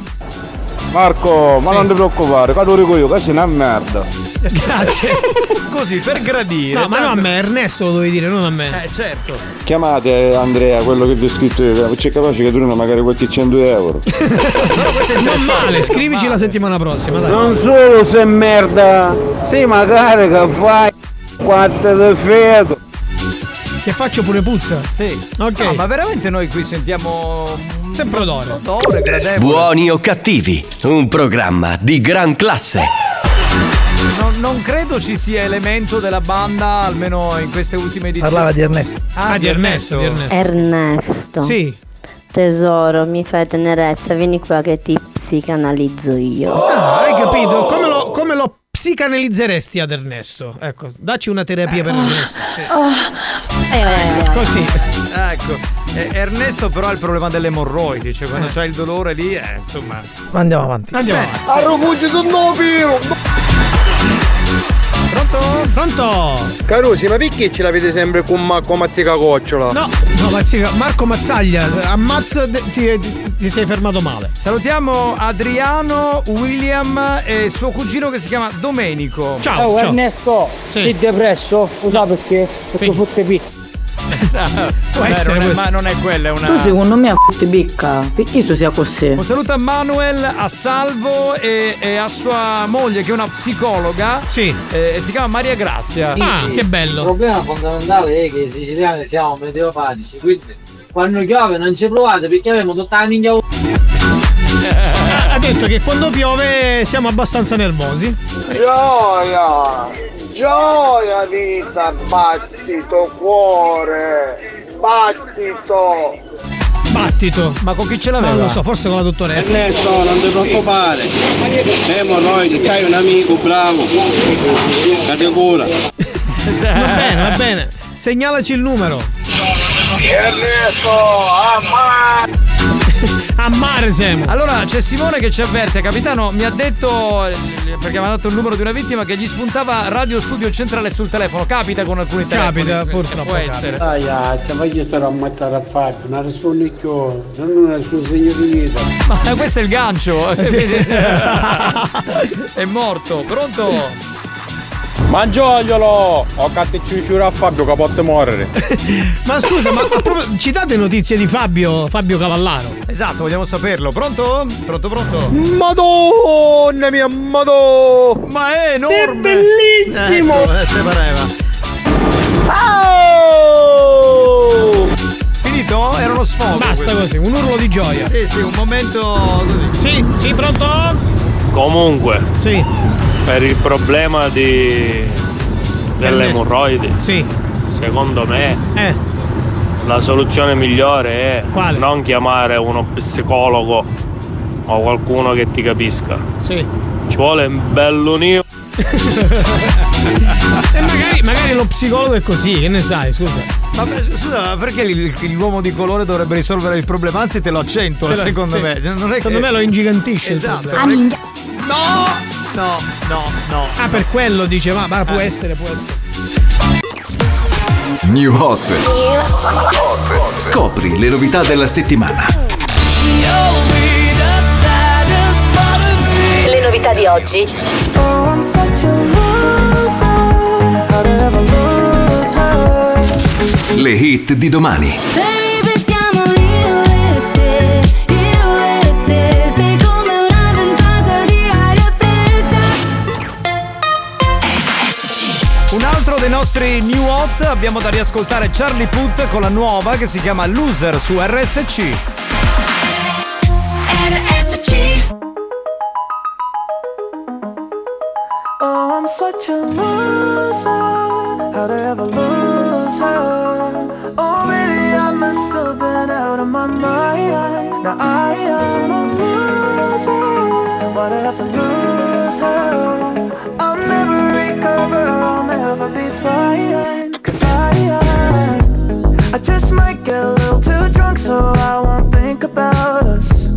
Marco, ma non ti preoccupare, che lo dico io, che sei una merda. Grazie. Così per gradire. No, ma no a me, Ernesto lo dovevi dire, non a me. Eh, certo. Chiamate Andrea, quello che vi ho scritto io, c'è capace che durano magari qualche 100 euro. Non male, scrivici la settimana prossima, dai. Non solo sei merda, sì magari che fai quattro di feto. Che faccio pure puzza? Sì. Ok. No, ma veramente noi qui sentiamo sempre odore. Odore gradevole. Buoni o cattivi, un programma di gran classe. Non, non credo ci sia elemento della banda, almeno in queste ultime edizioni. Parlava di Ernesto. Ah, di Ernesto. di Ernesto. Ernesto. Sì. Tesoro, mi fai tenerezza, vieni qua che ti psicanalizzo io. Ah, hai capito? Come l'ho, come l'ho psicanalizzeresti ad Ernesto? Ecco, dacci una terapia per Ernesto. sì. Eh, Così. Ecco, eh, Ernesto però ha il problema delle emorroidi, cioè quando c'ha il dolore lì, eh, insomma. Ma andiamo avanti. Andiamo Beh, avanti. A rifugio tu no piro! Pronto? Pronto? Carusi, ma perché ce l'avete sempre con Marco Mazzicacocciola? No, no, Mazzica- Marco Mazzaglia, ammazza, ti, ti- ti sei fermato male. Salutiamo Adriano, William e suo cugino che si chiama Domenico. Ciao, Oh, ciao. Ernesto, Sì. sei depresso? Lo sai perché? Perché fotte picco. Può Beh, essere non è, ma non è quella, è una. Tu secondo me a fotte bicca, perché tu sia così? Un saluto a Manuel, a Salvo e, e a sua moglie che è una psicologa. Sì. eh, si chiama Maria Grazia. Ah, che Il bello. problema fondamentale è che i siciliani siamo meteopatici, quindi quando piove non ci provate perché abbiamo tutta la minchia Ha detto che quando piove siamo abbastanza nervosi. Gioia! Gioia vita, battito cuore! Battito! Battito. Ma con chi ce Non l'aveva? lo so, forse con la dottoressa. Ernesto, non ti preoccupare. Emorroidi, c'hai un amico bravo. Cade cura. Va bene, va bene. Segnalaci il numero. Ernesto, ammazza! A mare siamo. Allora c'è Simone che ci avverte, capitano mi ha detto, perché mi ha dato il numero di una vittima, che gli spuntava Radio Studio Centrale sul telefono. Capita con alcuni telefoni. Capita, eh, purtroppo Può capita. essere. Dai, ti voglio stare ammazzare a Fabio, non rispondi più, non è il suo segno di vita. Ma questo è il gancio. Sì. è morto. Pronto? Mangiogliolo! Ho catticciucciura a Fabio che potte morire. Ma scusa, ma proprio ci date notizie di Fabio, Fabio Cavallaro? Esatto, vogliamo saperlo. Pronto? Pronto, pronto? Madonna mia, madonna! Ma è enorme! bellissimo! Ecco, eh, te pareva. Finito? Era uno sfogo. Basta questo. così, un urlo di gioia. Sì, sì, un momento così. Sì, sì, pronto? Comunque, Sì, per il problema di delle emorroidi, sì. secondo me Eh, la soluzione migliore è Quale? non chiamare uno psicologo o qualcuno che ti capisca. sì. Ci vuole un bell'unio. E magari, magari lo psicologo è così, che ne sai, scusa. Ma scusa, ma perché il- l'uomo di colore dovrebbe risolvere il problema? Anzi, te lo lo- secondo sì. me. Non è Secondo che... me lo ingigantisce. il Esatto. problema. è- No! No, no, no. Ah, per quello dice, ma, ma può Eh. essere, può essere. New Hot. Scopri le novità della settimana. Le novità di oggi. Le hit di domani. Dei nostri new hot abbiamo da riascoltare Charlie Puth con la nuova che si chiama Loser su RSC. Oh, I'm such a loser. How'd I ever lose her? Oh, baby, I must have been out of my mind. Now I am a loser. Why'd I have to lose her? I'll never recover, I'll never be fine. Cause I, I, I just might get a little too drunk, so I won't think about us.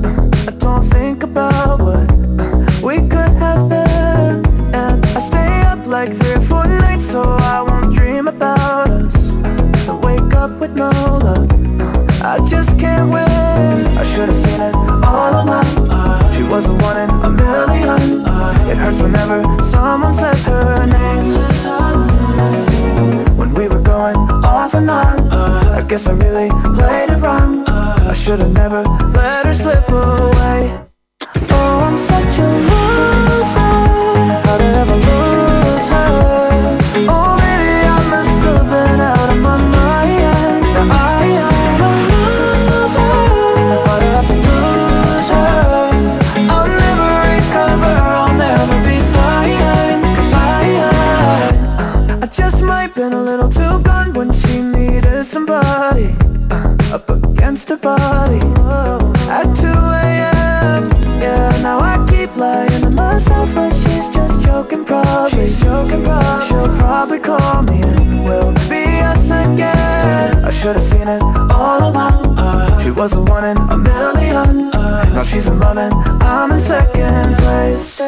I don't think about what we could have been. And I stay up like three or four nights so I won't dream about us. I wake up with no luck. I just can't win. I should have seen it all along. She was the one in a million. It hurts whenever someone says her name. When we were going off and on, I guess I really played it wrong. I should have never let her slip away. She'll probably call me and we'll be us again. I should have seen it all along. Uh, she was the one in a million. Uh, now she's in love and I'm in second place.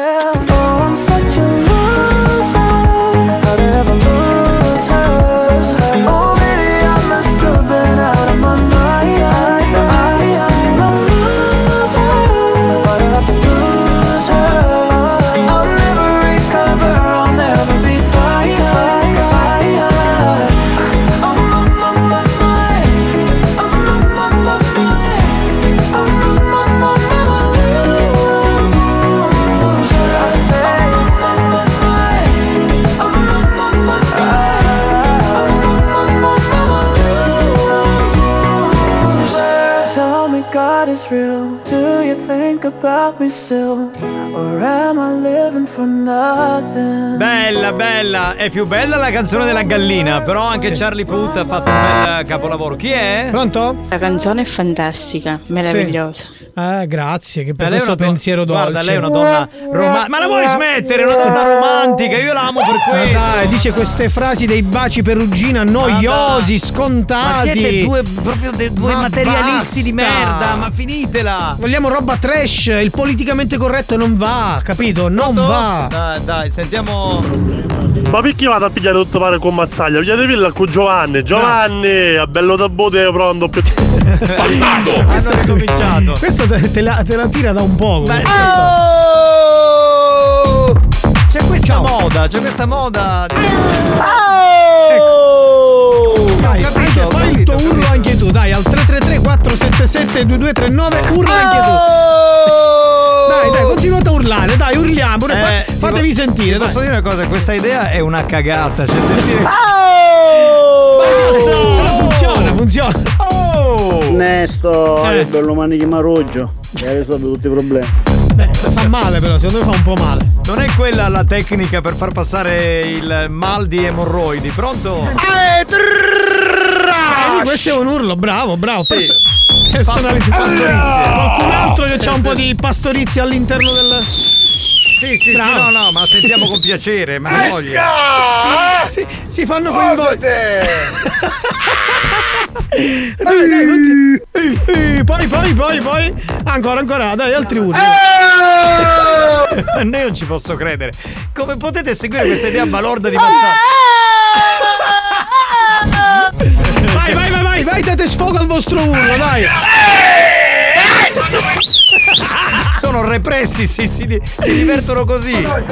Bella. È più bella la canzone della gallina, però anche Charlie Puth ha fatto un bel capolavoro. Chi è? Pronto? La canzone è fantastica, meravigliosa. Ah, grazie, che per Eh, è questo pensiero dolce. Guarda, lei è una donna romantica. Ma la vuoi smettere? È una donna romantica, io l'amo per Ma questo. dai, dice queste frasi dei baci perugina noiosi, scontati. Ma siete due proprio de- due Ma materialisti di basta. merda, ma finitela. Vogliamo roba trash, il politicamente corretto non va, capito? Non va. Dai, dai, sentiamo. Ma perché vado a pigliare tutto mare con Mazzaglia? Pigliate villa con Giovanni. Giovanni, è bello da bote pronto più. Hanno ricominciato. Questo te, te la, te la tira da un poco. Beh, Questo Oh! C'è questa moda, c'è questa moda. Dai, Ho capito, anche- ho fai il tuo urlo anche tu, dai, al 333 477 2239 urla anche tu. Dai, dai, continuate a urlare, dai, urliamo, pure, fa- Eh, fatevi po- sentire, dai. Posso dire una cosa, questa idea è una cagata. Cioè, sentire. Basta! Però funziona, funziona. Oh! Ernesto, Eh. che bello mani di Maruggio. E hai risolto tutti i problemi. Beh, fa male però, secondo me fa un po' male. Non è quella la tecnica per far passare il mal di emorroidi, pronto? Eh, questo è un urlo, bravo, bravo. Sì. Perso- personalizzato. pastorizia. Qualcun altro che Sì, ha un po' di pastorizia all'interno del. Sì, sì, Bravo. sì, no, no, ma sentiamo con piacere, ma voglia. Si, si fanno coinvolgere. dai, dai, conti- Eh, eh, Poi, poi, poi, poi. Ancora, ancora, dai, altri urli. Noi non ci posso credere. Come potete seguire questa idea balorda di Mazzara? Vai, vai, vai, vai, vai, date sfogo al vostro urlo, dai. Sono repressi, si, si, si divertono così. Vai.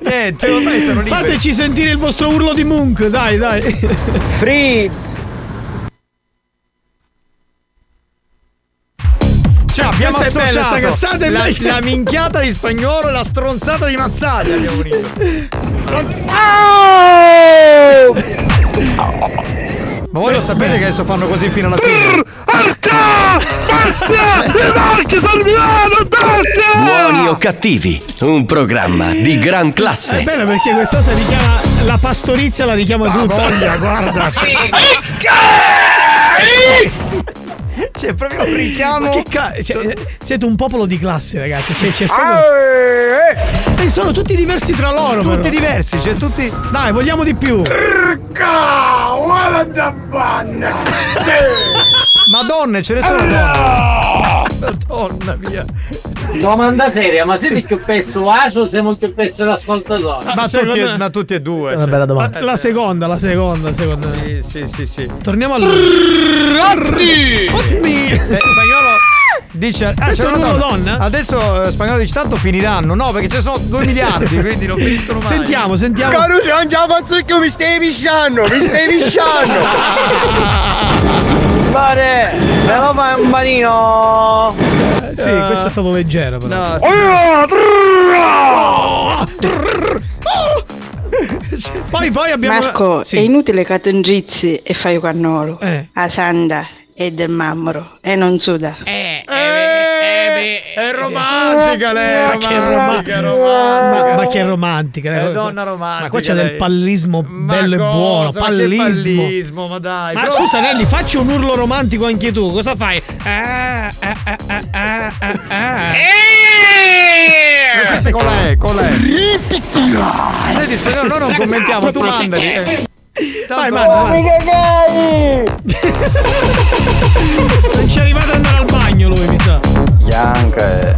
Niente, ormai sono liberi. Fateci sentire il vostro urlo di Munk, dai, dai. Fritz! Cioè, abbiamo Questa è bella, associato sta cazzata e la, invece- la minchiata di spagnolo e la stronzata di Mazzaglia abbiamo unito. Ma voi lo sapete che adesso fanno così fino alla fine? Buoni o cattivi, un programma di gran È classe. bello perché questa cosa richiama la pastorizia la richiama tutta. Voglia, guarda. C'è proprio un richiamo. Ma che ca- cioè, eh, siete un popolo di classe, ragazzi. Cioè, c'è proprio... E sono tutti diversi tra loro. Tutti però. diversi, cioè tutti. Dai, vogliamo di più. Madonne, ce ne sono donne. Madonna mia. Domanda seria, ma siete più persuaso o siamo più perso l'ascoltatore? Ma tutti, me- ma tutti e due. È una cioè. bella domanda. La seconda, la seconda, seconda. Sì, sì, sì, sì. Torniamo al. Eh, spagnolo dice. Ah, c'è una donna. donna? Adesso eh, spagnolo dice tanto finiranno. No, perché ce ne sono 2 miliardi, quindi non finiscono mai. Sentiamo, sentiamo. Caruso, non ce la faccio più, mi stai pisciando, mi stai pisciando. Pare, me lo fai un panino? Eh, Sì, questo è stato leggero, però. No, sì. Poi, poi abbiamo. Marco, Sì. è inutile che ti ingizzi e fai cannolo. Eh. A Sanda è del mammoro e non suda. Eh, è romantica lei. Ma che romantica, Ma, romantica. ma che romantica, È eh. donna romantica. Ma qua c'è lei. del pallismo Ma bello e cosa? buono. Ma che Pallismo. pallismo, ma dai. Ma però- scusa Nelly, facci un urlo romantico anche tu, cosa fai? Ah, ah, ah, ah, ah, ah, ah. Ma questa colè, colè. Senti, spagnolo, noi non commentiamo, tu mandali. eh. Vai, Tanto- manda, vai. Non ci è arrivato ad andare al bagno lui, mi sa. Bianca.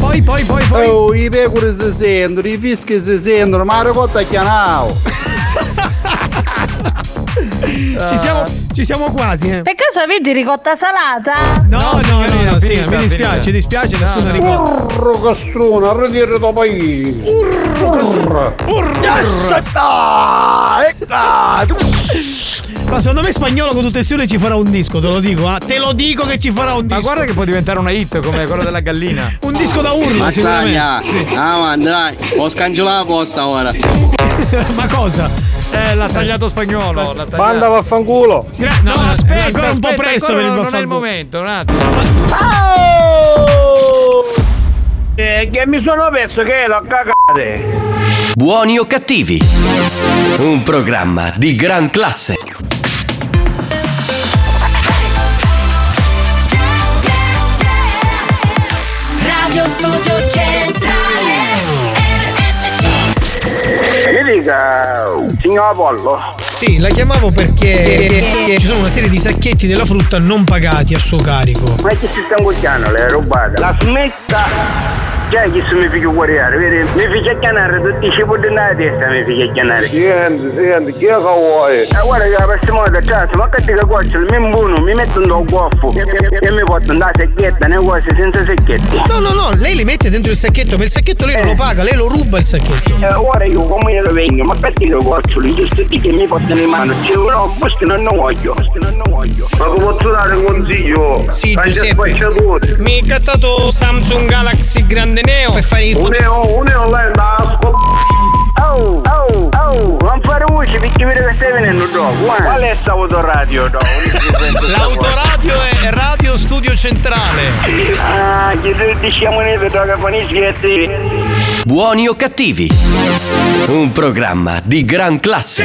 Poi, poi, poi, poi. Oh, i pecore si sentono, i fischi si sentono, ma la ricotta è chianao. Ci siamo, ci siamo quasi, eh. Per caso avete ricotta salata? No, no, no, no, sì, finita, mi dispiace, mi dispiace, nessuna ricotta. Urro castrone, a ridire da paese. Urro. Ma secondo me spagnolo con tutte e sole ci farà un disco, te lo dico, ah. Te lo dico che ci farà un disco. Ma guarda che può diventare una hit come quella della gallina. Un disco da urlo, sicuramente. ah ma dai, ho scangiolato la posta ora. Ma cosa? Eh, l'ha tagliato spagnolo. L'ha tagliato. Manda vaffanculo. Gra- no, No, aspetta, ancora un po' presto per il non, non è il momento, un attimo. Eh, che mi sono perso che l'ho cagate. Buoni o cattivi? Un programma di gran classe. Radio Studio Centrale Dica, signor Apollo. Sì, la chiamavo perché ci sono una serie di sacchetti della frutta non pagati a suo carico. Ma che si sta ingogliando le rubate? La smetta! Già che se mi figlio guardare, vedi? Mi figlio chiamare tutti i cibi nella testa, mi figlio chiamare. Senti, senti, che vuoi? Eh, guarda che la prossima volta, cazzo, ma che ti cuocciolo, mi imbuno, mi metto un do goffo e, mi porto una secchietta, nei cose senza secchietti. No, no, no, lei li mette dentro il sacchetto, ma il sacchetto lei non lo paga, lei lo ruba il sacchetto. Eh, ora io come lo vengo, ma perché lo cuocciolo? Giusto di che mi portano in mano, c'è uno, questo non lo voglio, questo non lo voglio. Ma come posso dare un consiglio? Sì, Giuseppe. Mi è cattato Samsung Galaxy Grande Neo per fare i Un euro, un euro online da. Oh, oh, oh, non fare voce perché vedo che stai venendo dopo. Qual è sta autoradio dopo? L'autoradio è Radio Studio Centrale. Ah, che se diciamo ne vedo che fanno i schietti. Buoni o cattivi? Un programma di gran classe.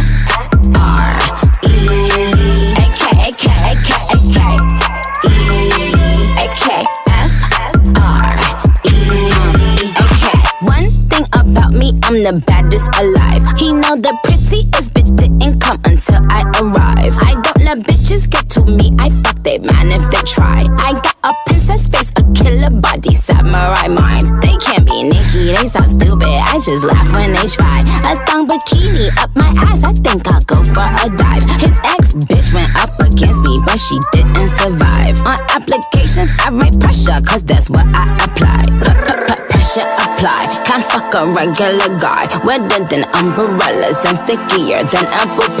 I'm the baddest alive. He know the prettiest bitch didn't come until I arrive. I don't let bitches get to me. I fuck they man if they try. I got a princess face, a killer body, samurai mind. They can't be Nikki, they sound stupid. I just laugh when they try. A thong bikini up my ass, I think I'll go for a dive. His ex bitch went up against me, but she didn't survive. On applications, I write pressure, cause that's what I apply. Pressure apply, can't fuck a regular guy. Wetter than umbrellas and stickier than apple pie.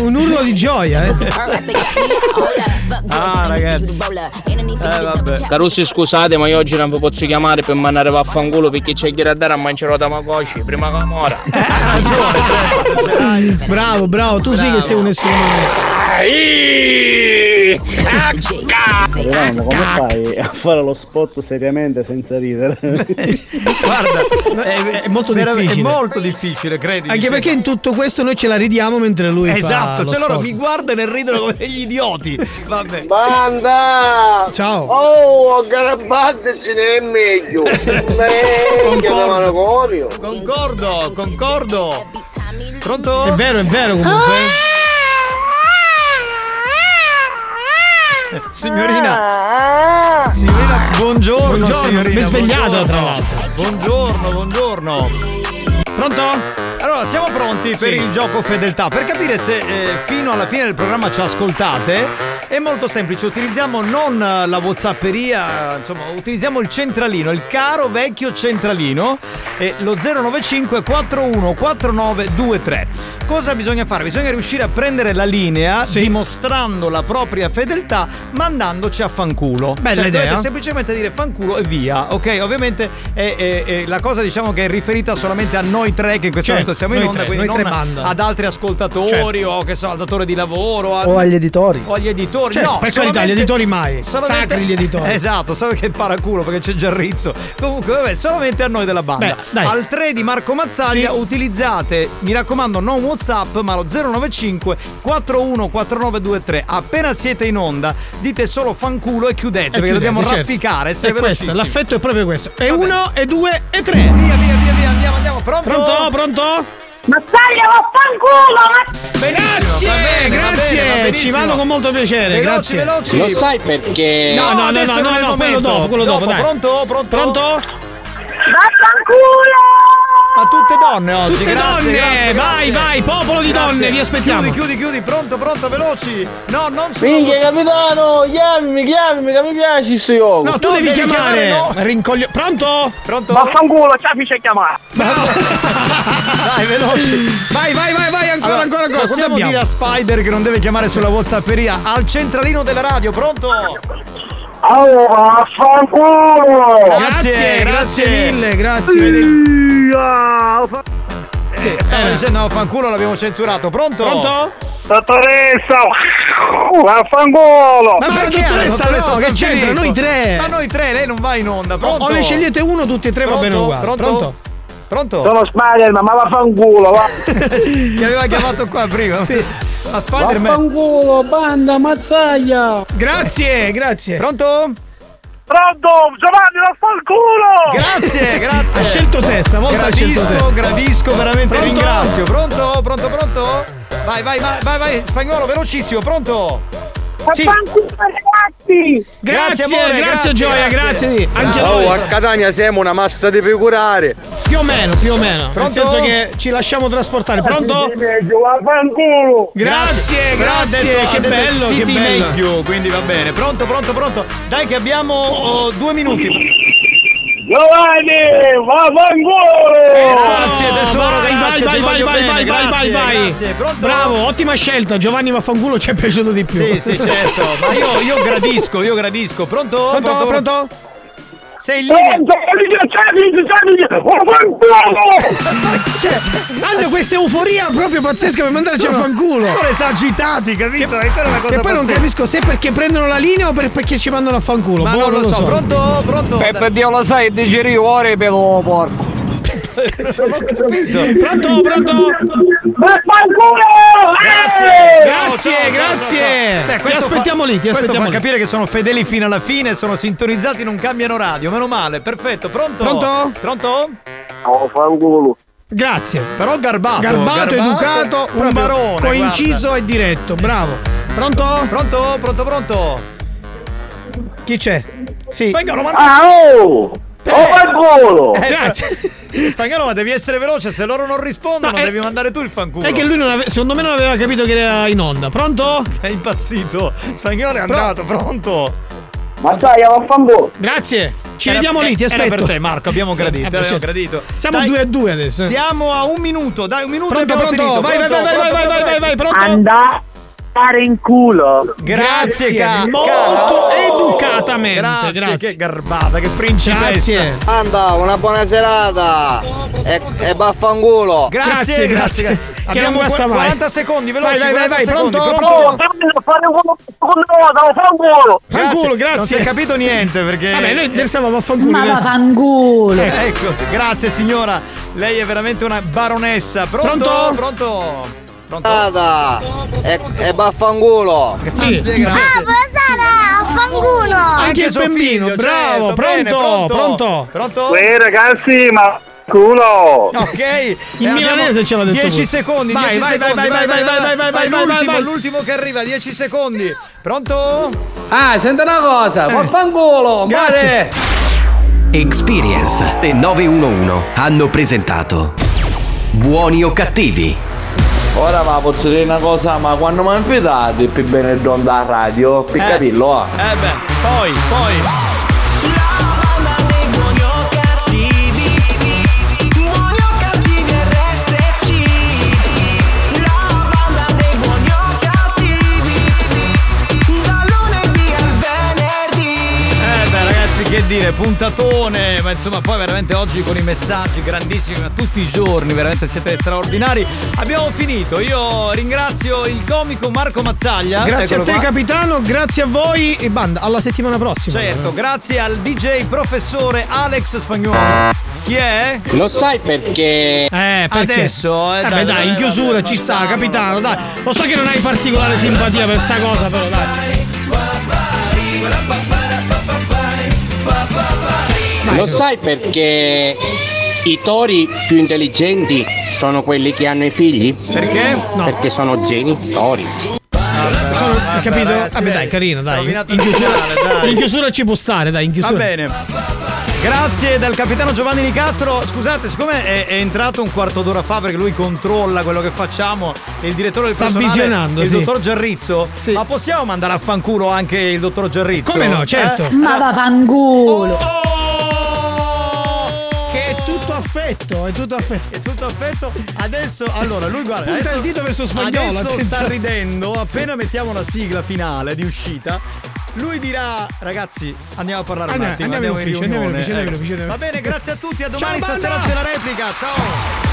Un urlo di gioia, eh. Ah, ragazzi. Eh, double vabbè. tap. Carusi scusate ma io oggi non vi posso chiamare per mandare vaffanculo perché c'è chi da dare a mangiare tamagotchi prima che mora. Bravo, bravo, tu sì che sei un essere. Arriviamo, come fai a fare lo spot seriamente senza ridere? Guarda, È, è molto difficile. È molto difficile, credimi. Anche perché in tutto questo noi ce la ridiamo mentre lui fa Esatto, cioè loro mi guardano e ridono come degli idioti. Vabbè. Banda! Ciao! Oh, Garabatte ce n'è meglio! Meglio da! Concordo, concordo. Pronto? È vero, è vero comunque. Signorina. Signorina, buongiorno, Buongiorno, signorina. mi è svegliato, buongiorno. tra l'altro. Buongiorno, buongiorno. Pronto? Allora, siamo pronti per Sì. il gioco fedeltà. Per capire se eh, fino alla fine del programma ci ascoltate, è molto semplice. Utilizziamo non la Whatsapperia, insomma, utilizziamo il centralino, il caro vecchio centralino, e lo 095 41 4923. Cosa bisogna fare? Bisogna riuscire a prendere la linea dimostrando la propria fedeltà mandandoci a fanculo. Bella Cioè, idea. dovete semplicemente dire fanculo e via, ok? Ovviamente è, è- è la cosa diciamo che è riferita solamente a noi tre che in questo Certo, momento siamo in onda, tre, quindi non ad altri ascoltatori Certo. o che so, al datore di lavoro a- O agli editori. o agli editori. Certo, no, per carità, gli editori mai. Sacri gli editori. Esatto, solo che paraculo perché c'è già rizzo. Comunque, vabbè, solamente a noi della banda. Beh. Al 3 di Marco Mazzaglia Sì. utilizzate, mi raccomando, non WhatsApp, ma lo 095 414923. Appena siete in onda, dite solo fanculo e chiudete, perché chiudete, dobbiamo certo. rafficare, È questo, l'affetto è proprio questo. E uno, e due, e tre. Via, via, via, via, andiamo, andiamo. Pronto? Pronto, pronto? Ma taglia vaffanculo! Grazie, va bene, va grazie. bene, va Ci vado con molto piacere. Veloci, grazie. veloci. Lo sai perché? No, no, no, no, no, è il no, quello dopo, quello dopo, dai. Pronto? Pronto? Pronto? Vaffanculo! Ma tutte donne oggi, Tutte grazie, donne, grazie, vai, grazie. vai, popolo di Grazie. donne, vi aspettiamo. Chiudi, chiudi, chiudi, pronto, pronto, veloci. No, non solo. Minchia capitano, chiamami, chiamami, che mi piace sto gioco. No, tu No, devi, devi chiamare. chiamare, no. Rincoglio- Pronto? Pronto? Vaffanculo, ci fece chiamare. Dai, veloci. Vai, vai, vai, vai, ancora, Allora, ancora, ancora. Possiamo dire a Spider che non deve chiamare sulla Whatsapperia al centralino della radio, pronto? Allora, vaffanculo! Grazie, grazie mille, grazie. Sì, stavo dicendo no, fanculo l'abbiamo censurato, pronto? Pronto? Dottoressa! Vaffanculo! Ma perché dottoressa, no, che c'entra? Noi tre. Ma noi tre, lei non va in onda, pronto? O ne scegliete uno, tutti e tre va bene uguale. Pronto? Pronto? Pronto? Sono Spider-Man, ma vaffanculo, va! Ti aveva chiamato qua prima. Sì. Ma Spider-Man. Vaffanculo, banda, mazzaglia. Grazie, grazie. Pronto? Pronto! Giovanni, vaffanculo! Grazie, grazie. Ha scelto te, stavolta ha scelto Gradisco, te. gradisco, veramente Pronto? ringrazio. Pronto? Pronto, pronto? Vai, vai, vai, vai, vai, spagnolo, velocissimo, pronto? Sì. Grazie, Grazie, amore, grazie, grazie, Gioia, grazie. grazie. Anche Oh, noi. a Catania siamo una massa di pecorare. Più o meno, più o meno. Pronto? Nel senso che ci lasciamo trasportare. Pronto? Grazie, grazie. ha Che bello, che bello. meglio, quindi va bene. Pronto, pronto, pronto. Dai che abbiamo oh, due minuti. Giovanni, vaffanculo! Grazie tesoro, vai, grazie, vai, vai, vai, bene, vai, vai, vai, grazie, vai. grazie. Pronto? Bravo, ottima scelta. Giovanni Vaffanculo ci è piaciuto di più. Sì, sì, certo. Ma io, io gradisco, io gradisco. Pronto? Pronto, pronto? Sei in linea. Cioè, hanno questa euforia proprio pazzesca per mandarci a fanculo. Sono esagitati, capito? E quella è una cosa Che poi non pazzesca. capisco se perché prendono la linea o per- perché ci mandano a fanculo. Ma Boh, non lo so. Pronto? Pronto? Peppe Dio lo sai, dice ore per lo porco. Pronto, pronto? Vaffanculo! Grazie, grazie. Beh, Ti aspettiamo fa- lì, ti questo aspettiamo fa lì. capire che sono fedeli fino alla fine, sono sintonizzati, non cambiano radio. Meno male, perfetto. Pronto? Pronto? Pronto? Grazie. Però garbato. Garbato, educato, un barone. coinciso e diretto. Bravo. Pronto? Pronto? Pronto, pronto? Chi c'è? Sì. Ma Ah, oh! Oh! Eh, Grazie. Sì, Spagnolo, ma devi essere veloce, se loro non rispondono, Ma è- devi mandare tu il fanculo. È che lui non ave- secondo me non aveva capito che era in onda. Pronto? È impazzito. Spagnolo è andato, pronto? Ma dai, vaffanculo! Grazie. Ci Era- vediamo lì, ti era aspetto. per te, Marco, abbiamo Sì, gradito, eh, abbiamo certo. gradito. Siamo Dai, due a due adesso. Siamo a un minuto, dai, un minuto Pronto, e abbiamo pronto? finito. Vai, vai, Pronto, vai, vai, pronto, vai, vai, pronto, vai, vai, pronto? Andare in culo! Grazie, ca- molto ca- educatamente. Grazie, Grazie. che garbata, che principessa. Grazie. Anda, una buona serata. E, e vaffanculo. Grazie, Grazie, grazie. grazie. Abbiamo non guasta qu- mai. 40 secondi, veloci, Vai, vai, vai, 40 vai, secondi, pronto, pronto? pronto? Fare un volta, vaffanculo! Fanculo, Non si grazie. è capito niente perché Vabbè, noi pensavamo a fanculo. Ma vaffanculo! Eh, Ecco, grazie signora. Lei è veramente una baronessa. Pronto? Pronto? Pronto? Pronto? Serata. E, e vaffanculo. Sì. Grazie, grazie. Buonasera, fanculo! Anche il suo bambino, figlio, bravo, certo, bene, pronto, pronto. Pronto? Uè ragazzi, ma Vaffanculo! Ok, In e milanese ce l'ha detto 10 pure. secondi, Vai, 10 vai, secondi. vai, vai, vai, vai, vai, vai, vai, vai, l'ultimo, vai. l'ultimo che arriva, 10 secondi. Pronto? Ah, senti una cosa, Eh. vaffanculo, Grazie. mare! Experience e 911 hanno presentato Buoni o cattivi? Ora va, posso dire una cosa, ma quando mi invitate più bene don da radio, per Eh. capirlo, ah. Eh beh, poi, poi. Che dire, puntatone, ma insomma poi veramente oggi con i messaggi grandissimi, ma tutti i giorni veramente siete straordinari. Abbiamo finito, io ringrazio il comico Marco Mazzaglia. Grazie Eccolo a te qua. capitano, grazie a voi e banda, alla settimana prossima. Certo, grazie al DJ professore Alex Spagnuolo. Chi è? Lo sai perché... Eh, perché? Adesso, eh, Eh, dai, beh, dai, dai, in chiusura dai, ci sta, dai, capitano, dai. Lo so che non hai particolare simpatia per sta cosa, però dai. Lo sai perché i tori più intelligenti sono quelli che hanno i figli? Perché? Perché sono genitori. Sono, hai capito? ragazzi, Vabbè, dai, carino, dai. In chiusura, dai. in chiusura ci può stare, dai, in Va chiusura. bene. Grazie dal capitano Giovanni Nicastro. Scusate, siccome è, è entrato un quarto d'ora fa perché lui controlla quello che facciamo, e il direttore del Sta personale, visionando, il sì. dottor Giarrizzo, ma possiamo mandare a fanculo anche il dottor Giarrizzo? Come no, certo. Eh? Ma vaffanculo! Che è tutto affetto, è tutto affetto. È tutto affetto. Adesso, allora, lui guarda, Punta adesso, il dito verso spagnolo, adesso sta attenzione. ridendo. Appena mettiamo la sigla finale di uscita, lui dirà, ragazzi, andiamo a parlare un Andiamo- attimo. andiamo in ufficio, andiamo in ufficio, andiamo in ecco. ufficio, andiamo Va bene, grazie a tutti. A domani Ciao, stasera c'è la replica. Ciao.